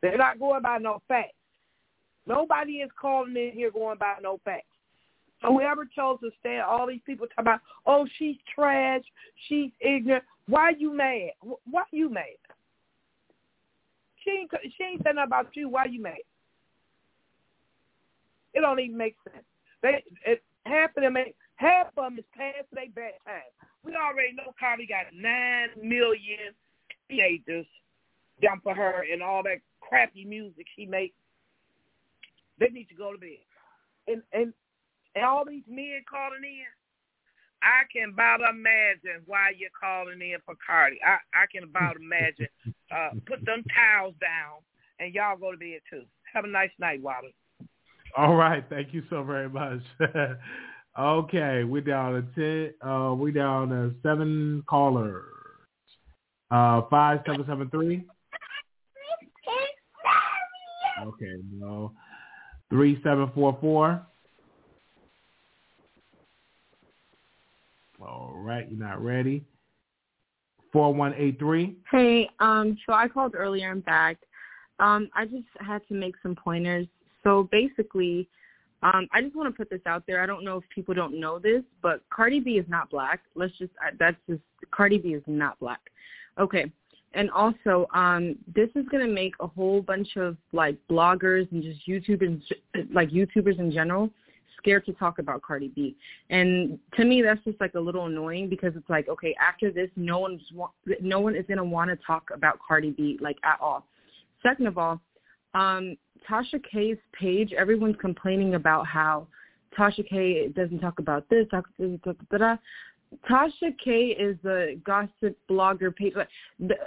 They're not going by no facts. Nobody is calling in here going by no facts. So whoever chose to stand, all these people talk about, oh, she's trash, she's ignorant. Why you mad? Wh- Why you mad? She ain't, she ain't saying nothing about you. Why you mad? It don't even make sense. They it, half of them half of them is past their bedtime. We already know Cardi got nine million teenagers down for her and all that crappy music she makes. They need to go to bed. And and and all these men calling in, I can about imagine why you're calling in for Cardi. I I can about imagine. Uh, put them towels down and y'all go to bed too. Have a nice night, Wally. All right, thank you so very much. okay, we're down to ten. Uh, we're down to seven callers. Uh, five seven seven three. Okay, no. Three seven four four. All right, you're not ready. Four one eight three. Hey, um, so I called earlier and back. Um, I just had to make some pointers. So basically, um, I just want to put this out there. I don't know if people don't know this, but Cardi B is not black. Let's just that's just Cardi B is not black. Okay. And also, um, this is gonna make a whole bunch of like bloggers and just YouTubers, like YouTubers in general, scared to talk about Cardi B. And to me, that's just like a little annoying because it's like, okay, after this, no one's no one is gonna want to talk about Cardi B like at all. Second of all, um, Tasha K's page, everyone's complaining about how Tasha K doesn't talk about this. Tasha K is the gossip blogger page.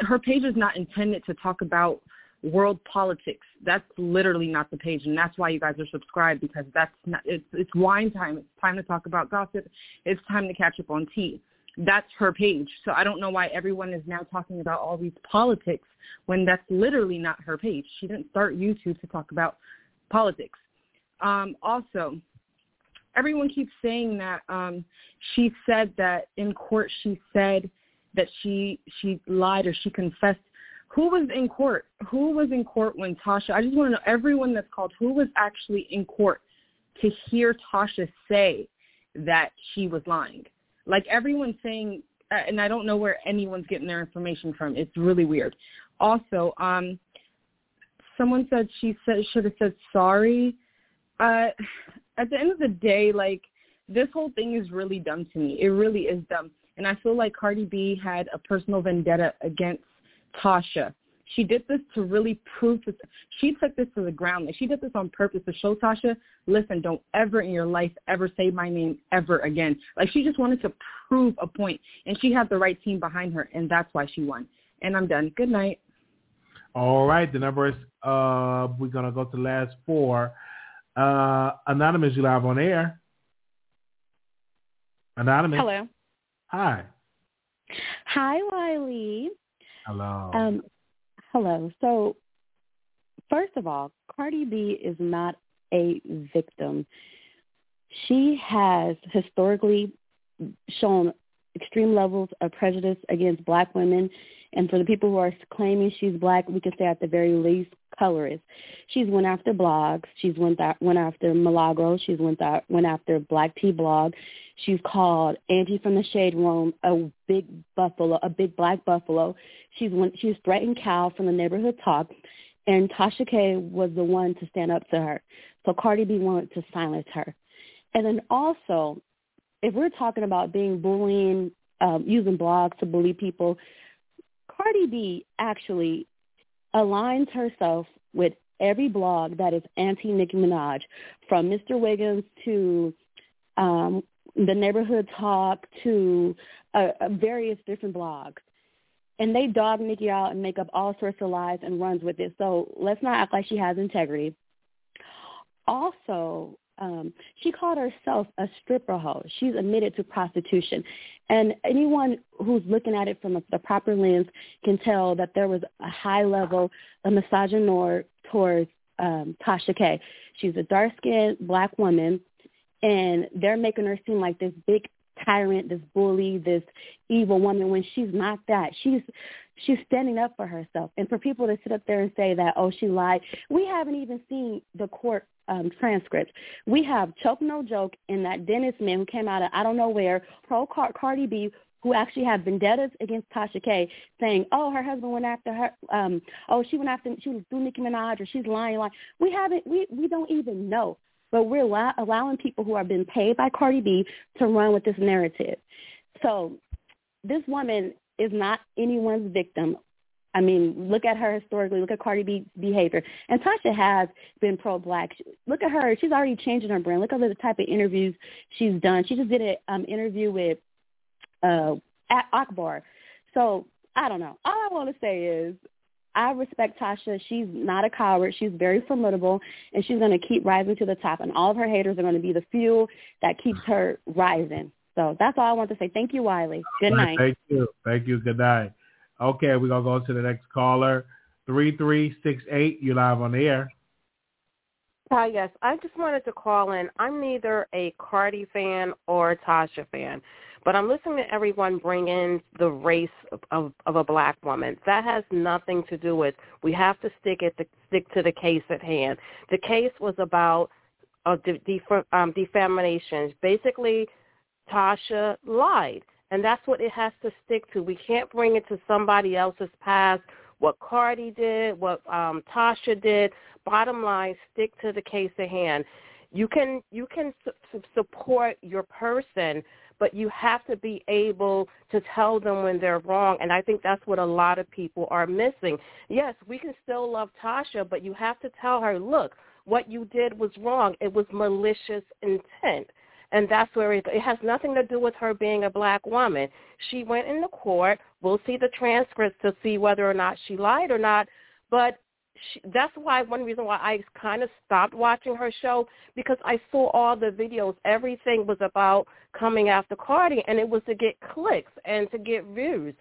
Her page is not intended to talk about world politics. That's literally not the page, and that's why you guys are subscribed because that's not. It's it's wine time. It's time to talk about gossip. It's time to catch up on tea. That's her page. So I don't know why everyone is now talking about all these politics when that's literally not her page. She didn't start YouTube to talk about politics. Um, also, everyone keeps saying that um, she said that in court she said that she she lied or she confessed who was in court? Who was in court when Tasha? I just want to know everyone that's called. Who was actually in court to hear Tasha say that she was lying? Like everyone's saying, uh, and I don't know where anyone's getting their information from. It's really weird. Also, um, someone said she said should have said sorry. Uh, at the end of the day, like this whole thing is really dumb to me. It really is dumb, and I feel like Cardi B had a personal vendetta against Tasha. She did this to really prove to, she took this to the ground. Like she did this on purpose to show Tasha, listen, don't ever in your life ever say my name ever again. Like she just wanted to prove a point and she had the right team behind her and that's why she won. And I'm done. Good night. All right. The number is uh we're gonna go to the last four. Uh Anonymous, you live on air. Anonymous. Hello. Hi. Hi, Wiley. Hello. Um, hello. So, first of all, Cardi B is not a victim. She has historically shown extreme levels of prejudice against black women. And for the people who are claiming she's black, we can say at the very least colorist. She's went after blogs. She's went that went after Milagro. She's went that went after Black Tea blog. She's called Angie from the Shade Room a big buffalo, a big black buffalo. She's went she's threatened Cal from the neighborhood talk, and Tasha K was the one to stand up to her. So Cardi B wanted to silence her. And then also, if we're talking about being bullying, um, using blogs to bully people, Cardi B actually aligns herself with every blog that is anti Nicki Minaj, from Mr. Wiggins to um, the Neighborhood Talk to uh, uh, various different blogs. And they dog Nicki out and make up all sorts of lies and runs with it. So let's not act like she has integrity. Also, um, she called herself a stripper hoe. She's admitted to prostitution. And anyone who's looking at it from a, the proper lens can tell that there was a high level of misogyny towards um, Tasha K. She's a dark-skinned black woman, and they're making her seem like this big tyrant, this bully, this evil woman when she's not that. She's she's standing up for herself. And for people to sit up there and say that, oh, she lied, we haven't even seen the court um, transcript. We have Choke No Joke and that Dennis man who came out of I don't know where, pro Car- Cardi B, who actually have vendettas against Tasha K, saying, "Oh, her husband went after her. Um, oh, she went after she was through Nicki Minaj, or she's lying." Like we haven't, we we don't even know, but we're allow- allowing people who are being paid by Cardi B to run with this narrative. So this woman is not anyone's victim. I mean, look at her historically. Look at Cardi B's behavior. And Tasha has been pro-black. Look at her. She's already changing her brand. Look at the type of interviews she's done. She just did an um, interview with uh, Akbar. So I don't know. All I want to say is I respect Tasha. She's not a coward. She's very formidable, and she's going to keep rising to the top. And all of her haters are going to be the fuel that keeps her rising. So that's all I want to say. Thank you, Wiley. Good night. Thank you. Thank you. Good night. Okay, we're gonna go to the next caller. Three three six eight. You live on the air. Hi, yes. I just wanted to call in. I'm neither a Cardi fan or a Tasha fan, but I'm listening to everyone bring in the race of, of, a black woman. That has nothing to do with. We have to stick it to stick to the case at hand. The case was about uh, de- def- um, defamation. Basically, Tasha lied and that's what it has to stick to. We can't bring it to somebody else's past. What Cardi did, what um, Tasha did. Bottom line, stick to the case at hand. You can you can su- support your person, but you have to be able to tell them when they're wrong. And I think that's what a lot of people are missing. Yes, we can still love Tasha, but you have to tell her, look, what you did was wrong. It was malicious intent and that's where it, it has nothing to do with her being a black woman. She went in the court. We'll see the transcripts to see whether or not she lied or not. But she, that's why one reason why I kind of stopped watching her show because I saw all the videos. Everything was about coming after Cardi, and it was to get clicks and to get views.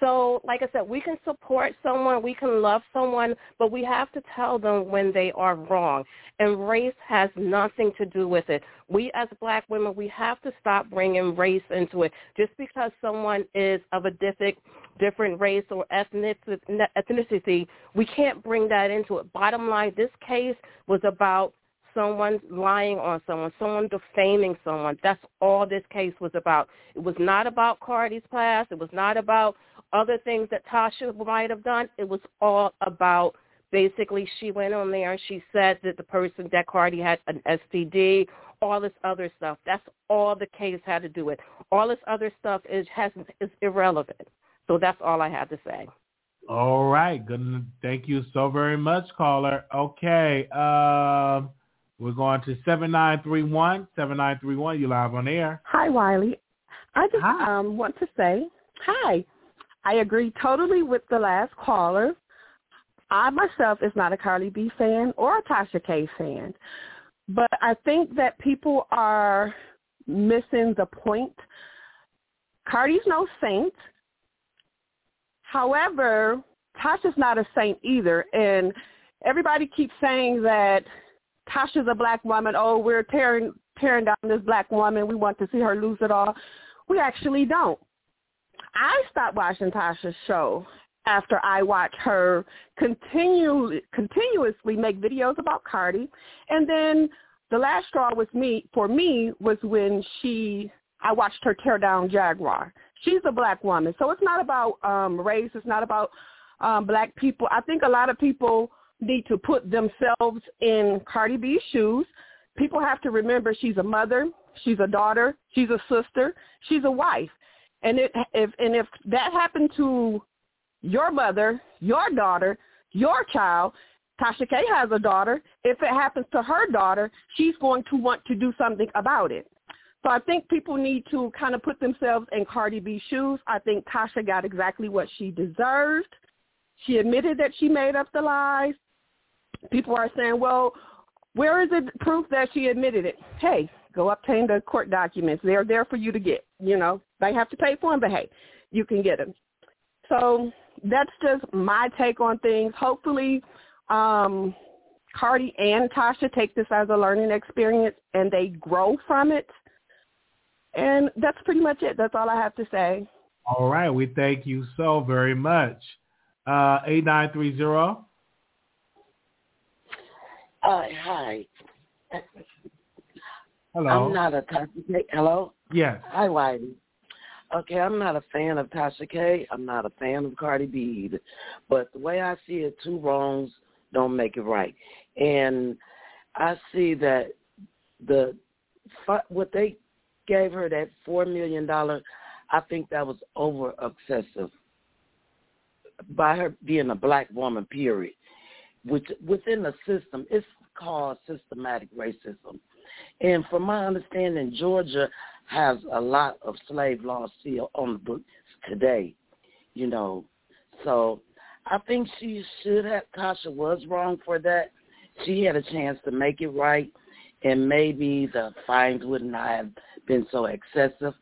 So, like I said, we can support someone, we can love someone, but we have to tell them when they are wrong. And race has nothing to do with it. We as black women, we have to stop bringing race into it. Just because someone is of a different different race or ethnicity, we can't bring that into it. Bottom line, this case was about someone lying on someone, someone defaming someone. That's all this case was about. It was not about Cardi's past. It was not about other things that Tasha might have done. It was all about basically she went on there and she said that the person that Cardi had an STD, all this other stuff. That's all the case had to do with. All this other stuff is has is irrelevant. So that's all I have to say. All right. Good. Thank you so very much, caller. Okay. Um, we're going to 7931. 7931, you live on air. Hi, Wiley. I just um, want to say hi. I agree totally with the last caller. I myself is not a Carly B fan or a Tasha K fan, but I think that people are missing the point. Cardi's no saint. However, Tasha's not a saint either, and everybody keeps saying that Tasha's a black woman. Oh, we're tearing tearing down this black woman. We want to see her lose it all. We actually don't. I stopped watching Tasha's show after I watched her continue continuously make videos about Cardi, and then the last straw was me for me was when she I watched her tear down Jaguar. She's a black woman, so it's not about um race. It's not about um black people. I think a lot of people need to put themselves in Cardi B's shoes. People have to remember she's a mother, she's a daughter, she's a sister, she's a wife. And it, if and if that happened to your mother, your daughter, your child, Tasha K has a daughter. If it happens to her daughter, she's going to want to do something about it. So I think people need to kind of put themselves in Cardi B's shoes. I think Tasha got exactly what she deserved. She admitted that she made up the lies. People are saying, well, where is the proof that she admitted it? Hey, go obtain the court documents. They're there for you to get. You know, they have to pay for them, but hey, you can get them. So that's just my take on things. Hopefully, um, Cardi and Tasha take this as a learning experience and they grow from it. And that's pretty much it. That's all I have to say. All right. We thank you so very much. Uh, 8930. Uh, hi. Hello. I'm not a Tasha K. Hello. Yes. Hi, Whitey. Okay, I'm not a fan of Tasha K. I'm not a fan of Cardi B either. But the way I see it, two wrongs don't make it right. And I see that the what they gave her that four million dollar, I think that was over excessive by her being a black woman. Period. Which within the system, it's called systematic racism. And from my understanding, Georgia has a lot of slave laws still on the books today, you know. So I think she should have, Tasha was wrong for that. She had a chance to make it right, and maybe the fines would not have been so excessive.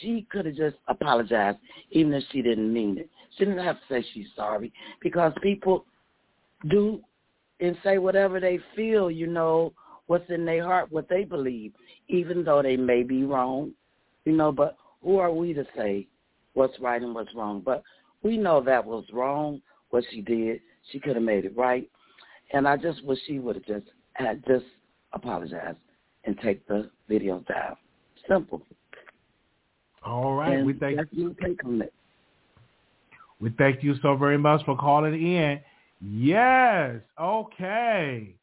She could have just apologized, even if she didn't mean it. She didn't have to say she's sorry, because people do and say whatever they feel, you know, what's in their heart, what they believe, even though they may be wrong, you know, but who are we to say what's right and what's wrong? But we know that was wrong, what she did. She could have made it right. And I just wish she would have just had just apologized and take the video down. Simple. All right. And we thank that's my take on it. We thank you so very much for calling in. Yes. Okay.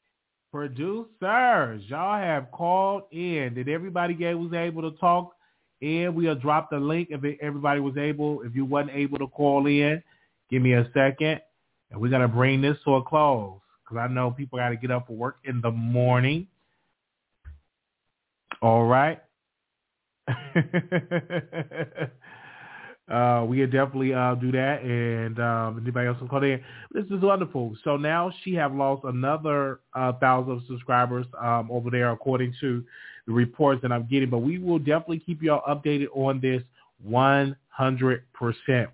Producers, y'all have called in. Did everybody get was able to talk in? We'll drop the link if everybody was able. If you wasn't able to call in, give me a second, and we're gonna bring this to a close because I know people got to get up for work in the morning. All right. uh, we could definitely uh, do that. And um, anybody else can call in. This is wonderful. So now she have lost another uh, thousand subscribers um, over there, according to the reports that I'm getting. But we will definitely keep y'all updated on this 100%.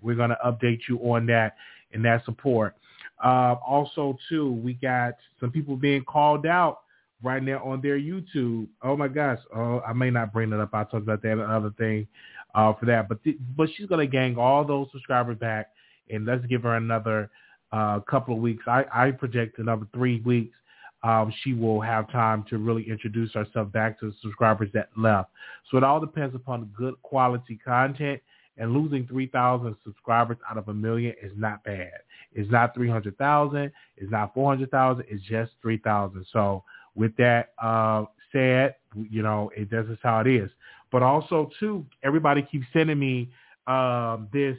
We're going to update you on that and that support. Uh, also, too, we got some people being called out right now on their YouTube. Oh my gosh! Oh, I may not bring it up. I'll talk about that another thing uh, for that. But th- but she's gonna gang all those subscribers back, and let's give her another uh, couple of weeks. I, I project another three weeks. Um, she will have time to really introduce herself back to the subscribers that left. So it all depends upon good quality content. And losing 3,000 subscribers out of a million is not bad. It's not 300,000. It's not 400,000. It's just 3,000. So with that uh, said, you know, it, this is how it is. But also, too, everybody keeps sending me um, this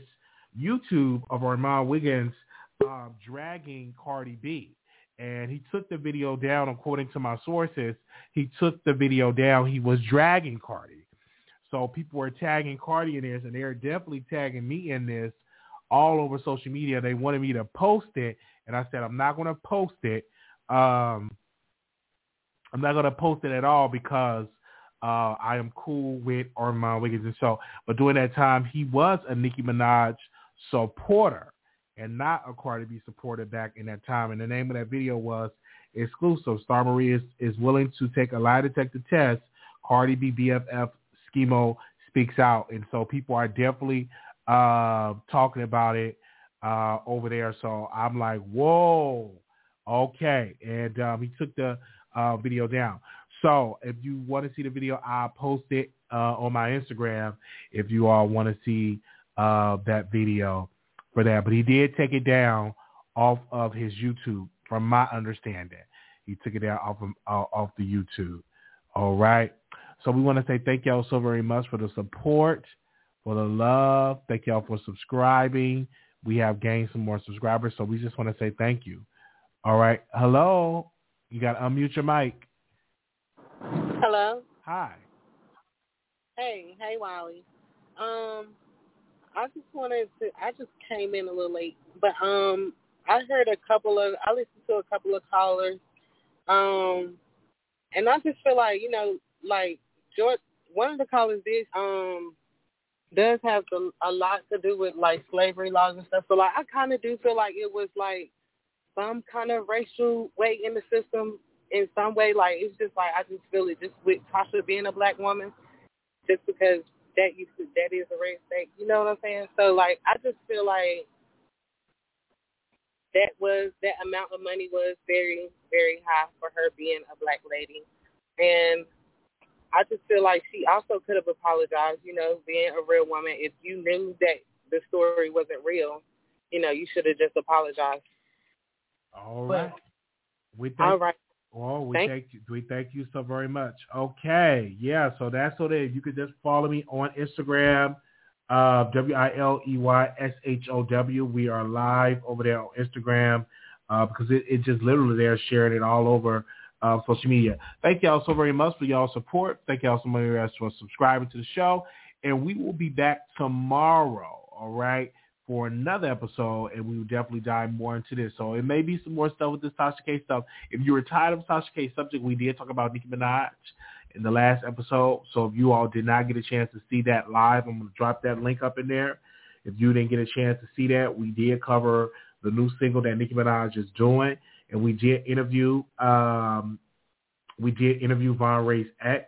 YouTube of Armand Wiggins uh, dragging Cardi B. And he took the video down, according to my sources. He took the video down. He was dragging Cardi. So people were tagging Cardi in this, and they're definitely tagging me in this all over social media. They wanted me to post it, and I said I'm not going to post it. Um, I'm not going to post it at all because uh, I am cool with Armand Wiggins and so. But during that time, he was a Nicki Minaj supporter and not a Cardi B supporter back in that time. And the name of that video was exclusive. Star Marie is, is willing to take a lie detector test. Cardi B BFF Schemo speaks out. And so people are definitely uh, talking about it uh, over there. So I'm like, whoa, okay. And um, he took the uh, video down. So if you want to see the video, I'll post it uh, on my Instagram if you all want to see uh, that video for that. But he did take it down off of his YouTube, from my understanding. He took it down off of, uh, off the YouTube. All right. So we want to say thank y'all so very much for the support, for the love. Thank y'all for subscribing. We have gained some more subscribers, so we just want to say thank you. All right. Hello. You got to unmute your mic. Hello. Hi. Hey, hey, Wally. Um, I just wanted to. I just came in a little late, but um, I heard a couple of. I listened to a couple of callers, um, and I just feel like you know, like George, one of the callers did um does have a lot to do with like slavery laws and stuff. So like, I kind of do feel like it was like some kind of racial way in the system in some way. Like it's just like I just feel it just with Tasha being a black woman, just because that used to that is a race thing. You know what I'm saying? So like I just feel like that was that amount of money was very very high for her being a black lady, and I just feel like she also could have apologized. You know, being a real woman, if you knew that the story wasn't real, you know, you should have just apologized. All right. We thank, All right. Well, we Thank- thank you. We thank you so very much. Okay, yeah. So that's so that you could just follow me on Instagram, uh, W I L E Y S H O W. We are live over there on Instagram uh, because it, it just literally they're sharing it all over uh, social media. Thank y'all so very much for y'all support. Thank y'all so much for subscribing to the show, and we will be back tomorrow. All right for another episode, and we will definitely dive more into this. So it may be some more stuff with this Tasha K stuff. If you were tired of Tasha K subject, we did talk about Nicki Minaj in the last episode. So if you all did not get a chance to see that live, I'm going to drop that link up in there. If you didn't get a chance to see that, we did cover the new single that Nicki Minaj is doing, and we did interview um, we did interview Von Ray's ex,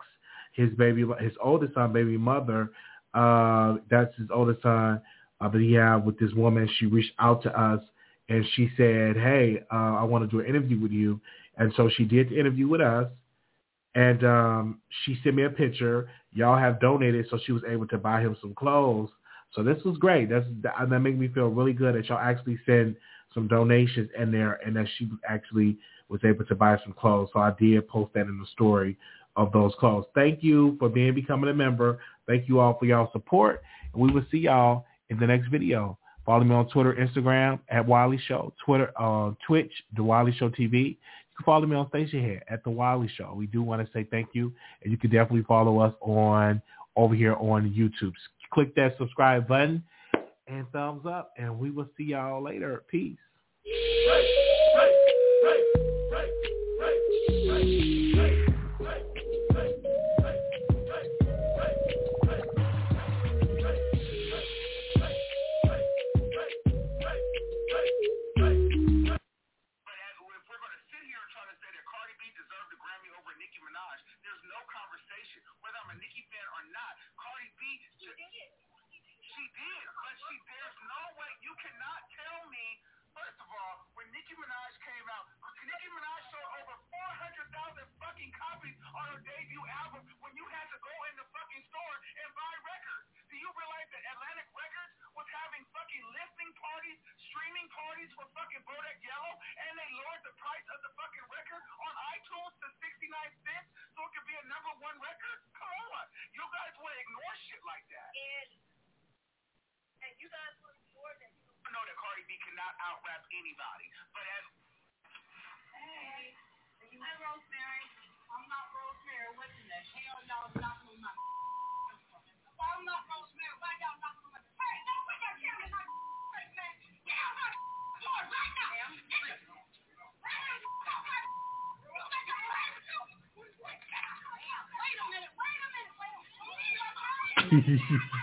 his baby, his oldest son, baby mother. Uh, that's his oldest son he had with this woman. She reached out to us and she said, "Hey, uh, I want to do an interview with you." And so she did the interview with us, and um, she sent me a picture. Y'all have donated, so she was able to buy him some clothes. So this was great. That's that, that made me feel really good that y'all actually send some donations in there, and that she actually was able to buy some clothes. So I did post that in the story of those clothes. Thank you for being becoming a member. Thank you all for y'all support, and we will see y'all in the next video. Follow me on Twitter, Instagram at Wiley Show, Twitter, uh, Twitch, The Wiley Show TV. You can follow me on Stationhead at The Wiley Show. We do want to say thank you, and you can definitely follow us on over here on YouTube. Click that subscribe button, and thumbs up. And we will see y'all later. Peace. did, but she, there's no way, you cannot tell me, first of all, when Nicki Minaj came out, Nicki Minaj sold over 400,000 fucking copies on her debut album when you had to go in the fucking store and buy records. Do you realize that Atlantic Records was having fucking listening parties, streaming parties for fucking Bodak anybody. But as hey, hey Rosemary, I'm not Rosemary. What in the hell y'all knocking my? Why I'm not Rosemary? Why y'all knocking my? Hey, don't put that camera in my face, man. Down my door right now. Damn. Wait a minute, wait a minute, wait a minute.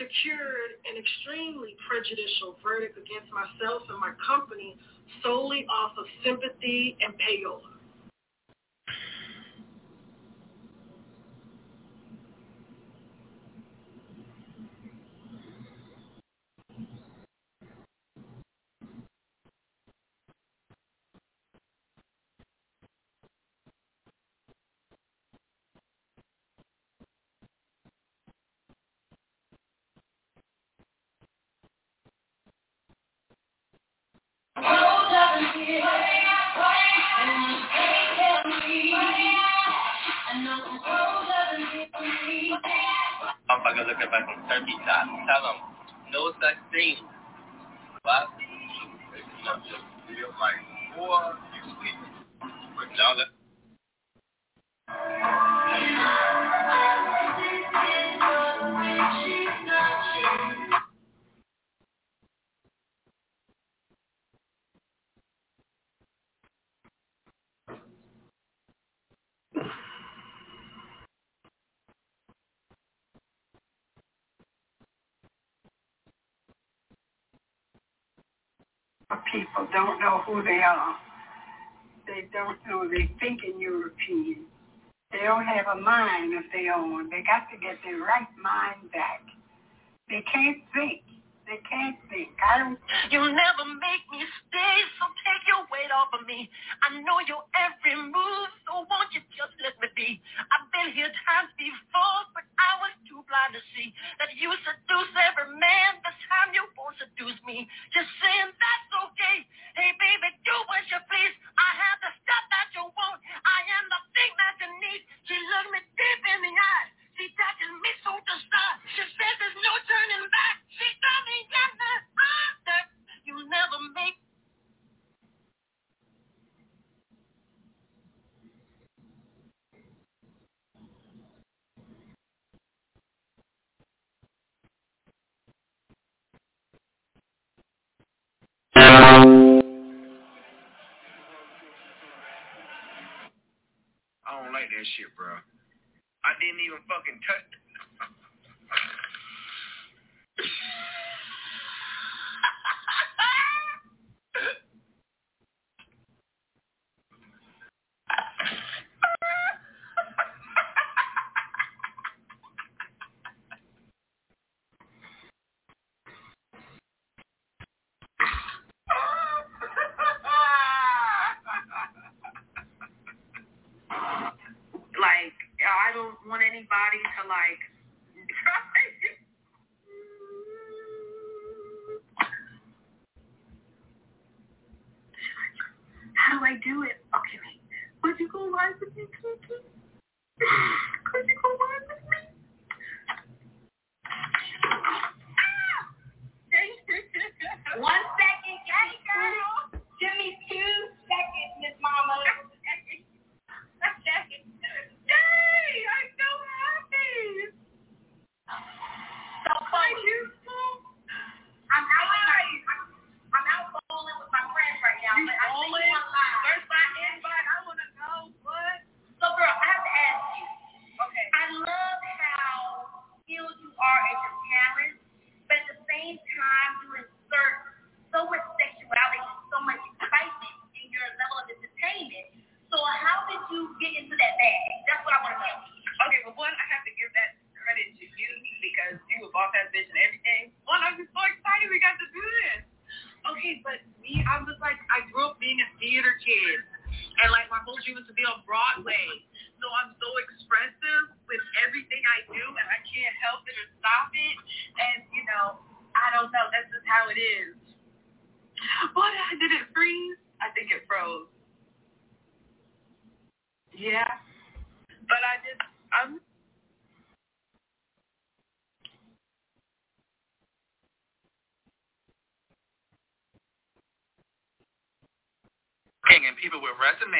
secured an extremely prejudicial verdict against myself and my company solely off of sympathy and payola. Don't know who they are. They don't know they thinking European. They don't have a mind of their own. They got to get their right mind back. They can't think. They can't don't. You'll never make me stay, so take your weight off of me. I know your every move, so won't you just let me be? I've been here times before, but I was too blind to see that you seduce every man. This time you won't seduce me. Just saying that's okay. Hey, baby, do what you please. I have the stuff that you want. I am the thing that you need. She looked me deep in the eyes. She touches me so to start. She says there's no turning back. I don't like that shit, bro. I didn't even fucking touch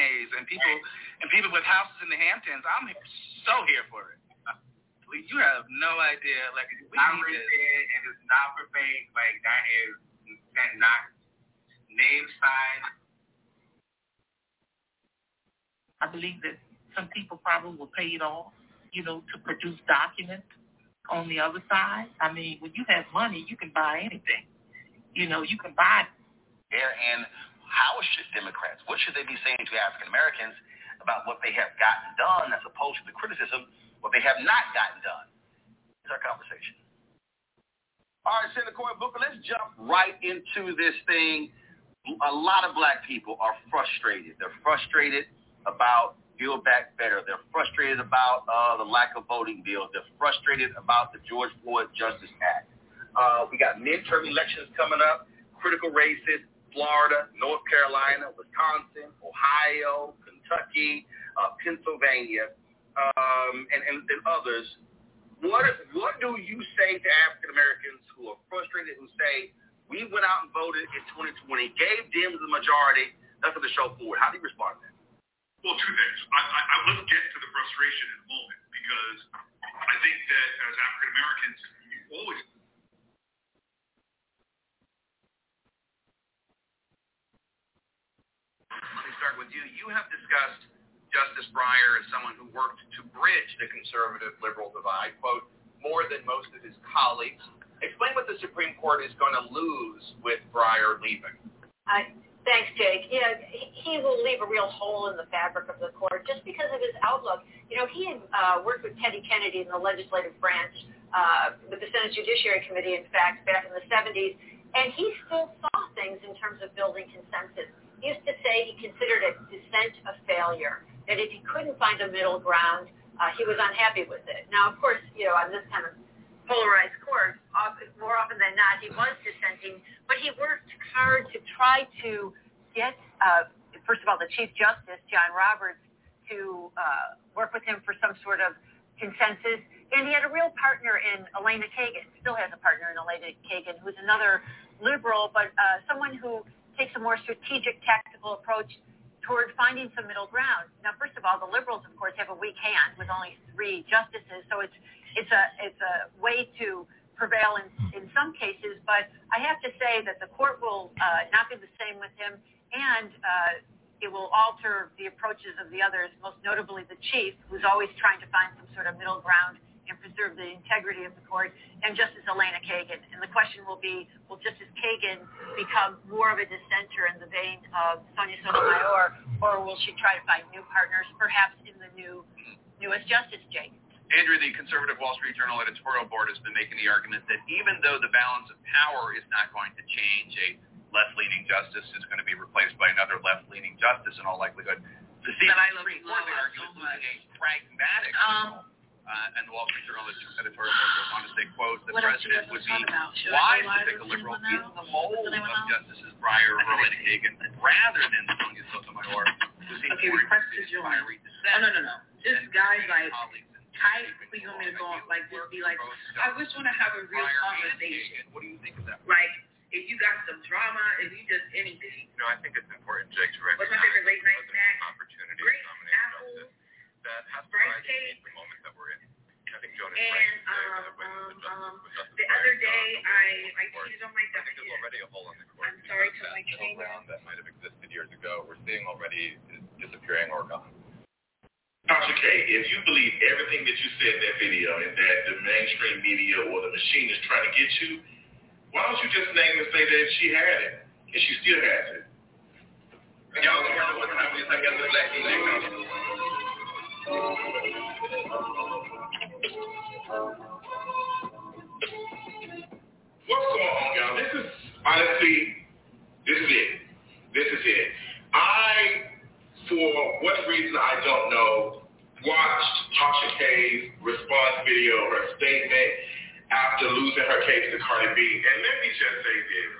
with and people and people with houses in the Hamptons. I'm so here for it. You have no idea. Like we not need this. and it's not for fake. Like that is that not name sign. I believe that some people probably will pay it off, you know, to produce documents on the other side. I mean, when you have money, you can buy anything. You know, you can buy there and how should Democrats, what should they be saying to African Americans about what they have gotten done as opposed to the criticism what they have not gotten done? It's our conversation. All right, Senator Cory Booker, let's jump right into this thing. A lot of black people are frustrated. They're frustrated about Build Back Better. They're frustrated about uh, the lack of voting bills. They're frustrated about the George Floyd Justice Act. Uh, we got midterm elections coming up, critical races, Florida, North Carolina, Wisconsin, Ohio, Kentucky, uh, Pennsylvania, um, and, and, and others. What what do you say to African Americans who are frustrated, who say we went out and voted in 2020, gave Dems the majority, nothing to show for it? How do you respond to that? Well, two things. I, I, I let's get to the frustration in a moment because I think that as African Americans, you always Let me start with you. You have discussed Justice Breyer as someone who worked to bridge the conservative-liberal divide, quote, more than most of his colleagues. Explain what the Supreme Court is going to lose with Breyer leaving. Uh, thanks, Jake. Yeah, he, will leave a real hole in the fabric of the court just because of his outlook. You know, he had uh, worked with Teddy Kennedy in the legislative branch, uh, with the Senate Judiciary Committee, in fact, back in the 70s, and he still saw things in terms of building consensus. Used to say he considered a dissent a failure, that if he couldn't find a middle ground, uh, he was unhappy with it. Now, of course, you know, on this kind of polarized court, often, more often than not, he was dissenting, but he worked hard to try to get, uh, first of all, the Chief Justice, John Roberts, to uh, work with him for some sort of consensus. And he had a real partner in Elena Kagan, still has a partner in Elena Kagan, who's another liberal, but uh, someone who takes a more strategic, tactical approach toward finding some middle ground. Now, first of all, the liberals, of course, have a weak hand with only three justices, so it's it's a it's a way to prevail in in some cases. But I have to say that the court will uh, not be the same with him, and uh, it will alter the approaches of the others, most notably the chief, who's always trying to find some sort of middle ground and preserve the integrity of the court, and Justice Elena Kagan. And the question will be, will Justice Kagan become more of a dissenter in the vein of Sonia Sotomayor, or will she try to find new partners, perhaps in the new newest Justice, Jake? Andrew, the conservative Wall Street Journal editorial board has been making the argument that even though the balance of power is not going to change, a left-leaning justice is going to be replaced by another left-leaning justice in all likelihood. The same that Supreme Court love they argue so is much. a pragmatic Um, uh, and the Wall Street Journal editorial goes on to say, quote, the What else do you president would be talk about? Should I wise to pick a liberal anyone in the mold Does of else? Justices Breyer or Elena Kagan rather than Sonia Sotomayor, who seems Okay, more request interested to in join. fiery Oh no no no. Just than guys like colleagues and type. Want me to go on like just be like. I just want to have a real conversation. What do you think of that? Like if you got some drama, if you just anything. You know, I think it's important, Jake, to What's my favorite late night snack? opportunity Great to apple, justice that has to rise to cake. meet the moment that we're in. I think Jonas And rightly said um, that when um, the justice, um, when justice the Breyer other got day on the I I court, cheated on my I think there's document. already a hole in the court. I'm sorry to that my middle trainer. ground that might have existed years ago. We're seeing already disappearing or gone. Tasha K, if you believe everything that you said in that video and that the mainstream media or the machine is trying to get you, why don't you just name and say that she had it and she still has it? Y'all know what happens, I guess, the black people. What's going on, y'all? This is honestly, this is it. This is it. I, for what reason I don't know, watched Tasha K's response video, her statement after losing her case to Cardi B. And let me just say this.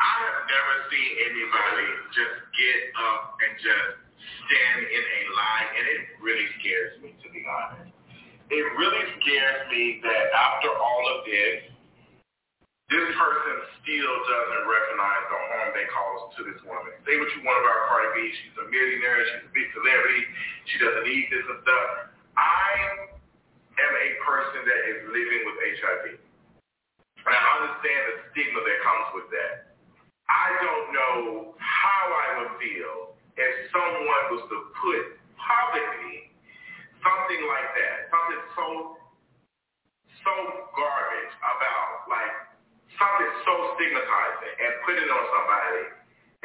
I have never seen anybody just get up and just stand in a line, and it really scares me, to be honest. It really scares me that after all of this, this person still doesn't recognize the harm they caused to this woman. Say what you want about Cardi B. She's a millionaire. She's a big celebrity. She doesn't need this and stuff. I am a person that is living with HIV. And I understand the stigma that comes with that. I don't know how I would feel if someone was to put publicly something like that, something so so garbage about like something so stigmatizing and put it on somebody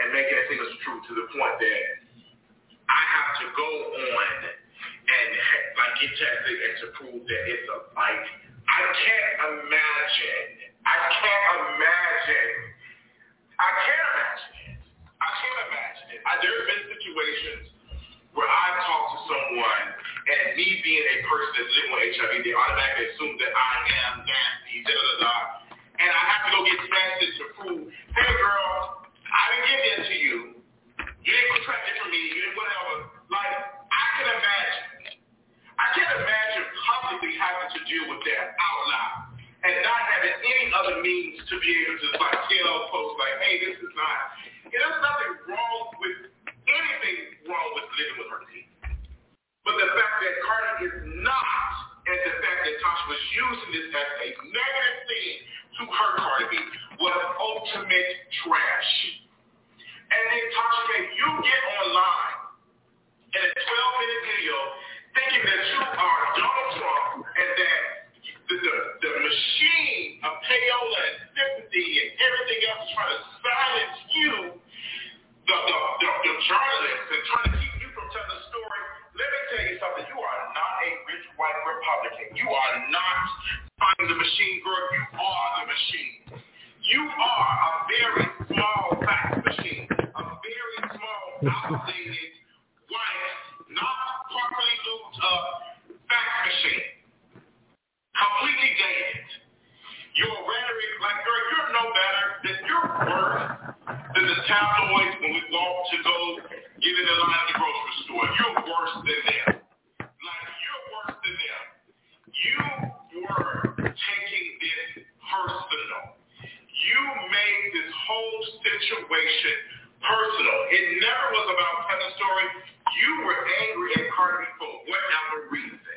and making it seem as true to the point that I have to go on and like get tested and to prove that it's a like I can't imagine. I can't imagine. I can't imagine I, there have been situations where I've talked to someone and me being a person that's living with HIV, they automatically assume that I am nasty, da da da. And I have to go get tested to prove, hey girl, I didn't give that to you. You didn't contract it from me. You didn't whatever. Like, I can imagine. I can't imagine publicly having to deal with that out loud and not having any other means to be able to like tell folks like, hey, this is not. There's nothing wrong with anything wrong with living with her team. But the fact that Cardi is not, and the fact that Tasha was using this as a negative thing to hurt Cardi B was ultimate trash. And then Tasha K, you get online in a 12-minute video thinking that you are Donald Trump and that the, the, the machine of payola and sympathy and everything else is trying to silence you, the, the, the, the journalists, and trying to keep you from telling the story. Let me tell you something. You are not a rich white Republican. You are not fighting the machine, girl. You are the machine. You are a very small fax machine, a very small, outdated, white, not properly lubed up fax machine. Completely dated. Your rhetoric, like, girl, you're no better than you're worse than the tabloids when we walk to go get in the line at the grocery store. You're worse than them. Like, you're worse than them. You were taking this personal. You made this whole situation personal. It never was about telling a story. You were angry at Cardi for whatever reason.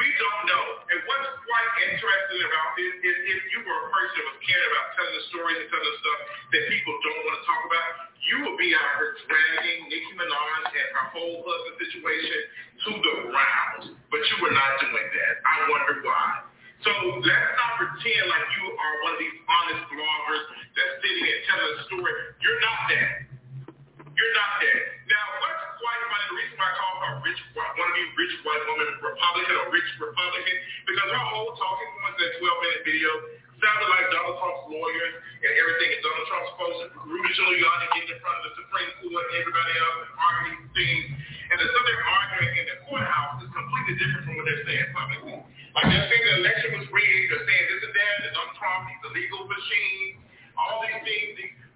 We don't know. And what's quite interesting about this is if you were a person that was caring about telling the stories and telling the stuff that people don't want to talk about, you would be out here dragging Nicki Minaj and her whole husband situation to the ground. But you were not doing that. I wonder why. So let's not pretend like you are one of these honest bloggers that's sitting and telling a story. You're not that. You're not that. Now, what's quite funny, the reason why I call her rich, white- one of these rich white woman Republican or rich Republican, because her whole talking points in that 12-minute video sounded like Donald Trump's lawyers and everything, and Donald Trump's to Rudy Giuliani getting in front of the Supreme Court and everybody else and arguing things. And the stuff they're arguing in the courthouse is completely different from what they're saying publicly. Like they're saying the election was rigged, they're saying this and that, it's on Trump, he's a legal machine, all these things, these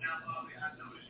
Now, um, I noticed